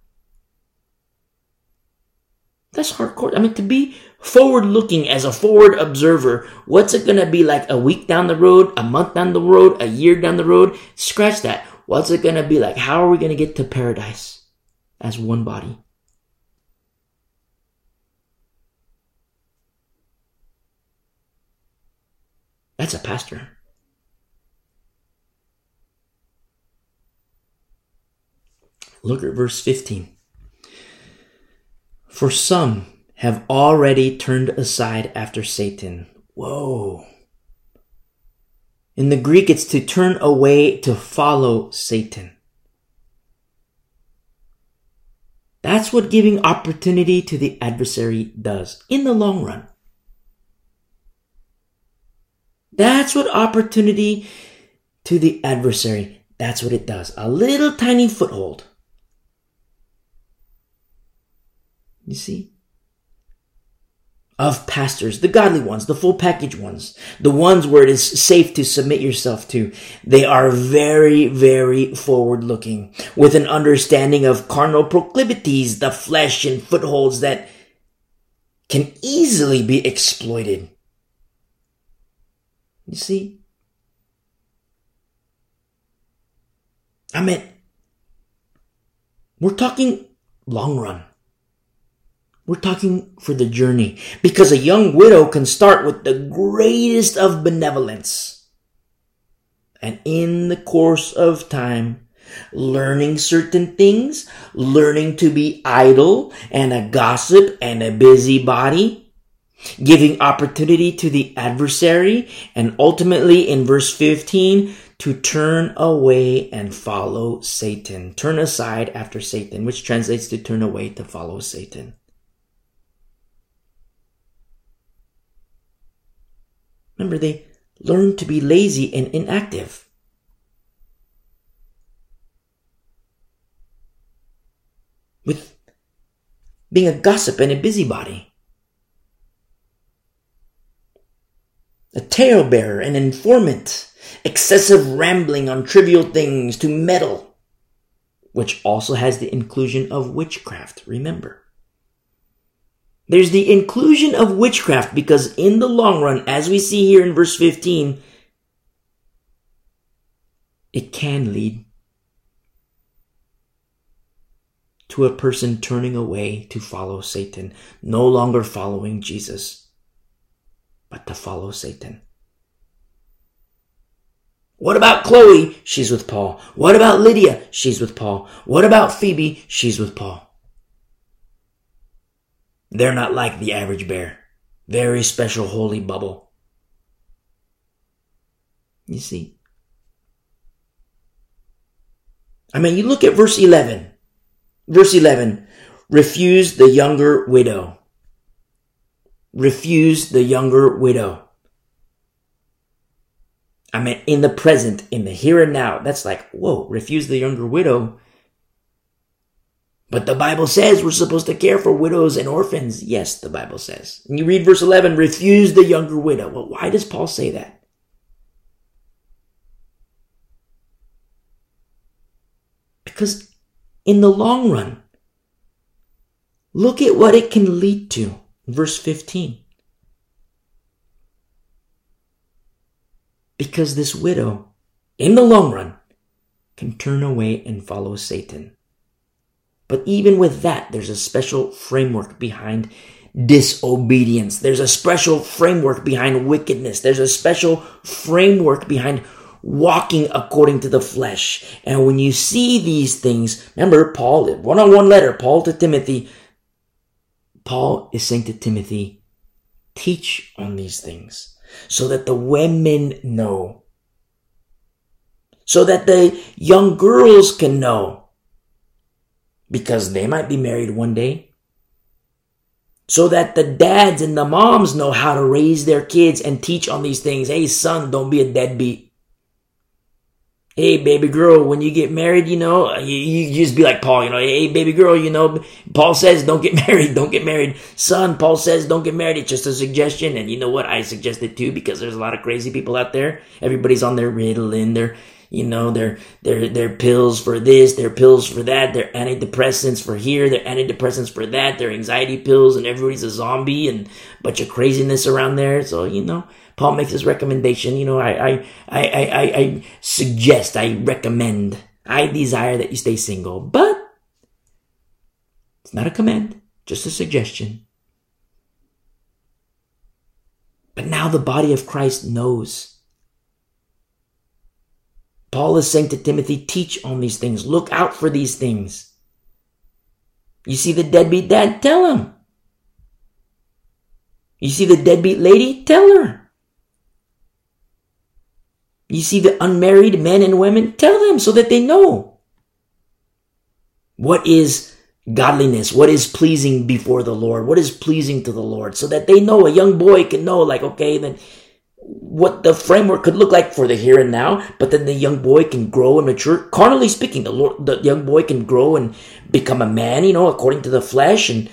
That's hardcore. I mean, to be forward looking as a forward observer, what's it going to be like a week down the road, a month down the road, a year down the road? Scratch that. What's it going to be like? How are we going to get to paradise as one body? That's a pastor. Look at verse 15. For some have already turned aside after Satan. Whoa. In the Greek, it's to turn away to follow Satan. That's what giving opportunity to the adversary does in the long run. That's what opportunity to the adversary, that's what it does. A little tiny foothold. You see? Of pastors, the godly ones, the full package ones, the ones where it is safe to submit yourself to. They are very, very forward looking with an understanding of carnal proclivities, the flesh and footholds that can easily be exploited. You see? I mean, we're talking long run. We're talking for the journey because a young widow can start with the greatest of benevolence. And in the course of time, learning certain things, learning to be idle and a gossip and a busybody, giving opportunity to the adversary, and ultimately in verse 15, to turn away and follow Satan. Turn aside after Satan, which translates to turn away to follow Satan. Remember, they learn to be lazy and inactive. With being a gossip and a busybody. A talebearer, an informant, excessive rambling on trivial things to meddle, which also has the inclusion of witchcraft, remember. There's the inclusion of witchcraft because in the long run, as we see here in verse 15, it can lead to a person turning away to follow Satan, no longer following Jesus, but to follow Satan. What about Chloe? She's with Paul. What about Lydia? She's with Paul. What about Phoebe? She's with Paul. They're not like the average bear. Very special holy bubble. You see? I mean, you look at verse 11. Verse 11. Refuse the younger widow. Refuse the younger widow. I mean, in the present, in the here and now. That's like, whoa, refuse the younger widow. But the Bible says we're supposed to care for widows and orphans. Yes, the Bible says. And you read verse 11, refuse the younger widow. Well, why does Paul say that? Because in the long run, look at what it can lead to. Verse 15. Because this widow, in the long run, can turn away and follow Satan. But even with that, there's a special framework behind disobedience. There's a special framework behind wickedness. There's a special framework behind walking according to the flesh. And when you see these things, remember Paul, one on one letter, Paul to Timothy, Paul is saying to Timothy, teach on these things so that the women know, so that the young girls can know because they might be married one day. So that the dads and the moms know how to raise their kids and teach on these things. Hey, son, don't be a deadbeat. Hey, baby girl, when you get married, you know, you, you just be like Paul, you know, hey, baby girl, you know, Paul says don't get married, don't get married. Son, Paul says don't get married. It's just a suggestion. And you know what? I suggest it too because there's a lot of crazy people out there. Everybody's on their Ritalin, their you know, they're, they're, they're pills for this, they're pills for that, they're antidepressants for here, they're antidepressants for that, they're anxiety pills, and everybody's a zombie and a bunch of craziness around there. So, you know, Paul makes this recommendation. You know, I, I, I, I, I suggest, I recommend, I desire that you stay single, but it's not a command, just a suggestion. But now the body of Christ knows Paul is saying to Timothy, teach on these things. Look out for these things. You see the deadbeat dad? Tell him. You see the deadbeat lady? Tell her. You see the unmarried men and women? Tell them so that they know. What is godliness? What is pleasing before the Lord? What is pleasing to the Lord? So that they know, a young boy can know, like, okay, then what the framework could look like for the here and now, but then the young boy can grow and mature. Carnally speaking, the Lord, the young boy can grow and become a man, you know, according to the flesh. And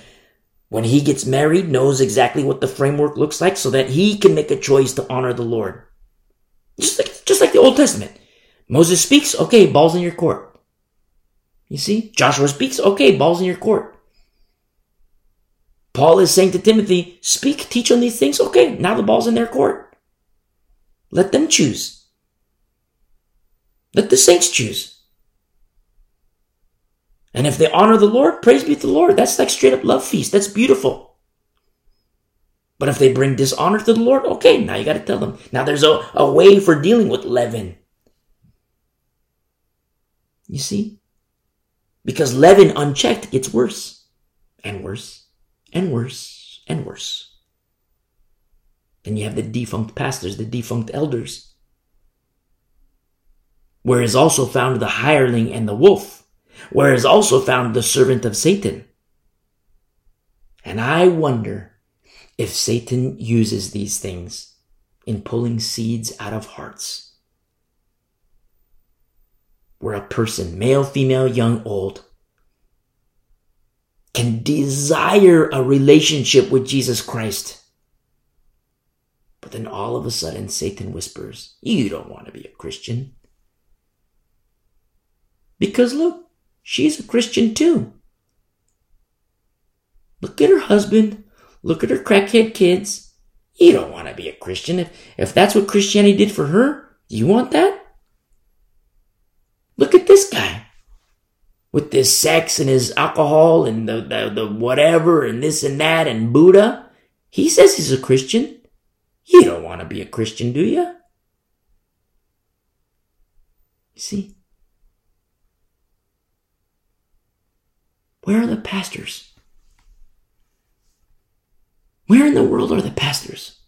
when he gets married, knows exactly what the framework looks like so that he can make a choice to honor the Lord. Just like, just like the Old Testament. Moses speaks, okay, balls in your court. You see? Joshua speaks, okay, balls in your court. Paul is saying to Timothy, speak, teach on these things, okay, now the ball's in their court. Let them choose. Let the saints choose. And if they honor the Lord, praise be to the Lord. That's like straight up love feast. That's beautiful. But if they bring dishonor to the Lord, okay, now you got to tell them. Now there's a, a way for dealing with leaven. You see? Because leaven unchecked gets worse and worse and worse and worse. Then you have the defunct pastors, the defunct elders. Where is also found the hireling and the wolf, where is also found the servant of Satan. And I wonder if Satan uses these things in pulling seeds out of hearts. Where a person, male, female, young, old, can desire a relationship with Jesus Christ. But then all of a sudden, Satan whispers, You don't want to be a Christian. Because look, she's a Christian too. Look at her husband. Look at her crackhead kids. You don't want to be a Christian. If, if that's what Christianity did for her, you want that? Look at this guy with this sex and his alcohol and the, the, the whatever and this and that and Buddha. He says he's a Christian. You don't want to be a Christian, do you? You see? Where are the pastors? Where in the world are the pastors?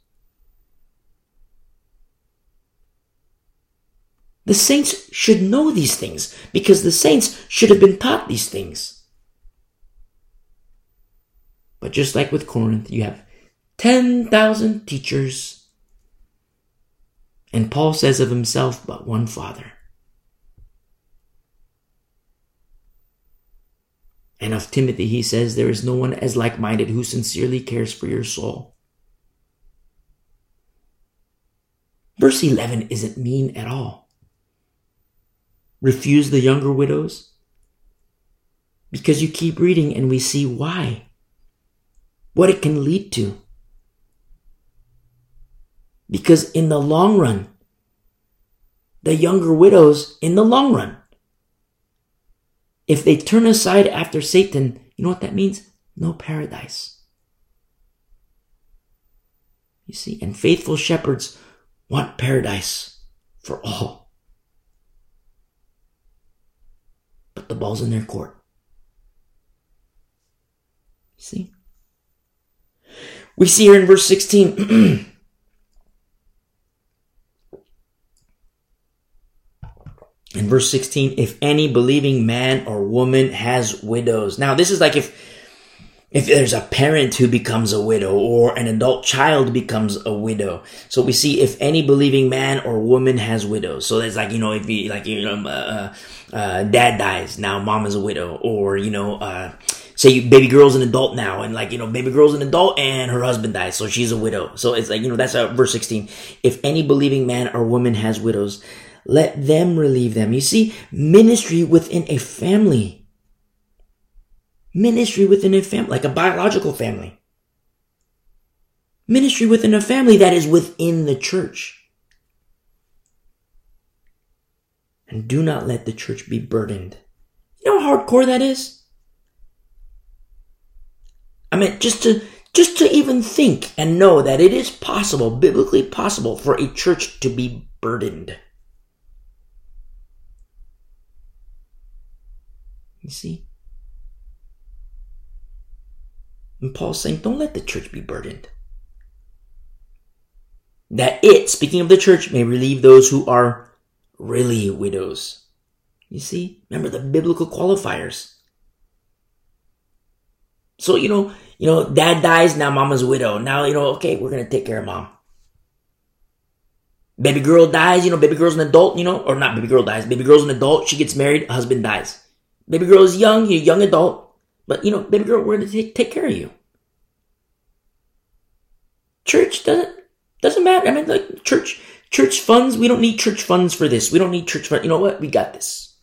The saints should know these things because the saints should have been taught these things. But just like with Corinth, you have 10,000 teachers. And Paul says of himself, but one Father. And of Timothy, he says, There is no one as like minded who sincerely cares for your soul. Verse 11 isn't mean at all. Refuse the younger widows? Because you keep reading and we see why. What it can lead to. Because in the long run, the younger widows, in the long run, if they turn aside after Satan, you know what that means? No paradise. You see, and faithful shepherds want paradise for all. But the ball's in their court. You see? We see here in verse 16 in verse 16 if any believing man or woman has widows. Now this is like if if there's a parent who becomes a widow or an adult child becomes a widow. So we see if any believing man or woman has widows. So it's like you know if you like you know uh, uh, uh, dad dies now mom is a widow. Or you know uh, say baby girl's an adult now and like you know baby girl's an adult and her husband dies so she's a widow. So it's like you know that's verse 16 if any believing man or woman has widows let them relieve them. You see, ministry within a family. Ministry within a family, like a biological family. Ministry within a family that is within the church. And do not let the church be burdened. You know how hardcore that is? I mean, just to, just to even think and know that it is possible, biblically possible for a church to be burdened. You see? And Paul's saying, don't let the church be burdened. That it, speaking of the church, may relieve those who are really widows. You see? Remember the biblical qualifiers. So, you know, you know, dad dies, now mama's widow. Now, you know, okay, we're gonna take care of mom. Baby girl dies, you know, baby girl's an adult, you know, or not baby girl dies, baby girl's an adult, she gets married, husband dies. Baby girl is young, you're a young adult. But, you know, baby girl, we're going to take, take care of you. Church doesn't, doesn't matter. I mean, like, church, church funds, we don't need church funds for this. We don't need church funds. You know what? We got this.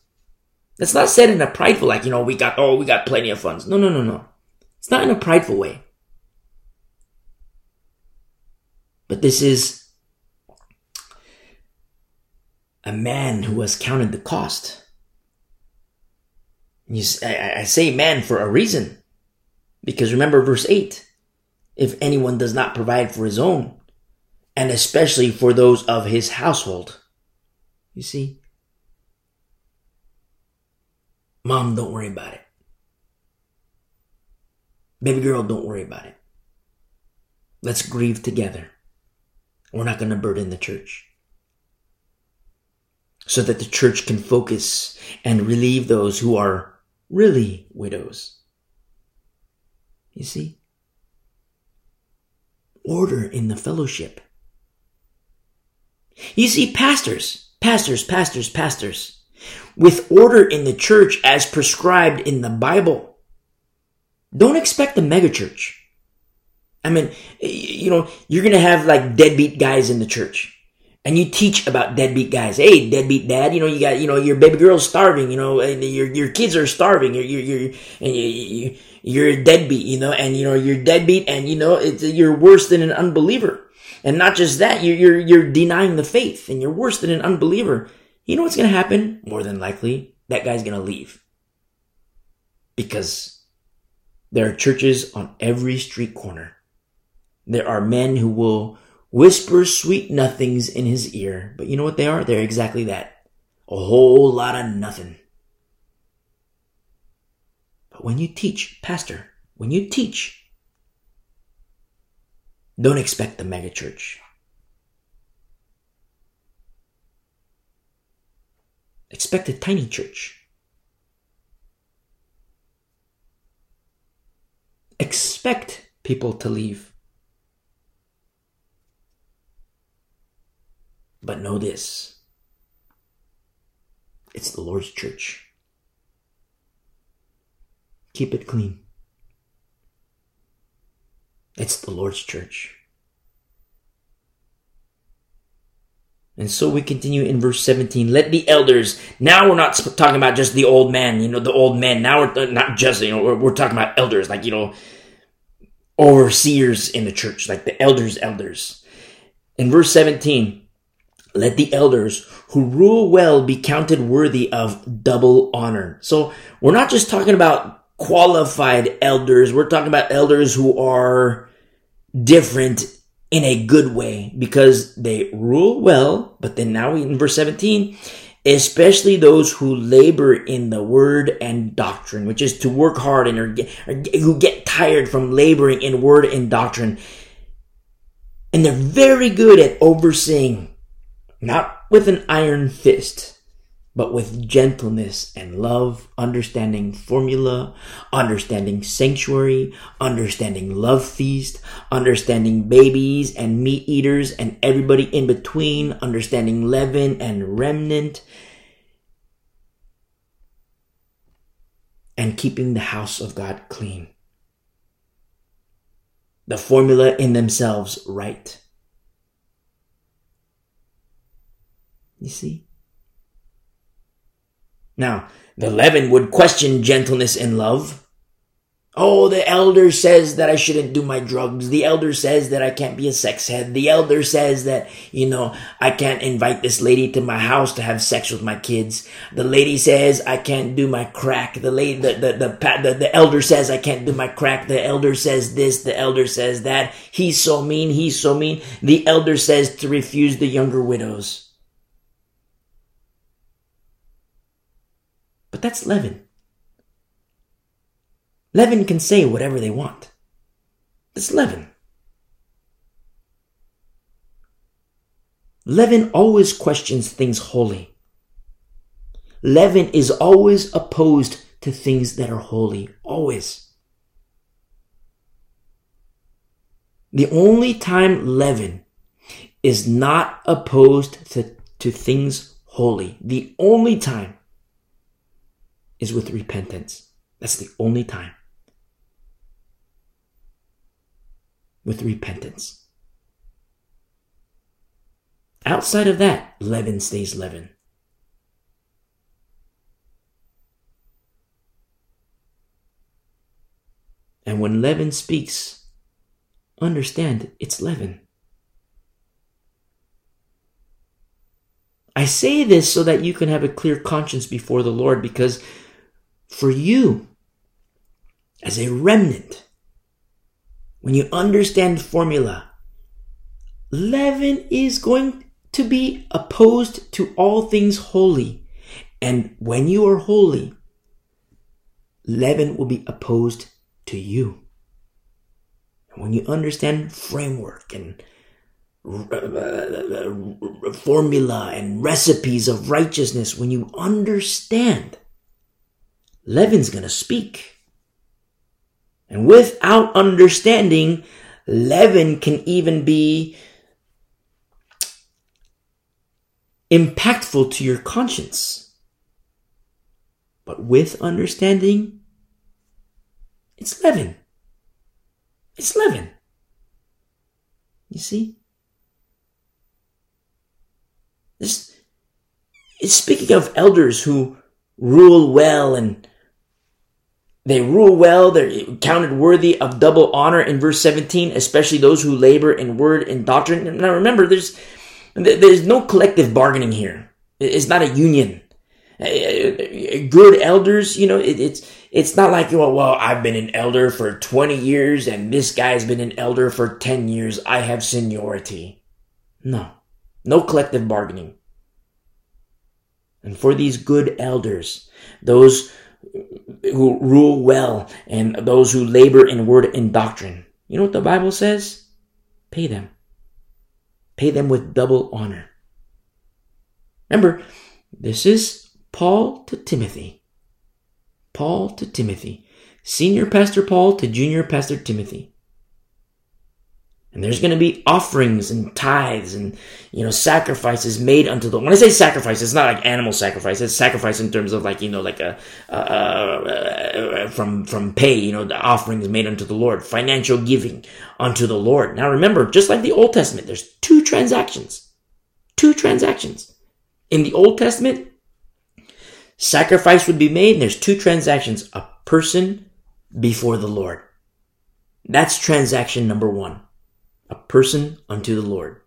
That's not said in a prideful, like, you know, we got, oh, we got plenty of funds. No, no, no, no. It's not in a prideful way. But this is a man who has counted the cost. You, I, I say man for a reason. Because remember verse 8 if anyone does not provide for his own, and especially for those of his household. You see? Mom, don't worry about it. Baby girl, don't worry about it. Let's grieve together. We're not going to burden the church so that the church can focus and relieve those who are really widows. You see? Order in the fellowship. You see, pastors, pastors, pastors, pastors, with order in the church as prescribed in the Bible, don't expect a megachurch. I mean, you know, you're going to have like deadbeat guys in the church and you teach about deadbeat guys. Hey, deadbeat dad, you know, you got, you know, your baby girl's starving, you know, and your, your kids are starving. You're, you're, you're, and you, you're a deadbeat, you know, and, you know, you're deadbeat and, you know, it's, you're worse than an unbeliever. And not just that, you're, you're, you're denying the faith and you're worse than an unbeliever. You know what's going to happen? More than likely, that guy's going to leave. Because there are churches on every street corner. There are men who will whispers sweet nothings in his ear. But you know what they are? They're exactly that. A whole lot of nothing. But when you teach, Pastor, when you teach, don't expect the megachurch. Expect a tiny church. Expect people to leave. But know this it's the Lord's church. Keep it clean. It's the Lord's church. And so we continue in verse 17. Let the elders, now we're not talking about just the old man, you know, the old men. Now we're not just, you know, we're, we're talking about elders, like, you know, overseers in the church, like the elders, elders. In verse 17, let the elders who rule well be counted worthy of double honor. So we're not just talking about qualified elders. We're talking about elders who are different in a good way because they rule well. But then now in verse 17, especially those who labor in the word and doctrine, which is to work hard and who get tired from laboring in word and doctrine. And they're very good at overseeing not with an iron fist, but with gentleness and love, understanding formula, understanding sanctuary, understanding love feast, understanding babies and meat eaters and everybody in between, understanding leaven and remnant, and keeping the house of God clean. The formula in themselves right. You see? Now, the leaven would question gentleness and love. Oh, the elder says that I shouldn't do my drugs. The elder says that I can't be a sex head. The elder says that, you know, I can't invite this lady to my house to have sex with my kids. The lady says I can't do my crack. The lady, the, the, the, the, the elder says I can't do my crack. The elder says this. The elder says that. He's so mean. He's so mean. The elder says to refuse the younger widows. But that's leaven. Leaven can say whatever they want. It's leaven. Leaven always questions things holy. Leaven is always opposed to things that are holy. Always. The only time leaven is not opposed to, to things holy, the only time is with repentance. That's the only time. With repentance. Outside of that, leaven stays leaven. And when leaven speaks, understand it's leaven. I say this so that you can have a clear conscience before the Lord because for you as a remnant. When you understand formula, leaven is going to be opposed to all things holy. And when you are holy, leaven will be opposed to you. And when you understand framework and formula and recipes of righteousness, when you understand Leaven's going to speak. And without understanding, leaven can even be impactful to your conscience. But with understanding, it's leaven. It's leaven. You see? This is speaking of elders who rule well and they rule well, they're counted worthy of double honor in verse 17, especially those who labor in word and doctrine. Now remember, there's there's no collective bargaining here. It's not a union. Good elders, you know, it, it's it's not like well, well, I've been an elder for 20 years and this guy's been an elder for 10 years. I have seniority. No, no collective bargaining. And for these good elders, those who rule well and those who labor in word and doctrine. You know what the Bible says? Pay them. Pay them with double honor. Remember, this is Paul to Timothy. Paul to Timothy. Senior Pastor Paul to Junior Pastor Timothy. And there's going to be offerings and tithes and, you know, sacrifices made unto the, when I say sacrifice, it's not like animal sacrifice. It's sacrifice in terms of like, you know, like a, uh, from, from pay, you know, the offerings made unto the Lord, financial giving unto the Lord. Now remember, just like the Old Testament, there's two transactions, two transactions. In the Old Testament, sacrifice would be made and there's two transactions, a person before the Lord. That's transaction number one a person unto the Lord.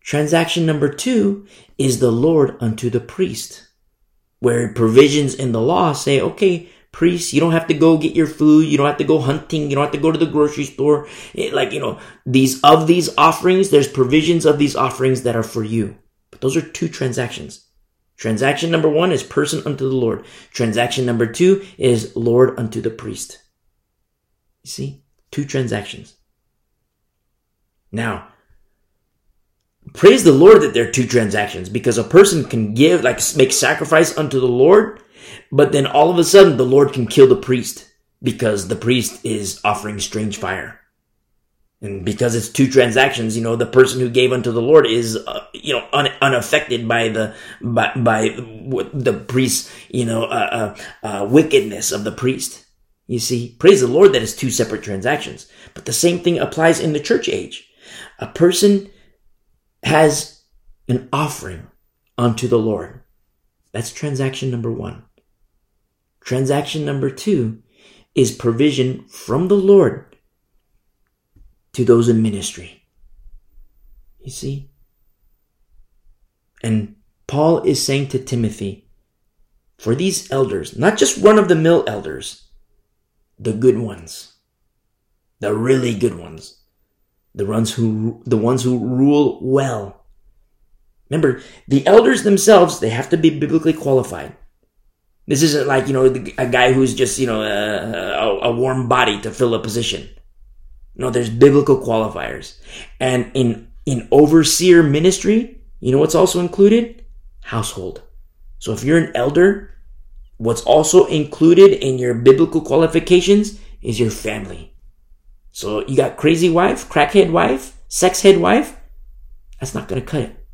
Transaction number two is the Lord unto the priest, where provisions in the law say, okay, priest, you don't have to go get your food. You don't have to go hunting. You don't have to go to the grocery store. It, like, you know, these, of these offerings, there's provisions of these offerings that are for you. But those are two transactions. Transaction number one is person unto the Lord. Transaction number two is Lord unto the priest. You see? Two transactions. Now, praise the Lord that there are two transactions because a person can give, like make sacrifice unto the Lord, but then all of a sudden the Lord can kill the priest because the priest is offering strange fire. And because it's two transactions, you know, the person who gave unto the Lord is, uh, you know, un- unaffected by the, by, by the priest, you know, uh, uh, uh, wickedness of the priest. You see, praise the Lord that it's two separate transactions. But the same thing applies in the church age a person has an offering unto the Lord. That's transaction number one. Transaction number two is provision from the Lord to those in ministry. You see? And Paul is saying to Timothy, for these elders, not just run of the mill elders, the good ones, the really good ones, the ones who the ones who rule well. Remember, the elders themselves they have to be biblically qualified. This isn't like you know a guy who's just you know uh, a, a warm body to fill a position. No, there's biblical qualifiers, and in in overseer ministry, you know what's also included? Household. So if you're an elder, what's also included in your biblical qualifications is your family. So you got crazy wife, crackhead wife, sexhead wife. That's not going to cut it.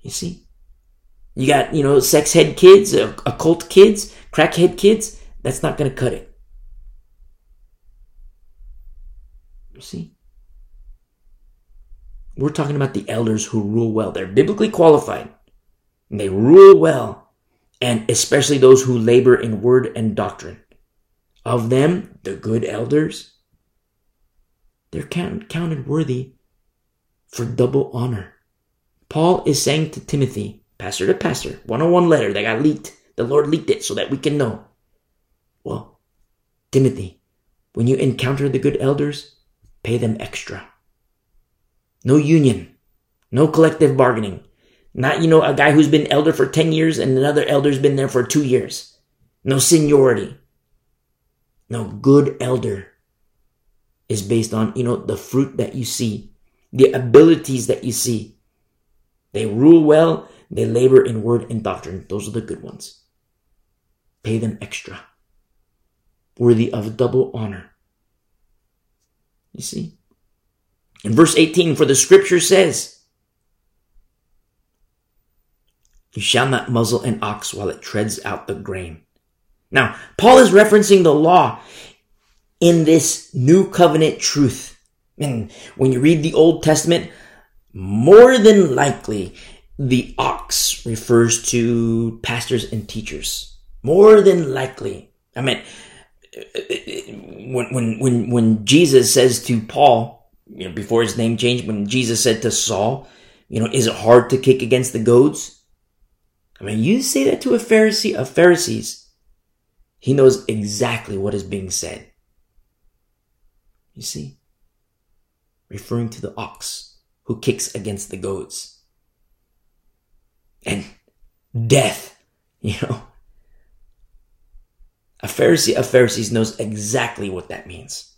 You see? You got, you know, sex head kids, uh, occult kids, crackhead kids. That's not going to cut it. You see? We're talking about the elders who rule well. They're biblically qualified. They rule well. And especially those who labor in word and doctrine. Of them, the good elders, they're count, counted worthy for double honor. Paul is saying to Timothy, pastor to pastor, 101 letter that got leaked. The Lord leaked it so that we can know. Well, Timothy, when you encounter the good elders, pay them extra. No union, no collective bargaining. Not, you know, a guy who's been elder for 10 years and another elder's been there for two years. No seniority. No good elder is based on, you know, the fruit that you see, the abilities that you see. They rule well, they labor in word and doctrine. Those are the good ones. Pay them extra, worthy of double honor. You see? In verse 18, for the scripture says, You shall not muzzle an ox while it treads out the grain. Now, Paul is referencing the law in this new covenant truth. And when you read the Old Testament, more than likely, the ox refers to pastors and teachers. More than likely. I mean, when, when, when, when Jesus says to Paul, you know, before his name changed, when Jesus said to Saul, you know, is it hard to kick against the goads? I mean, you say that to a Pharisee of Pharisees. He knows exactly what is being said. You see? Referring to the ox who kicks against the goads. And death, you know. A Pharisee of Pharisees knows exactly what that means.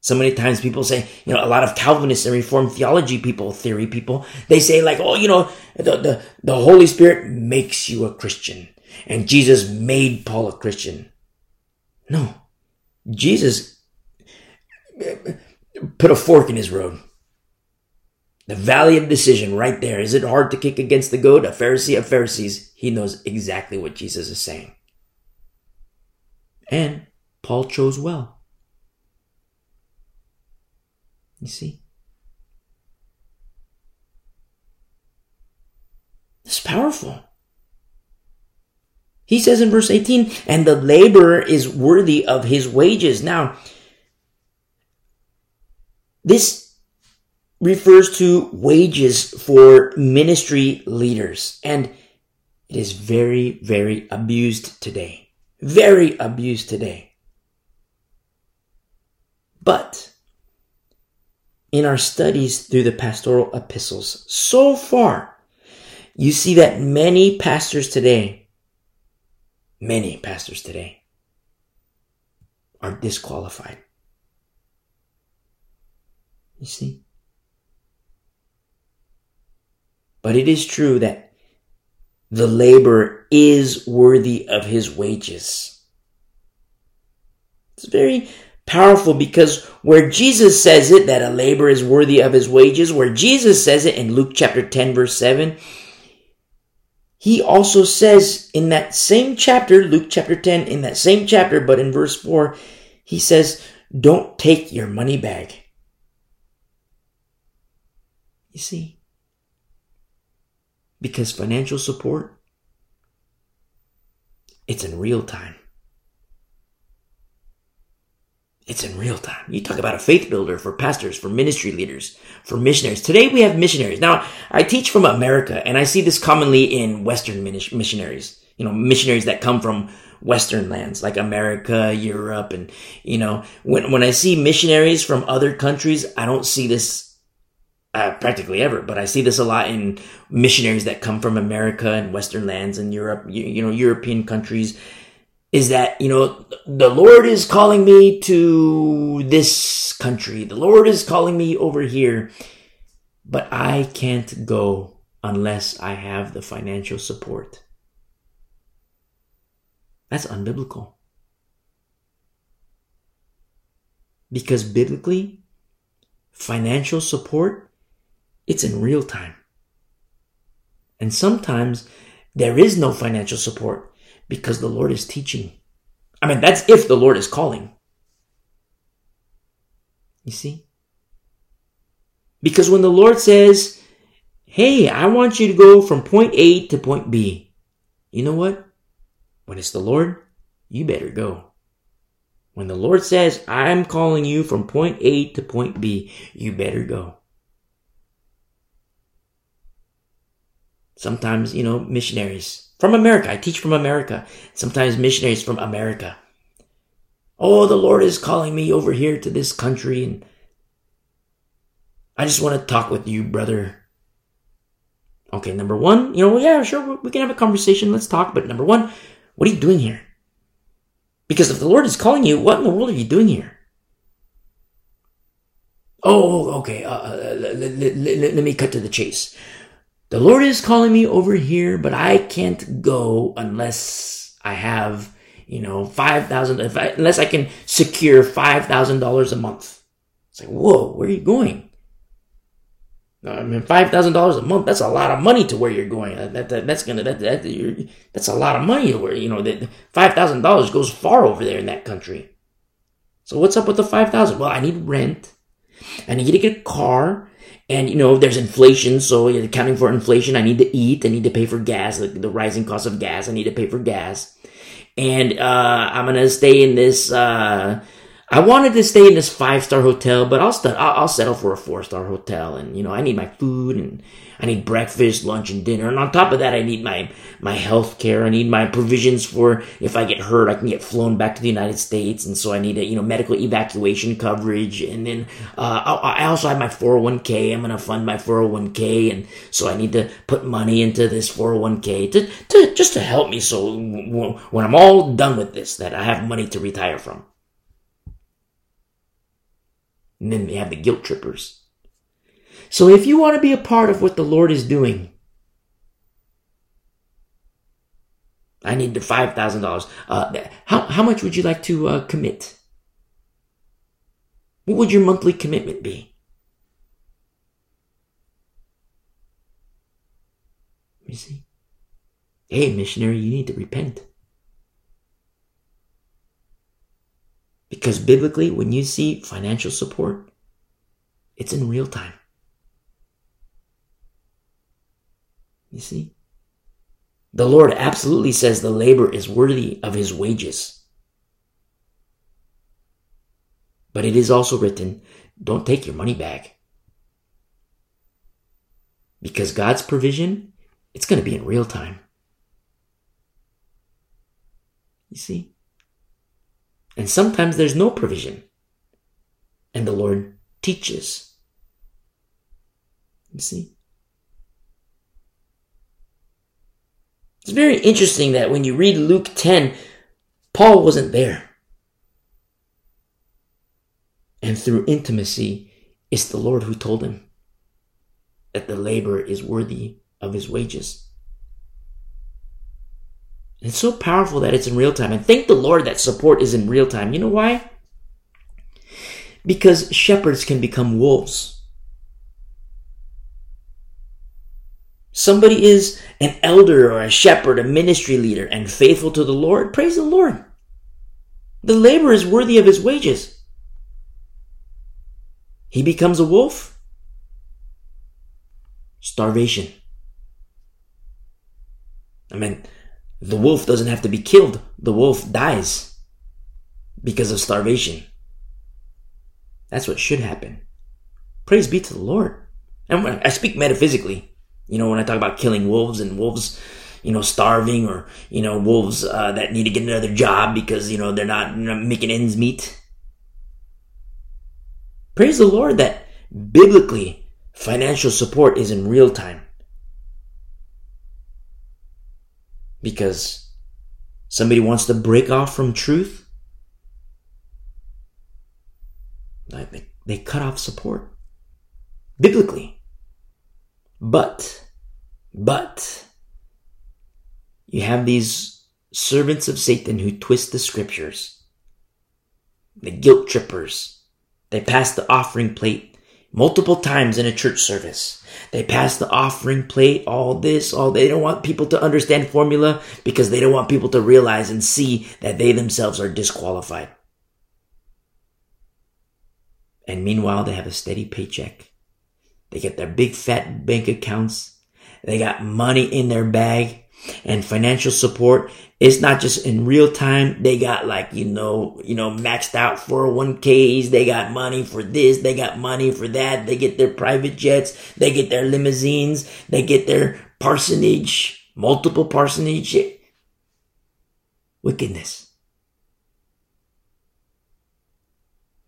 So many times people say, you know, a lot of Calvinists and Reformed theology people, theory people, they say like, oh, you know, the, the, the Holy Spirit makes you a Christian and Jesus made Paul a Christian. No, Jesus put a fork in his road. The valley of decision right there. Is it hard to kick against the goads? A Pharisee of Pharisees, he knows exactly what Jesus is saying. And Paul chose well. You see? It's powerful. He says in verse 18, and the laborer is worthy of his wages. Now, this refers to wages for ministry leaders, and it is very, very abused today. Very abused today. But in our studies through the pastoral epistles so far, you see that many pastors today, many pastors today, are disqualified. You see? But it is true that the laborer is worthy of his wages. It's very powerful because where Jesus says it, that a laborer is worthy of his wages, where Jesus says it in Luke chapter 10 verse 7, he also says in that same chapter, Luke chapter 10, in that same chapter, but in verse 4, he says, don't take your money bag. You see? Because financial support, it's in real time. It's in real time. You talk about a faith builder for pastors, for ministry leaders, for missionaries. Today we have missionaries. Now, I teach from America and I see this commonly in Western missionaries. You know, missionaries that come from Western lands like America, Europe, and, you know, when, when I see missionaries from other countries, I don't see this uh, practically ever, but I see this a lot in missionaries that come from America and Western lands and Europe, you, you know, European countries is that, you know, the Lord is calling me to this country. The Lord is calling me over here, but I can't go unless I have the financial support. That's unbiblical. Because biblically, financial support, it's in real time. And sometimes there is no financial support because the Lord is teaching. I mean, that's if the Lord is calling. You see? Because when the Lord says, Hey, I want you to go from point A to point B, you know what? When it's the Lord, you better go. When the Lord says, I'm calling you from point A to point B, you better go. Sometimes, you know, missionaries, from America. I teach from America. Sometimes missionaries from America. Oh, the Lord is calling me over here to this country and I just want to talk with you, brother. Okay, number one, you know, yeah, sure, we can have a conversation. Let's talk. But number one, what are you doing here? Because if the Lord is calling you, what in the world are you doing here? Oh, okay. Uh, uh let, let, let, let me cut to the chase the Lord is calling me over here, but I can't go unless I have, you know, five thousand. Unless I can secure five thousand dollars a month. It's like, whoa, where are you going? I mean, five thousand dollars a month—that's a lot of money to where you're going. That, that that's gonna that, that that's a lot of money to where you know that five thousand dollars goes far over there in that country. So what's up with the five thousand? Well, I need rent. I need to get a car, and you know there's inflation. So accounting for inflation, I need to eat. I need to pay for gas, like the rising cost of gas. I need to pay for gas, and uh, I'm gonna stay in this. Uh, I wanted to stay in this five star hotel, but I'll, st- I'll, I'll settle for a four star hotel. And you know, I need my food and I need breakfast, lunch, and dinner. And on top of that, I need my my health care. I need my provisions for if I get hurt, I can get flown back to the United States. And so I need a you know medical evacuation coverage. And then uh, I also have my 401k. I'm gonna fund my 401k, and so I need to put money into this 401k to, to just to help me. So when I'm all done with this, that I have money to retire from. And then they have the guilt trippers. So if you want to be a part of what the Lord is doing, I need the five thousand uh, dollars. How how much would you like to uh, commit? What would your monthly commitment be? You see, hey missionary, you need to repent. Because biblically, when you see financial support, it's in real time. You see? The Lord absolutely says the labor is worthy of his wages. But it is also written, don't take your money back. Because God's provision, it's going to be in real time. You see? And sometimes there's no provision. And the Lord teaches. You see? It's very interesting that when you read Luke 10, Paul wasn't there. And through intimacy, it's the Lord who told him that the labor is worthy of his wages. It's so powerful that it's in real time. And thank the Lord that support is in real time. You know why? Because shepherds can become wolves. Somebody is an elder or a shepherd, a ministry leader, and faithful to the Lord. Praise the Lord. The labor is worthy of his wages. He becomes a wolf. Starvation. I mean, the wolf doesn't have to be killed. The wolf dies because of starvation. That's what should happen. Praise be to the Lord. And I speak metaphysically, you know, when I talk about killing wolves and wolves, you know, starving or, you know, wolves uh, that need to get another job because, you know, they're not, not making ends meet. Praise the Lord that biblically financial support is in real time. because somebody wants to break off from truth, they, they cut off support biblically. But, but, you have these servants of Satan who twist the scriptures, the guilt trippers. They pass the offering plate multiple times in a church service. They pass the offering plate, all this, all they don't want people to understand formula because they don't want people to realize and see that they themselves are disqualified. And meanwhile, they have a steady paycheck. They get their big fat bank accounts. They got money in their bag and financial support it's not just in real time. They got like, you know, you know, maxed out 401ks. They got money for this. They got money for that. They get their private jets. They get their limousines. They get their parsonage, multiple parsonage. Wickedness.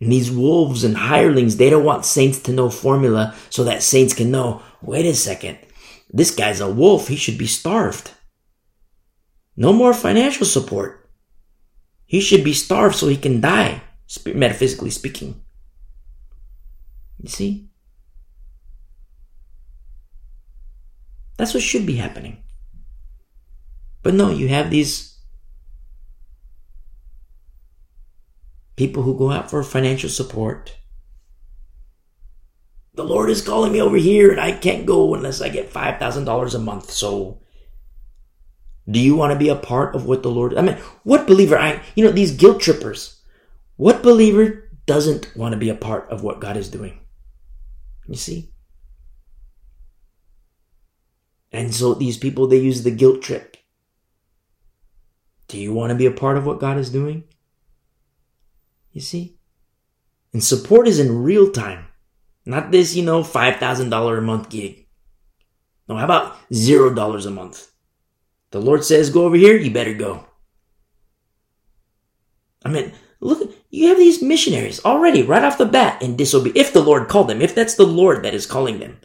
And these wolves and hirelings, they don't want saints to know formula so that saints can know, wait a second, this guy's a wolf. He should be starved. No more financial support. He should be starved so he can die, metaphysically speaking. You see? That's what should be happening. But no, you have these people who go out for financial support. The Lord is calling me over here and I can't go unless I get $5,000 a month. So do you want to be a part of what the Lord, I mean, what believer, I, you know, these guilt trippers, what believer doesn't want to be a part of what God is doing? You see? And so these people, they use the guilt trip. Do you want to be a part of what God is doing? You see? And support is in real time. Not this, you know, $5,000 a month gig. No, how about $0 a month? The Lord says, go over here, you better go. I mean, look, you have these missionaries already right off the bat in disobedience. If the Lord called them, if that's the Lord that is calling them.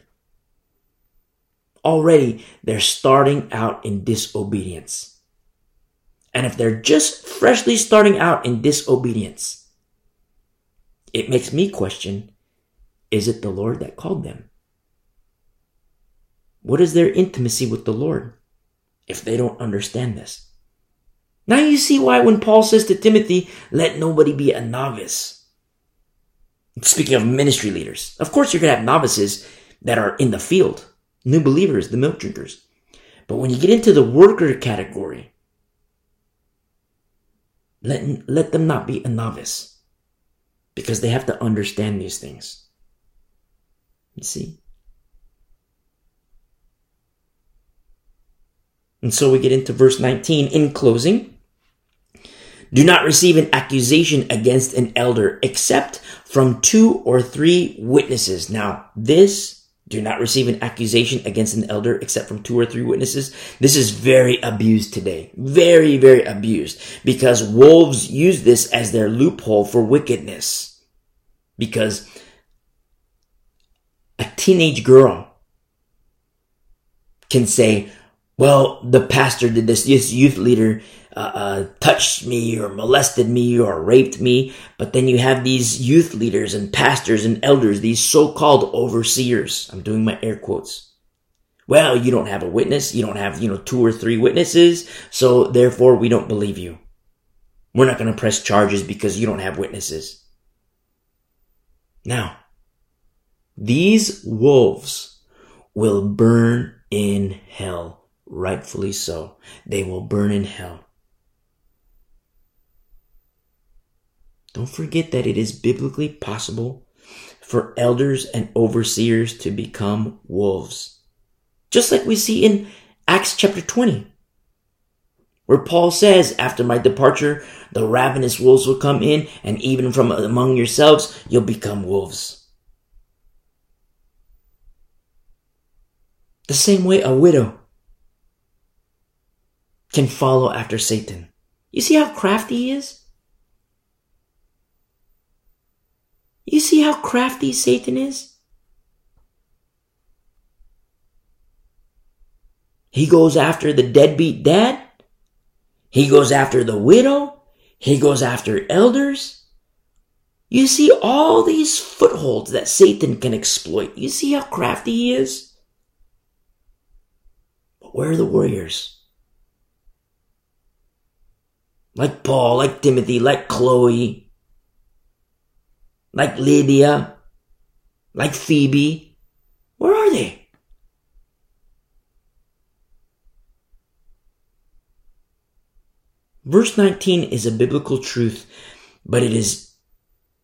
Already, they're starting out in disobedience. And if they're just freshly starting out in disobedience, it makes me question is it the Lord that called them? What is their intimacy with the Lord if they don't understand this? Now you see why when Paul says to Timothy, let nobody be a novice. Speaking of ministry leaders, of course you're going to have novices that are in the field, new believers, the milk drinkers. But when you get into the worker category, let, let them not be a novice because they have to understand these things. You see? And so we get into verse 19 in closing. Do not receive an accusation against an elder except from two or three witnesses. Now, this do not receive an accusation against an elder except from two or three witnesses. This is very abused today. Very, very abused because wolves use this as their loophole for wickedness. Because a teenage girl can say, well, the pastor did this, this youth leader uh, uh, touched me or molested me or raped me. But then you have these youth leaders and pastors and elders, these so-called overseers. I'm doing my air quotes. Well, you don't have a witness. You don't have, you know, two or three witnesses. So therefore we don't believe you. We're not going to press charges because you don't have witnesses. Now, these wolves will burn in hell, rightfully so. They will burn in hell. Don't forget that it is biblically possible for elders and overseers to become wolves. Just like we see in Acts chapter 20, where Paul says, After my departure, the ravenous wolves will come in, and even from among yourselves, you'll become wolves. The same way a widow can follow after Satan. You see how crafty he is? You see how crafty Satan is? He goes after the deadbeat dad. He goes after the widow. He goes after elders. You see all these footholds that Satan can exploit. You see how crafty he is? Where are the warriors? Like Paul, like Timothy, like Chloe, like Lydia, like Phoebe. Where are they? Verse 19 is a biblical truth, but it is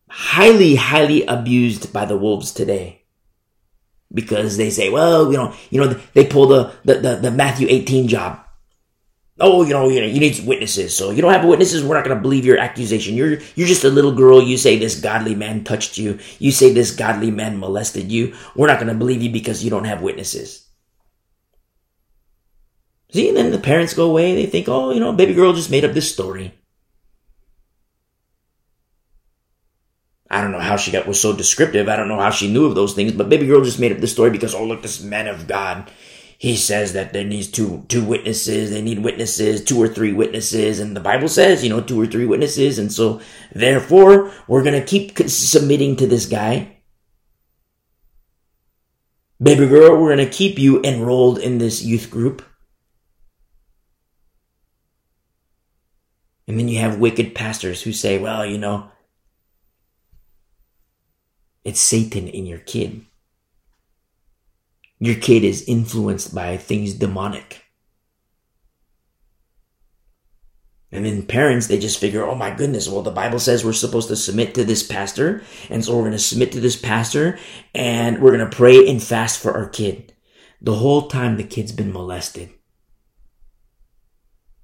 highly, highly abused by the wolves today. Because they say, well, you know, you know, they pull the, the, the, the Matthew 18 job. Oh, you know, you know, you need witnesses. So you don't have witnesses. We're not going to believe your accusation. You're, you're just a little girl. You say this godly man touched you. You say this godly man molested you. We're not going to believe you because you don't have witnesses. See, and then the parents go away. They think, oh, you know, baby girl just made up this story. I don't know how she got was so descriptive. I don't know how she knew of those things, but baby girl just made up this story because, oh, look, this man of God he says that there needs two two witnesses. They need witnesses two or three witnesses. And the bible says you know two or three witnesses. And so therefore we're to keep submitting to this guy. Baby girl we're to keep you enrolled in this youth group. And then you have wicked pastors who say well you know it's satan in your kid your kid is influenced by things demonic. And then parents, they just figure, oh my goodness, well, the Bible says we're supposed to submit to this pastor. And so we're going to submit to this pastor and we're going to pray and fast for our kid. The whole time the kid's been molested.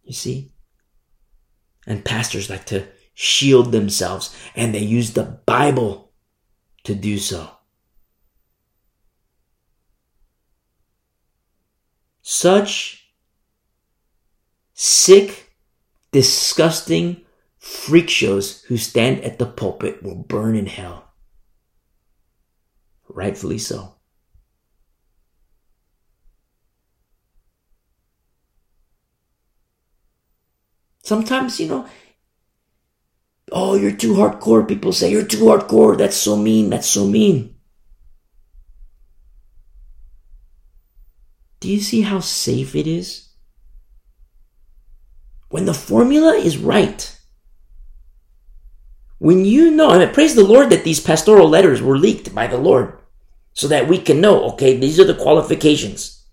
You see? And pastors like to shield themselves and they use the Bible to do so. Such sick disgusting freak shows who stand at the pulpit will burn in hell. Rightfully so. Sometimes, you know, oh, you're too hardcore. People say, you're too hardcore. That's so mean. That's so mean. Do you see how safe it is? when the formula is right. When you know, and praise the Lord that these pastoral letters were leaked by the Lord so that we can know, okay, these are the qualifications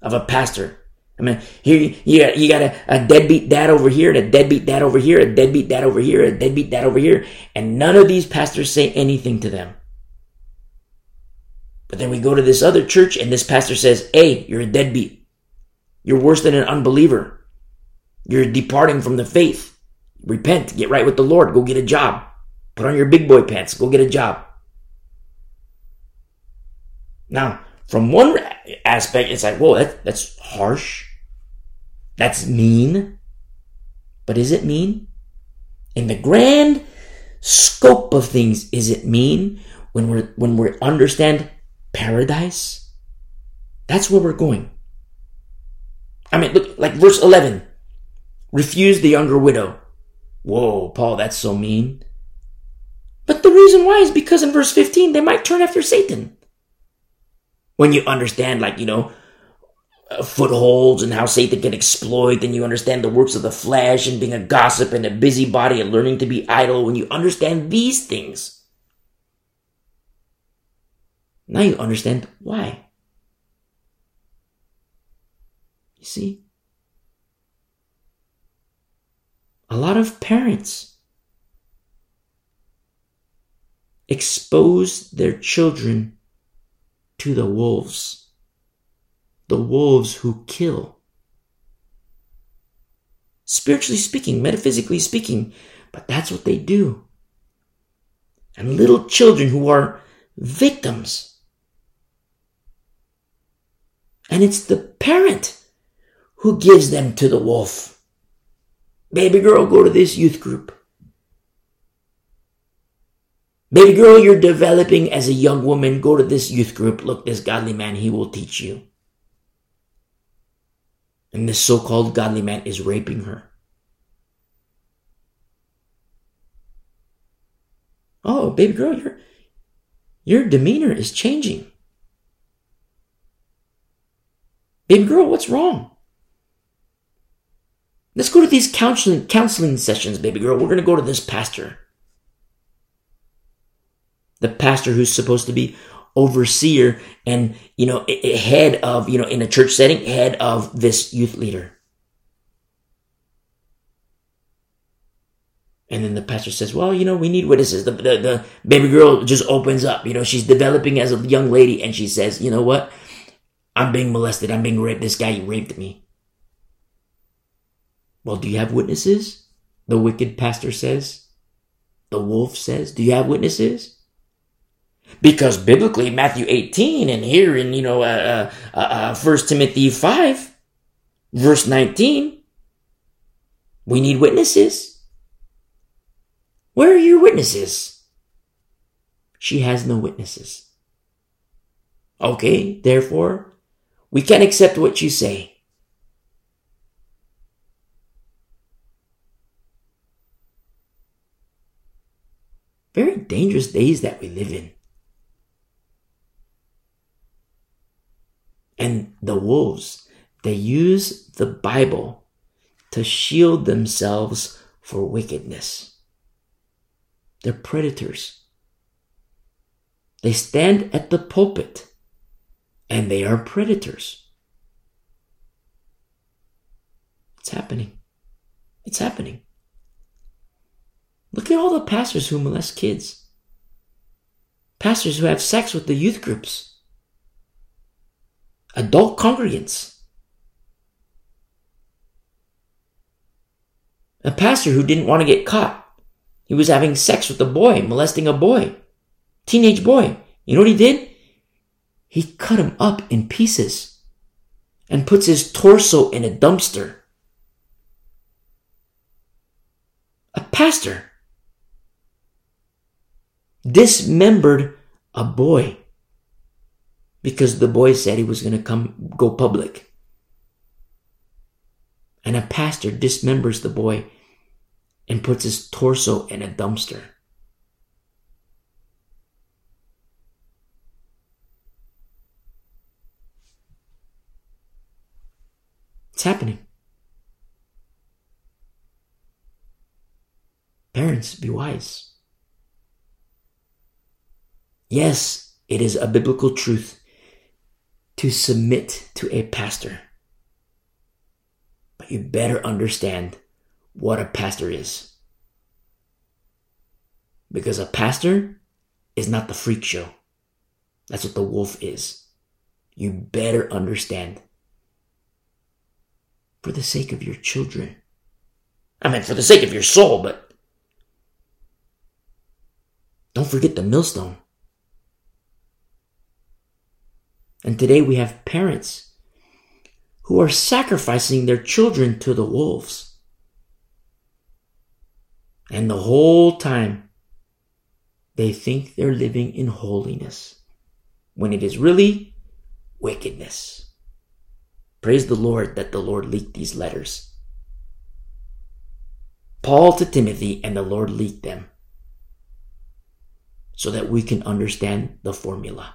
of a pastor. I mean, here you got, you got a, a deadbeat dad over here, and a deadbeat dad over here, a deadbeat dad over here, a deadbeat dad over here, and none of these pastors say anything to them. But then we go to this other church, and this pastor says, Hey, you're a deadbeat. You're worse than an unbeliever. You're departing from the faith. Repent, get right with the Lord, go get a job. Put on your big boy pants, go get a job. Now, from one aspect, it's like, whoa, that, that's harsh. That's mean. But is it mean? In the grand scope of things, is it mean when we're when we understand paradise? That's where we're going. I mean, look, like verse 11. Refuse the younger widow. Whoa, Paul, that's so mean. But the reason why is because in verse 15, they might turn after Satan. When you understand, like, you know, uh, footholds and how Satan can exploit, and you understand the works of the flesh and being a gossip and a busybody and learning to be idle, when you understand these things, now you understand why. You see? a lot of parents expose their children to the wolves, the wolves who kill. Spiritually speaking, metaphysically speaking, but that's what they do. And little children who are victims. And it's the parent who gives them to the wolf. Baby girl, go to this youth group. Baby girl, you're developing as a young woman. Go to this youth group. Look, this godly man, he will teach you. And this so called godly man is raping her. Oh, baby girl, your, your demeanor is changing. Baby girl, what's wrong? Let's go to these counseling counseling sessions, baby girl. We're going to go to this pastor. The pastor who's supposed to be overseer and, you know, head of, you know, in a church setting, head of this youth leader. And then the pastor says, well, you know, we need witnesses. The, the, the, baby girl just opens up. You know, she's developing as a young lady and she says, you know what? I'm being molested. I'm being raped. This guy raped me. Well, do you have witnesses? The wicked pastor says. The wolf says, Do you have witnesses? Because biblically, Matthew 18 and here in, you know, uh, uh, uh, 1 uh, Timothy 5, verse 19, we need witnesses. Where are your witnesses? She has no witnesses. Okay, therefore, we can't accept what you say. very dangerous days that we live in. And the wolves, they use the Bible to shield themselves for wickedness. They're predators. They stand at the pulpit and they are predators. It's happening. It's happening. Look at all the pastors who molest kids. Pastors who have sex with the youth groups. Adult congregants. A pastor who didn't want to get caught. He was having sex with a boy, molesting a boy. Teenage boy. You know what he did? He cut him up in pieces and puts his torso in a dumpster. A pastor dismembered a boy because the boy said he was going to come go public. And a pastor dismembers the boy and puts his torso in a dumpster. It's happening. Parents, be wise. Yes, it is a biblical truth to submit to a pastor. But you better understand what a pastor is. Because a pastor is not the freak show. That's what the wolf is. You better understand. For the sake of your children. I mean, for the sake of your soul, but don't forget the millstone. And today we have parents who are sacrificing their children to the wolves. And the whole time they think they're living in holiness when it is really wickedness. Praise the Lord that the Lord leaked these letters. Paul to Timothy and the Lord leaked them so that we can understand the formula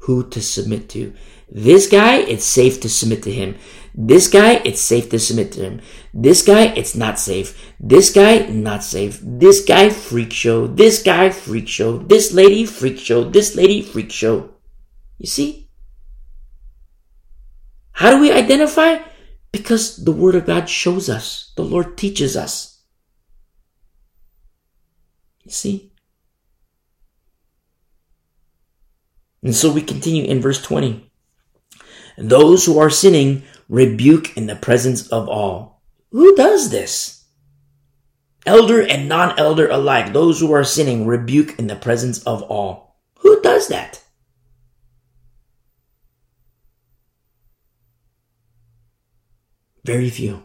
who to submit to. This guy, it's safe to submit to him. This guy, it's safe to submit to him. This guy, it's not safe. This guy, not safe. This guy, freak show. This guy, freak show. This lady, freak show. This lady, freak show. You see? How do we identify? Because the Word of God shows us. The Lord teaches us. You see? And so we continue in verse 20. Those who are sinning rebuke in the presence of all. Who does this? Elder and non elder alike, those who are sinning rebuke in the presence of all. Who does that? Very few.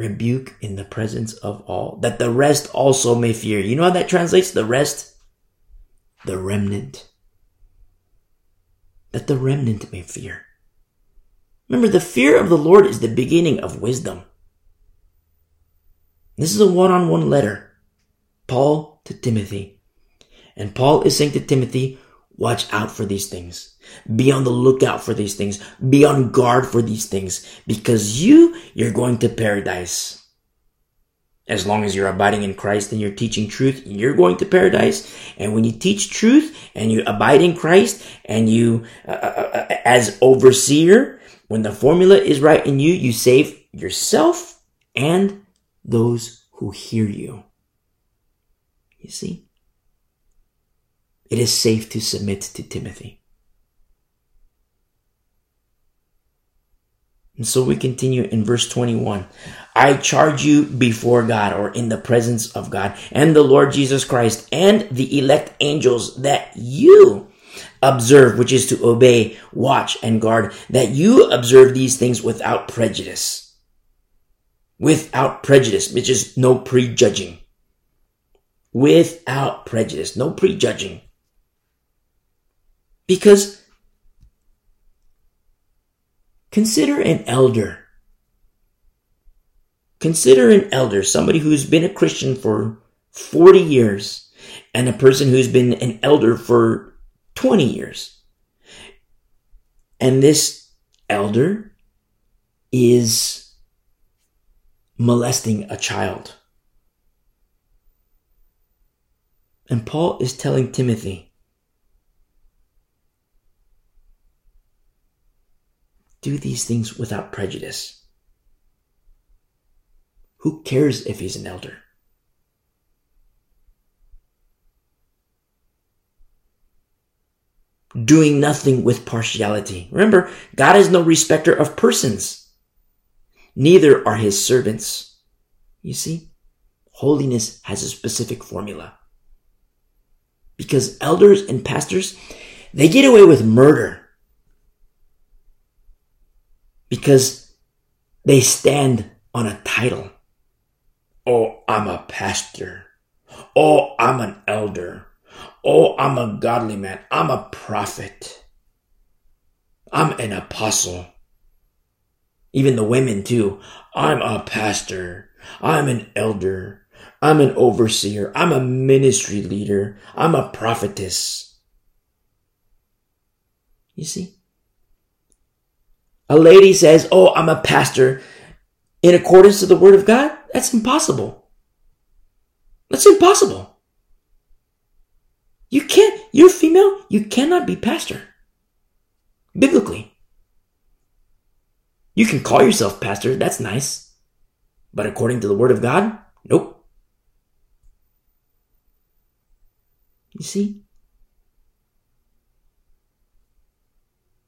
Rebuke in the presence of all, that the rest also may fear. You know how that translates? The rest? The remnant. That the remnant may fear. Remember, the fear of the Lord is the beginning of wisdom. This is a one on one letter. Paul to Timothy. And Paul is saying to Timothy, watch out for these things. Be on the lookout for these things. Be on guard for these things because you, you're going to paradise. As long as you're abiding in Christ and you're teaching truth, you're going to paradise. And when you teach truth and you abide in Christ and you, uh, uh, uh, as overseer, when the formula is right in you, you save yourself and those who hear you. You see? It is safe to submit to Timothy. And so we continue in verse 21. I charge you before God or in the presence of God and the Lord Jesus Christ and the elect angels that you observe, which is to obey, watch, and guard, that you observe these things without prejudice. Without prejudice, which is no prejudging. Without prejudice, no prejudging. Because Consider an elder. Consider an elder, somebody who's been a Christian for 40 years and a person who's been an elder for 20 years. And this elder is molesting a child. And Paul is telling Timothy, do these things without prejudice. Who cares if he's an elder? Doing nothing with partiality. Remember, God is no respecter of persons. Neither are his servants. You see, holiness has a specific formula. Because elders and pastors, they get away with murder. Because they stand on a title. Oh, I'm a pastor. Oh, I'm an elder. Oh, I'm a godly man. I'm a prophet. I'm an apostle. Even the women too. I'm a pastor. I'm an elder. I'm an overseer. I'm a ministry leader. I'm a prophetess. You see? A lady says, Oh, I'm a pastor in accordance to the word of God. That's impossible. That's impossible. You can't, you're female, you cannot be pastor. Biblically. You can call yourself pastor, that's nice. But according to the word of God, nope. You see?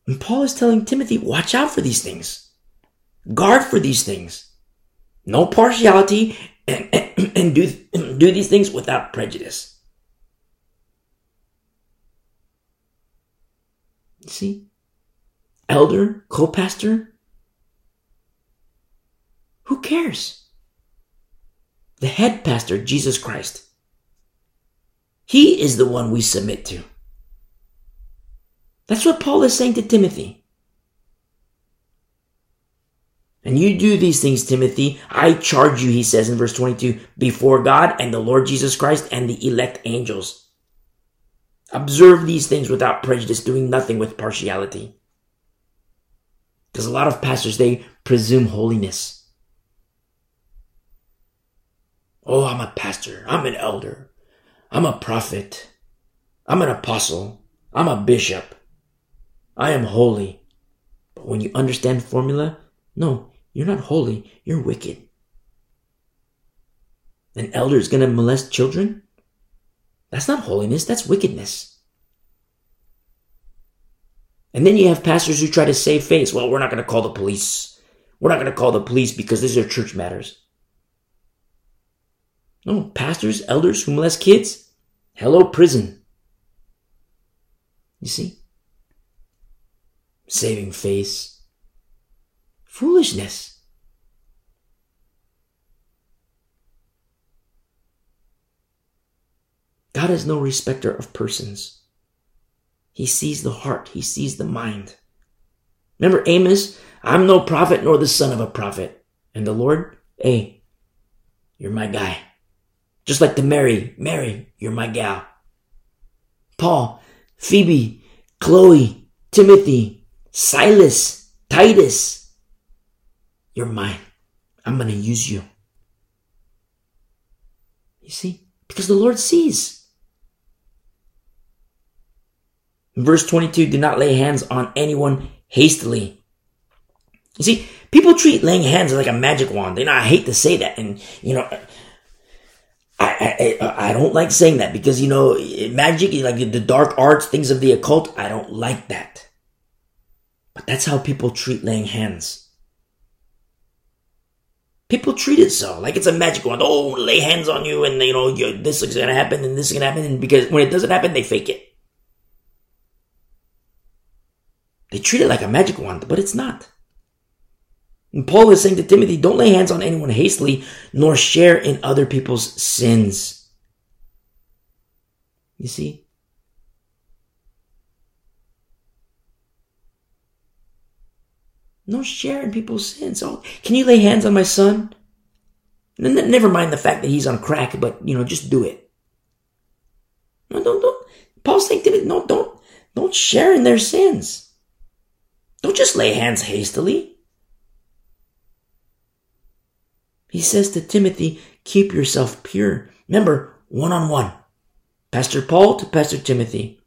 And Paul is telling Timothy, watch out for these things. Guard for these things. No partiality and, and, and do, do these things without prejudice. See? Elder, co-pastor, who cares? The head pastor, Jesus Christ. He is the one we submit to. That's what Paul is saying to Timothy. And you do these things, Timothy. I charge you, he says in verse 22, before God and the Lord Jesus Christ and the elect angels. Observe these things without prejudice, doing nothing with partiality. Because a lot of pastors, they presume holiness. Oh, I'm a pastor. I'm an elder. I'm a prophet. I'm an apostle. I'm a bishop. I am holy. But when you understand formula, no, you're not holy. You're wicked. An elder is going to molest children? That's not holiness. That's wickedness. And then you have pastors who try to save face. Well, we're not going to call the police. We're not going to call the police because these are church matters. No, pastors, elders who molest kids, hello, prison. You see? Saving face. Foolishness. God is no respecter of persons. He sees the heart. He sees the mind. Remember Amos? I'm no prophet nor the son of a prophet. And the Lord, hey, you're my guy. Just like the Mary, Mary, you're my gal. Paul, Phoebe, Chloe, Timothy, Silas, Titus, you're mine. I'm going to use you. You see? Because the Lord sees. verse 22, do not lay hands on anyone hastily. You see, people treat laying hands like a magic wand. You know, I hate to say that. And, you know, I, I, I don't like saying that because, you know, magic, like the dark arts, things of the occult, I don't like that. But that's how people treat laying hands. People treat it so, like it's a magic wand. Oh, lay hands on you and, you know, this is gonna happen and this is gonna happen. And because when it doesn't happen, they fake it. They treat it like a magic wand, but it's not. And Paul is saying to Timothy, don't lay hands on anyone hastily, nor share in other people's sins. You see? No share in people's sins. Oh, can you lay hands on my son? Never mind the fact that he's on crack, but you know, just do it. No, don't, don't. Paul's saying to Timothy, no, don't, don't share in their sins. Don't just lay hands hastily. He says to Timothy, keep yourself pure. Remember, one on one. Pastor Paul to Pastor Timothy.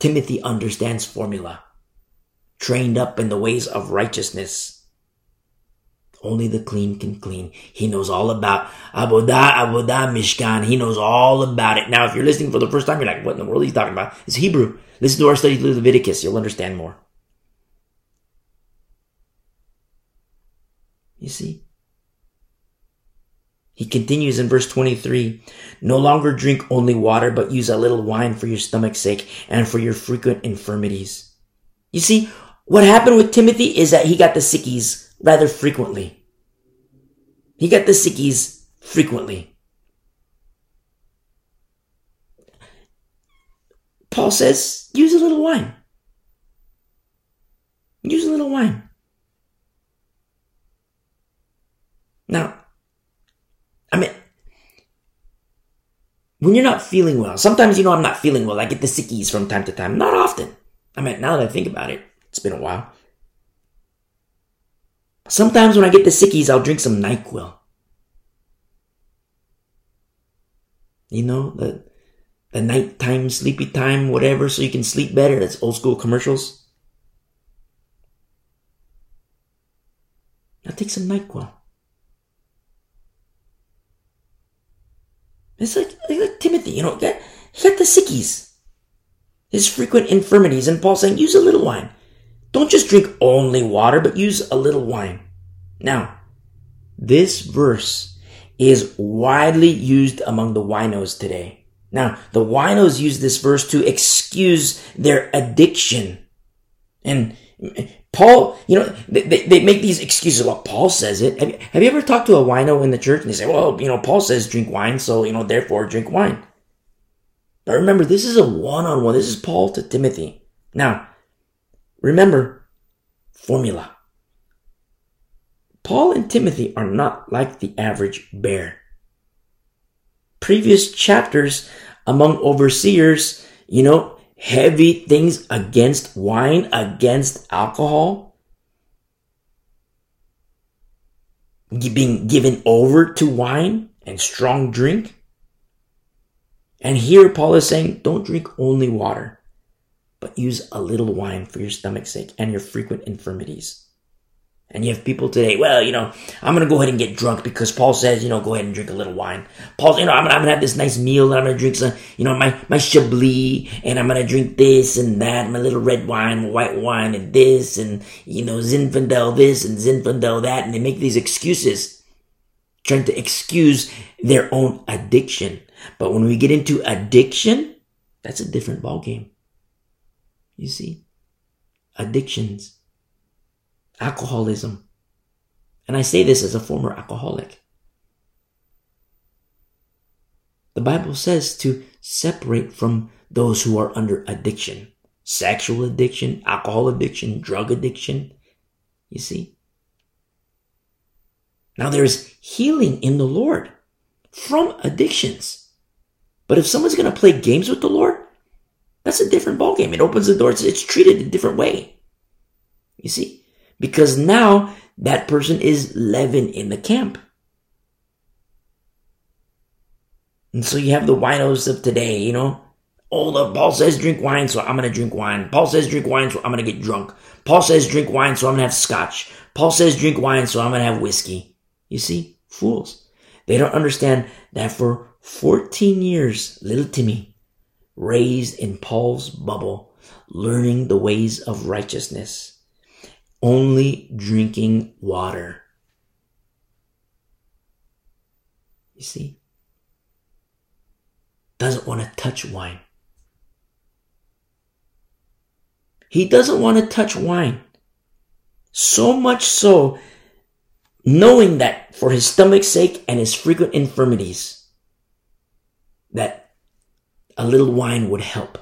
Timothy understands formula, trained up in the ways of righteousness. Only the clean can clean. He knows all about Avodah, Avodah, Mishkan. He knows all about it. Now, if you're listening for the first time, you're like, what in the world are you talking about? It's Hebrew. Listen to our study through Leviticus. You'll understand more. You see? He continues in verse 23 No longer drink only water, but use a little wine for your stomach's sake and for your frequent infirmities. You see, what happened with Timothy is that he got the sickies rather frequently. He got the sickies frequently. Paul says, use a little wine. Use a little wine. Now, I mean, when you're not feeling well, sometimes you know I'm not feeling well. I get the sickies from time to time. Not often. I mean, now that I think about it, it's been a while. Sometimes when I get the sickies, I'll drink some NyQuil. You know, the the nighttime, sleepy time, whatever, so you can sleep better. That's old school commercials. I'll take some NyQuil. It's like, like Timothy, you know, he got the sickies, his frequent infirmities, and Paul saying, use a little wine. Don't just drink only water, but use a little wine. Now, this verse is widely used among the winos today. Now, the winos use this verse to excuse their addiction. And Paul, you know, they, they, make these excuses. Well, Paul says it. Have you, have you ever talked to a wino in the church and they say, well, you know, Paul says drink wine, so, you know, therefore drink wine. But remember, this is a one-on-one. This is Paul to Timothy. Now, remember, formula. Paul and Timothy are not like the average bear. Previous chapters among overseers, you know, heavy things against wine, against alcohol, being given over to wine and strong drink. And here Paul is saying, don't drink only water, but use a little wine for your stomach's sake and your frequent infirmities. And you have people today, well, you know, I'm going to go ahead and get drunk because Paul says, you know, go ahead and drink a little wine. Paul, you know, I'm, I'm going to have this nice meal and I'm going to drink some, you know, my, my Chablis and I'm going to drink this and that, my little red wine, white wine and this and, you know, Zinfandel this and Zinfandel that. And they make these excuses trying to excuse their own addiction. But when we get into addiction, that's a different ballgame. You see? Addictions alcoholism. And I say this as a former alcoholic. The Bible says to separate from those who are under addiction sexual addiction, alcohol addiction, drug addiction. You see? Now there's healing in the Lord from addictions. But if someone's going to play games with the Lord, that's a different ballgame. It opens the door. It's, it's treated a different way. You see? because now that person is leaven in the camp. And so you have the winos of today, you know. Oh, the Paul says drink wine, so I'm gonna drink wine. Paul says drink wine, so I'm gonna get drunk. Paul says drink wine, so I'm gonna have scotch. Paul says drink wine, so I'm gonna have whiskey. You see, fools. They don't understand that for 14 years, little Timmy, raised in Paul's bubble, learning the ways of righteousness only drinking water. You see? Doesn't want to touch wine. He doesn't want to touch wine. So much so, knowing that for his stomach's sake and his frequent infirmities, that a little wine would help.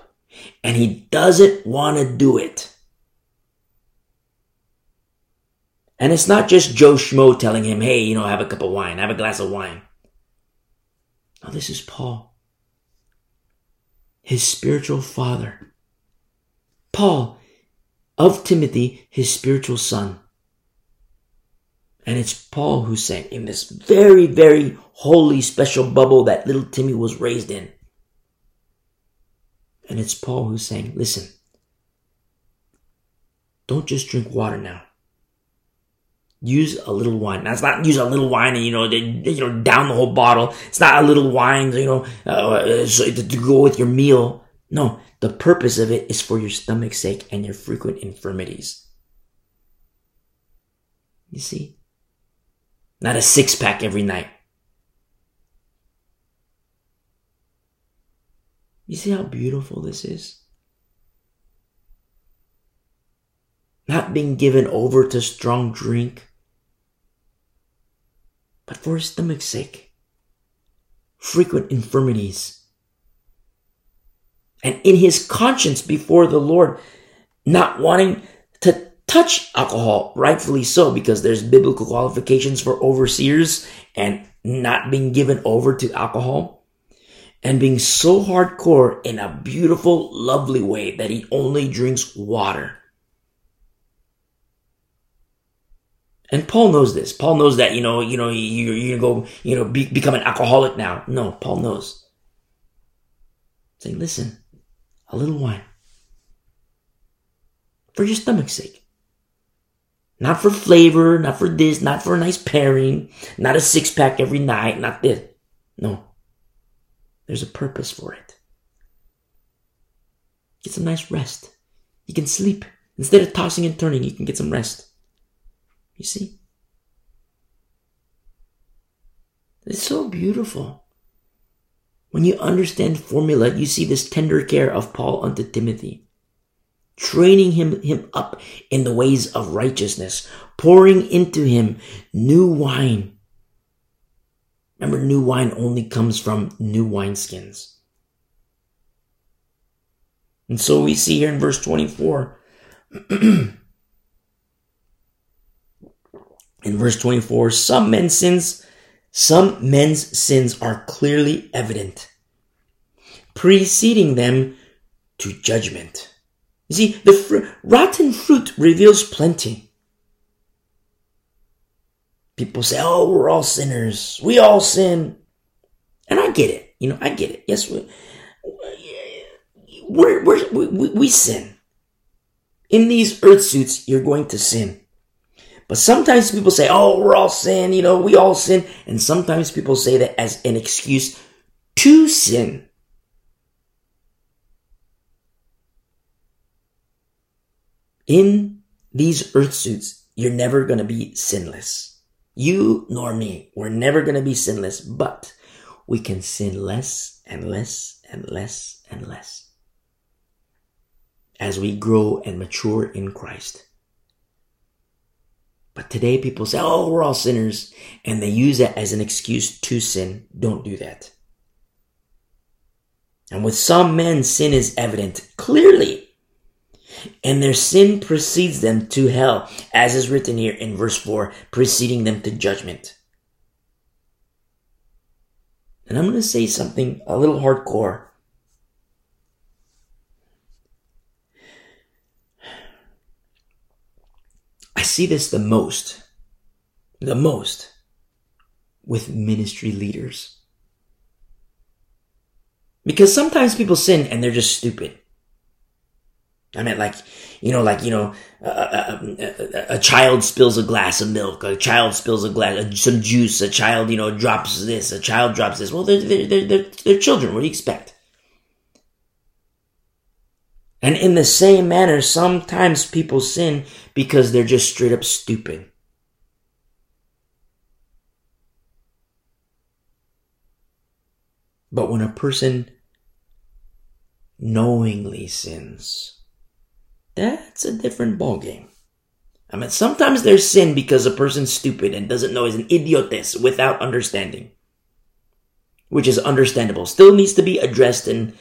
And he doesn't want to do it. And it's not just Joe Schmo telling him, hey, you know, have a cup of wine, have a glass of wine. No, this is Paul, his spiritual father. Paul, of Timothy, his spiritual son. And it's Paul who's saying, in this very, very holy, special bubble that little Timmy was raised in, And it's Paul who's saying, listen, don't just drink water now. Use a little wine. It's not use a little wine and, you know, you know, down the whole bottle. It's not a little wine, you know, uh, to go with your meal. No, the purpose of it is for your stomach's sake and your frequent infirmities. You see? Not a six pack every night. You see how beautiful this is? Not being given over to strong drink, but for his stomach's sake. Frequent infirmities. And in his conscience before the Lord, not wanting to touch alcohol, rightfully so, because there's biblical qualifications for overseers and not being given over to alcohol and being so hardcore in a beautiful, lovely way that he only drinks water. And Paul knows this. Paul knows that, you know, you know, you, you go, you know, be, become an alcoholic now. No, Paul knows. Saying, listen, a little wine. For your stomach's sake. Not for flavor, not for this, not for a nice pairing, not a six pack every night, not this. No. There's a purpose for it. Get some nice rest. You can sleep. Instead of tossing and turning, you can get some rest. You see? It's so beautiful. When you understand formula, you see this tender care of Paul unto Timothy, training him, him up in the ways of righteousness, pouring into him new wine Remember, new wine only comes from new wineskins. And so we see here in verse 24. in verse 24, some men's sins, some men's sins are clearly evident, preceding them to judgment. You see, the fr- rotten fruit reveals plenty. People say, oh, we're all sinners. We all sin. And I get it. You know, I get it. Yes, we, we're, we're, we, we sin. In these earth suits, you're going to sin. But sometimes people say, oh, we're all sin, you know, we all sin. And sometimes people say that as an excuse to sin. In these earth suits, you're never going to be sinless. You nor me. We're never going to be sinless, but we can sin less and less and less and less as we grow and mature in Christ. But today people say, oh, we're all sinners, and they use that as an excuse to sin. Don't do that. And with some men, sin is evident clearly and their sin precedes them to hell, as is written here in verse 4, preceding them to judgment. And I'm going to say something a little hardcore. I see this the most, the most with ministry leaders. Because sometimes people sin and they're just stupid. I meant like, you know, like, you know, a, a, a, a, child spills a glass of milk, a child spills a glass, some juice, a child, you know, drops this, a child drops this. Well, they're, they're, they're, they're children. What do you expect? And in the same manner, sometimes people sin because they're just straight up stupid. But when a person knowingly sins, that's a different ballgame. I mean, sometimes there's sin because a person's stupid and doesn't know is an idiotes without understanding. Which is understandable. Still needs to be addressed in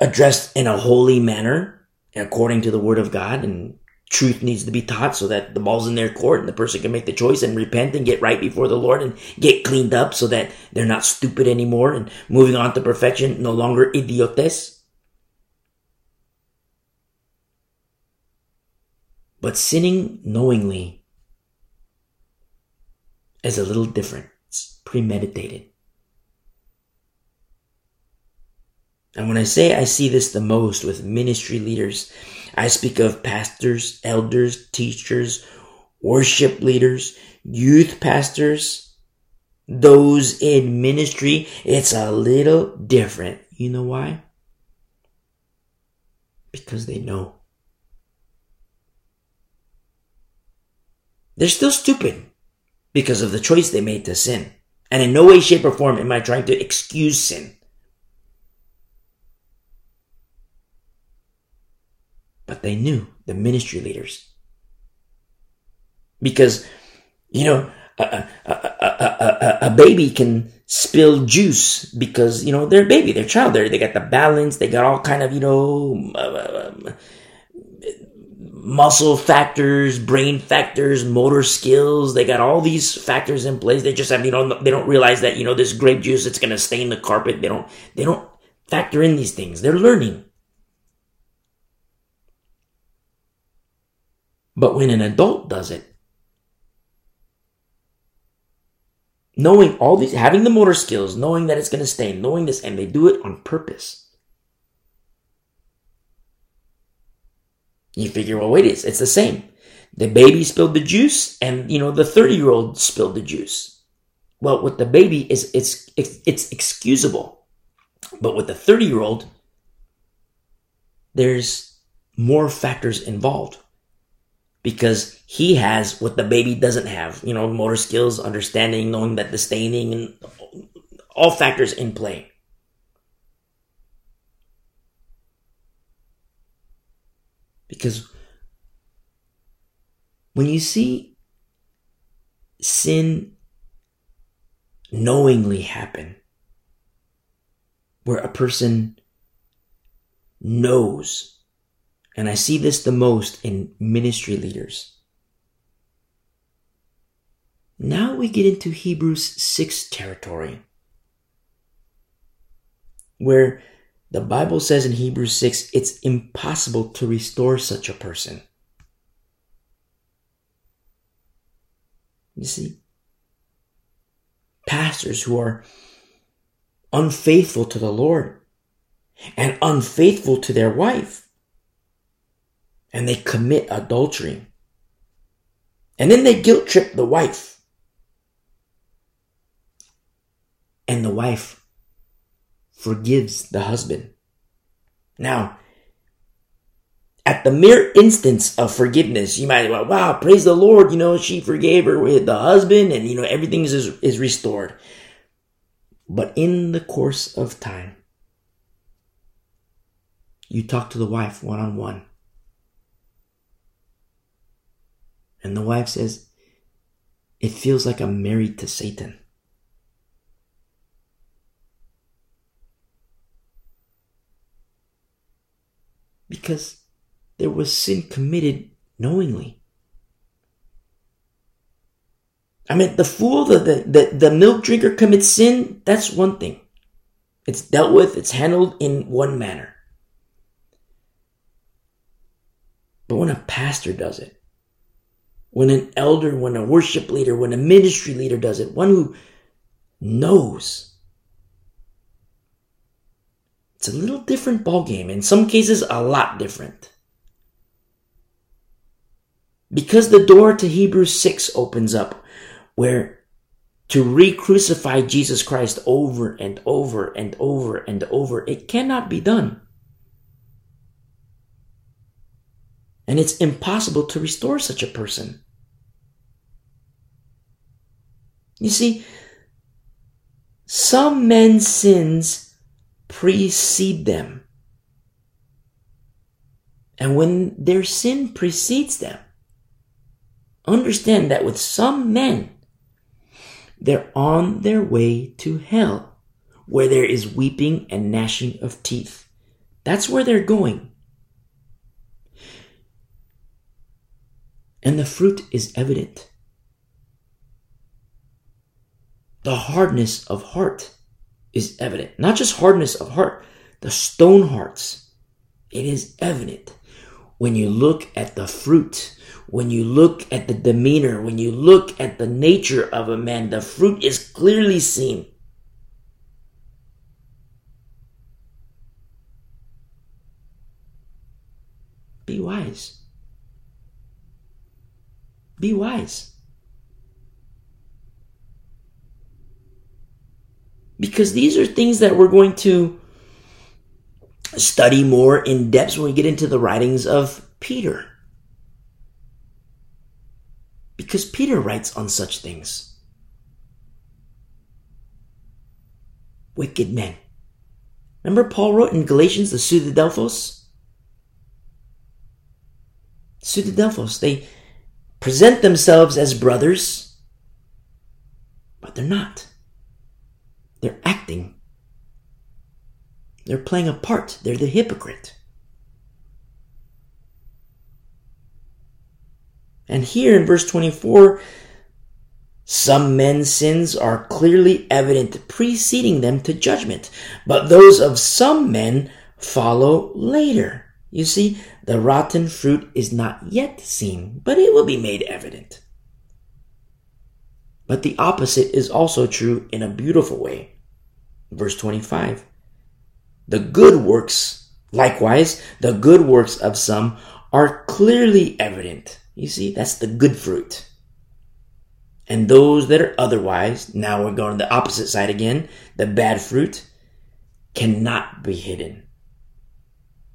addressed in a holy manner, according to the word of God, and truth needs to be taught so that the ball's in their court and the person can make the choice and repent and get right before the Lord and get cleaned up so that they're not stupid anymore and moving on to perfection, no longer idiotes. But sinning knowingly is a little different. It's premeditated. And when I say I see this the most with ministry leaders, I speak of pastors, elders, teachers, worship leaders, youth pastors, those in ministry. It's a little different. You know why? Because they know. They're still stupid because of the choice they made to sin. And in no way, shape, or form am I trying to excuse sin. But they knew, the ministry leaders. Because, you know, a, a, a, a, baby can spill juice because, you know, they're a baby, they're a child, they're, they got the balance, they got all kind of, you know, uh, muscle factors, brain factors, motor skills. They got all these factors in place. They just have, you know, they don't realize that, you know, this grape juice, it's going to stain the carpet. They don't, they don't factor in these things. They're learning. But when an adult does it, knowing all these, having the motor skills, knowing that it's going to stain, knowing this, and they do it on purpose. You figure, well, wait, it's, it's the same. The baby spilled the juice and, you know, the 30 year old spilled the juice. Well, with the baby, is it's, it's, it's excusable. But with the 30 year old, there's more factors involved because he has what the baby doesn't have, you know, motor skills, understanding, knowing that the staining and all factors in play. Because when you see sin knowingly happen, where a person knows and I see this the most in ministry leaders. Now we get into Hebrews 6 territory, where the Bible says in Hebrews 6 it's impossible to restore such a person. You see, pastors who are unfaithful to the Lord and unfaithful to their wife and they commit adultery. And then they guilt trip the wife. And the wife forgives the husband. Now, at the mere instance of forgiveness, you might, well, wow, praise the Lord, you know, she forgave her with the husband and, you know, everything is, is restored. But in the course of time, you talk to the wife one on one And the wife says, It feels like I'm married to Satan. Because there was sin committed knowingly. I mean, the fool, the, the, the, milk drinker commits sin, that's one thing. It's dealt with, it's handled in one manner. But when a pastor does it, when an elder, when a worship leader, when a ministry leader does it, one who knows. It's a little different ballgame. In some cases, a lot different. Because the door to Hebrews 6 opens up, where to re crucify Jesus Christ over and over and over and over, it cannot be done. and it's impossible to restore such a person. You see, some men's sins precede them. And when their sin precedes them, understand that with some men, they're on their way to hell, where there is weeping and gnashing of teeth. That's where they're going. and the fruit is evident. The hardness of heart is evident. Not just hardness of heart, the stone hearts. It is evident when you look at the fruit, when you look at the demeanor, when you look at the nature of a man, the fruit is clearly seen. Be wise. Be wise. Because these are things that we're going to study more in depth when we get into the writings of Peter. Because Peter writes on such things. Wicked men. Remember Paul wrote in Galatians, the pseudodelphos? Pseudodelphos. They present themselves as brothers, but they're not. They're acting. They're playing a part. They're the hypocrite. And here in verse 24, some men's sins are clearly evident, preceding them to judgment, but those of some men follow later. You see, the rotten fruit is not yet seen, but it will be made evident. But the opposite is also true in a beautiful way. Verse 25. The good works, likewise, the good works of some are clearly evident. You see, that's the good fruit. And those that are otherwise, now we're going to the opposite side again, the bad fruit, cannot be hidden.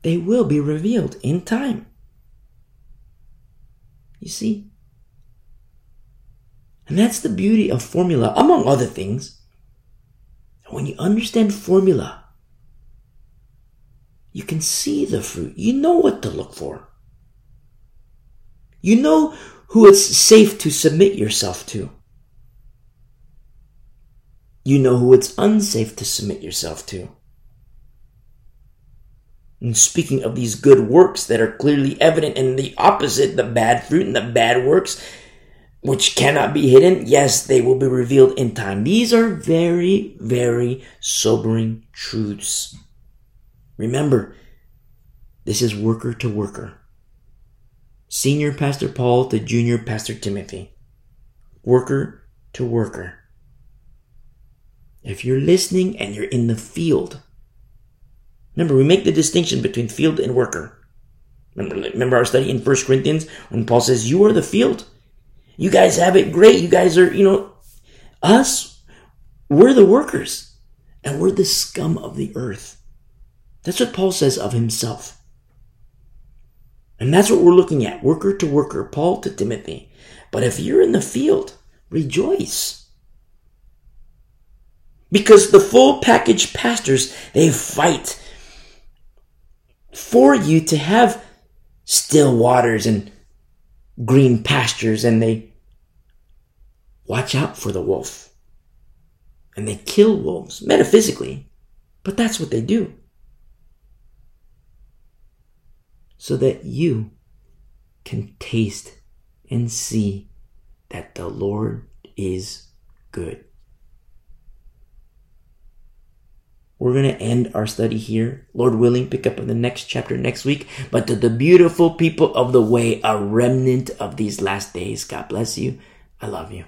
They will be revealed in time. You see? And that's the beauty of formula, among other things. When you understand formula, you can see the fruit. You know what to look for. You know who it's safe to submit yourself to. You know who it's unsafe to submit yourself to. And speaking of these good works that are clearly evident in the opposite, the bad fruit and the bad works, which cannot be hidden, yes, they will be revealed in time. These are very, very sobering truths. Remember, this is worker to worker. Senior Pastor Paul to Junior Pastor Timothy. Worker to worker. If you're listening and you're in the field, remember, we make the distinction between field and worker. Remember, remember our study in 1 Corinthians when Paul says, You are the field. You guys have it great. You guys are, you know, us, we're the workers and we're the scum of the earth. That's what Paul says of himself. And that's what we're looking at worker to worker, Paul to Timothy. But if you're in the field, rejoice. Because the full package pastors, they fight for you to have still waters and green pastures and they watch out for the wolf. And they kill wolves, metaphysically, but that's what they do. So that you can taste and see that the Lord is good. We're going to end our study here. Lord willing, pick up in the next chapter next week. But to the beautiful people of the way, a remnant of these last days, God bless you. I love you.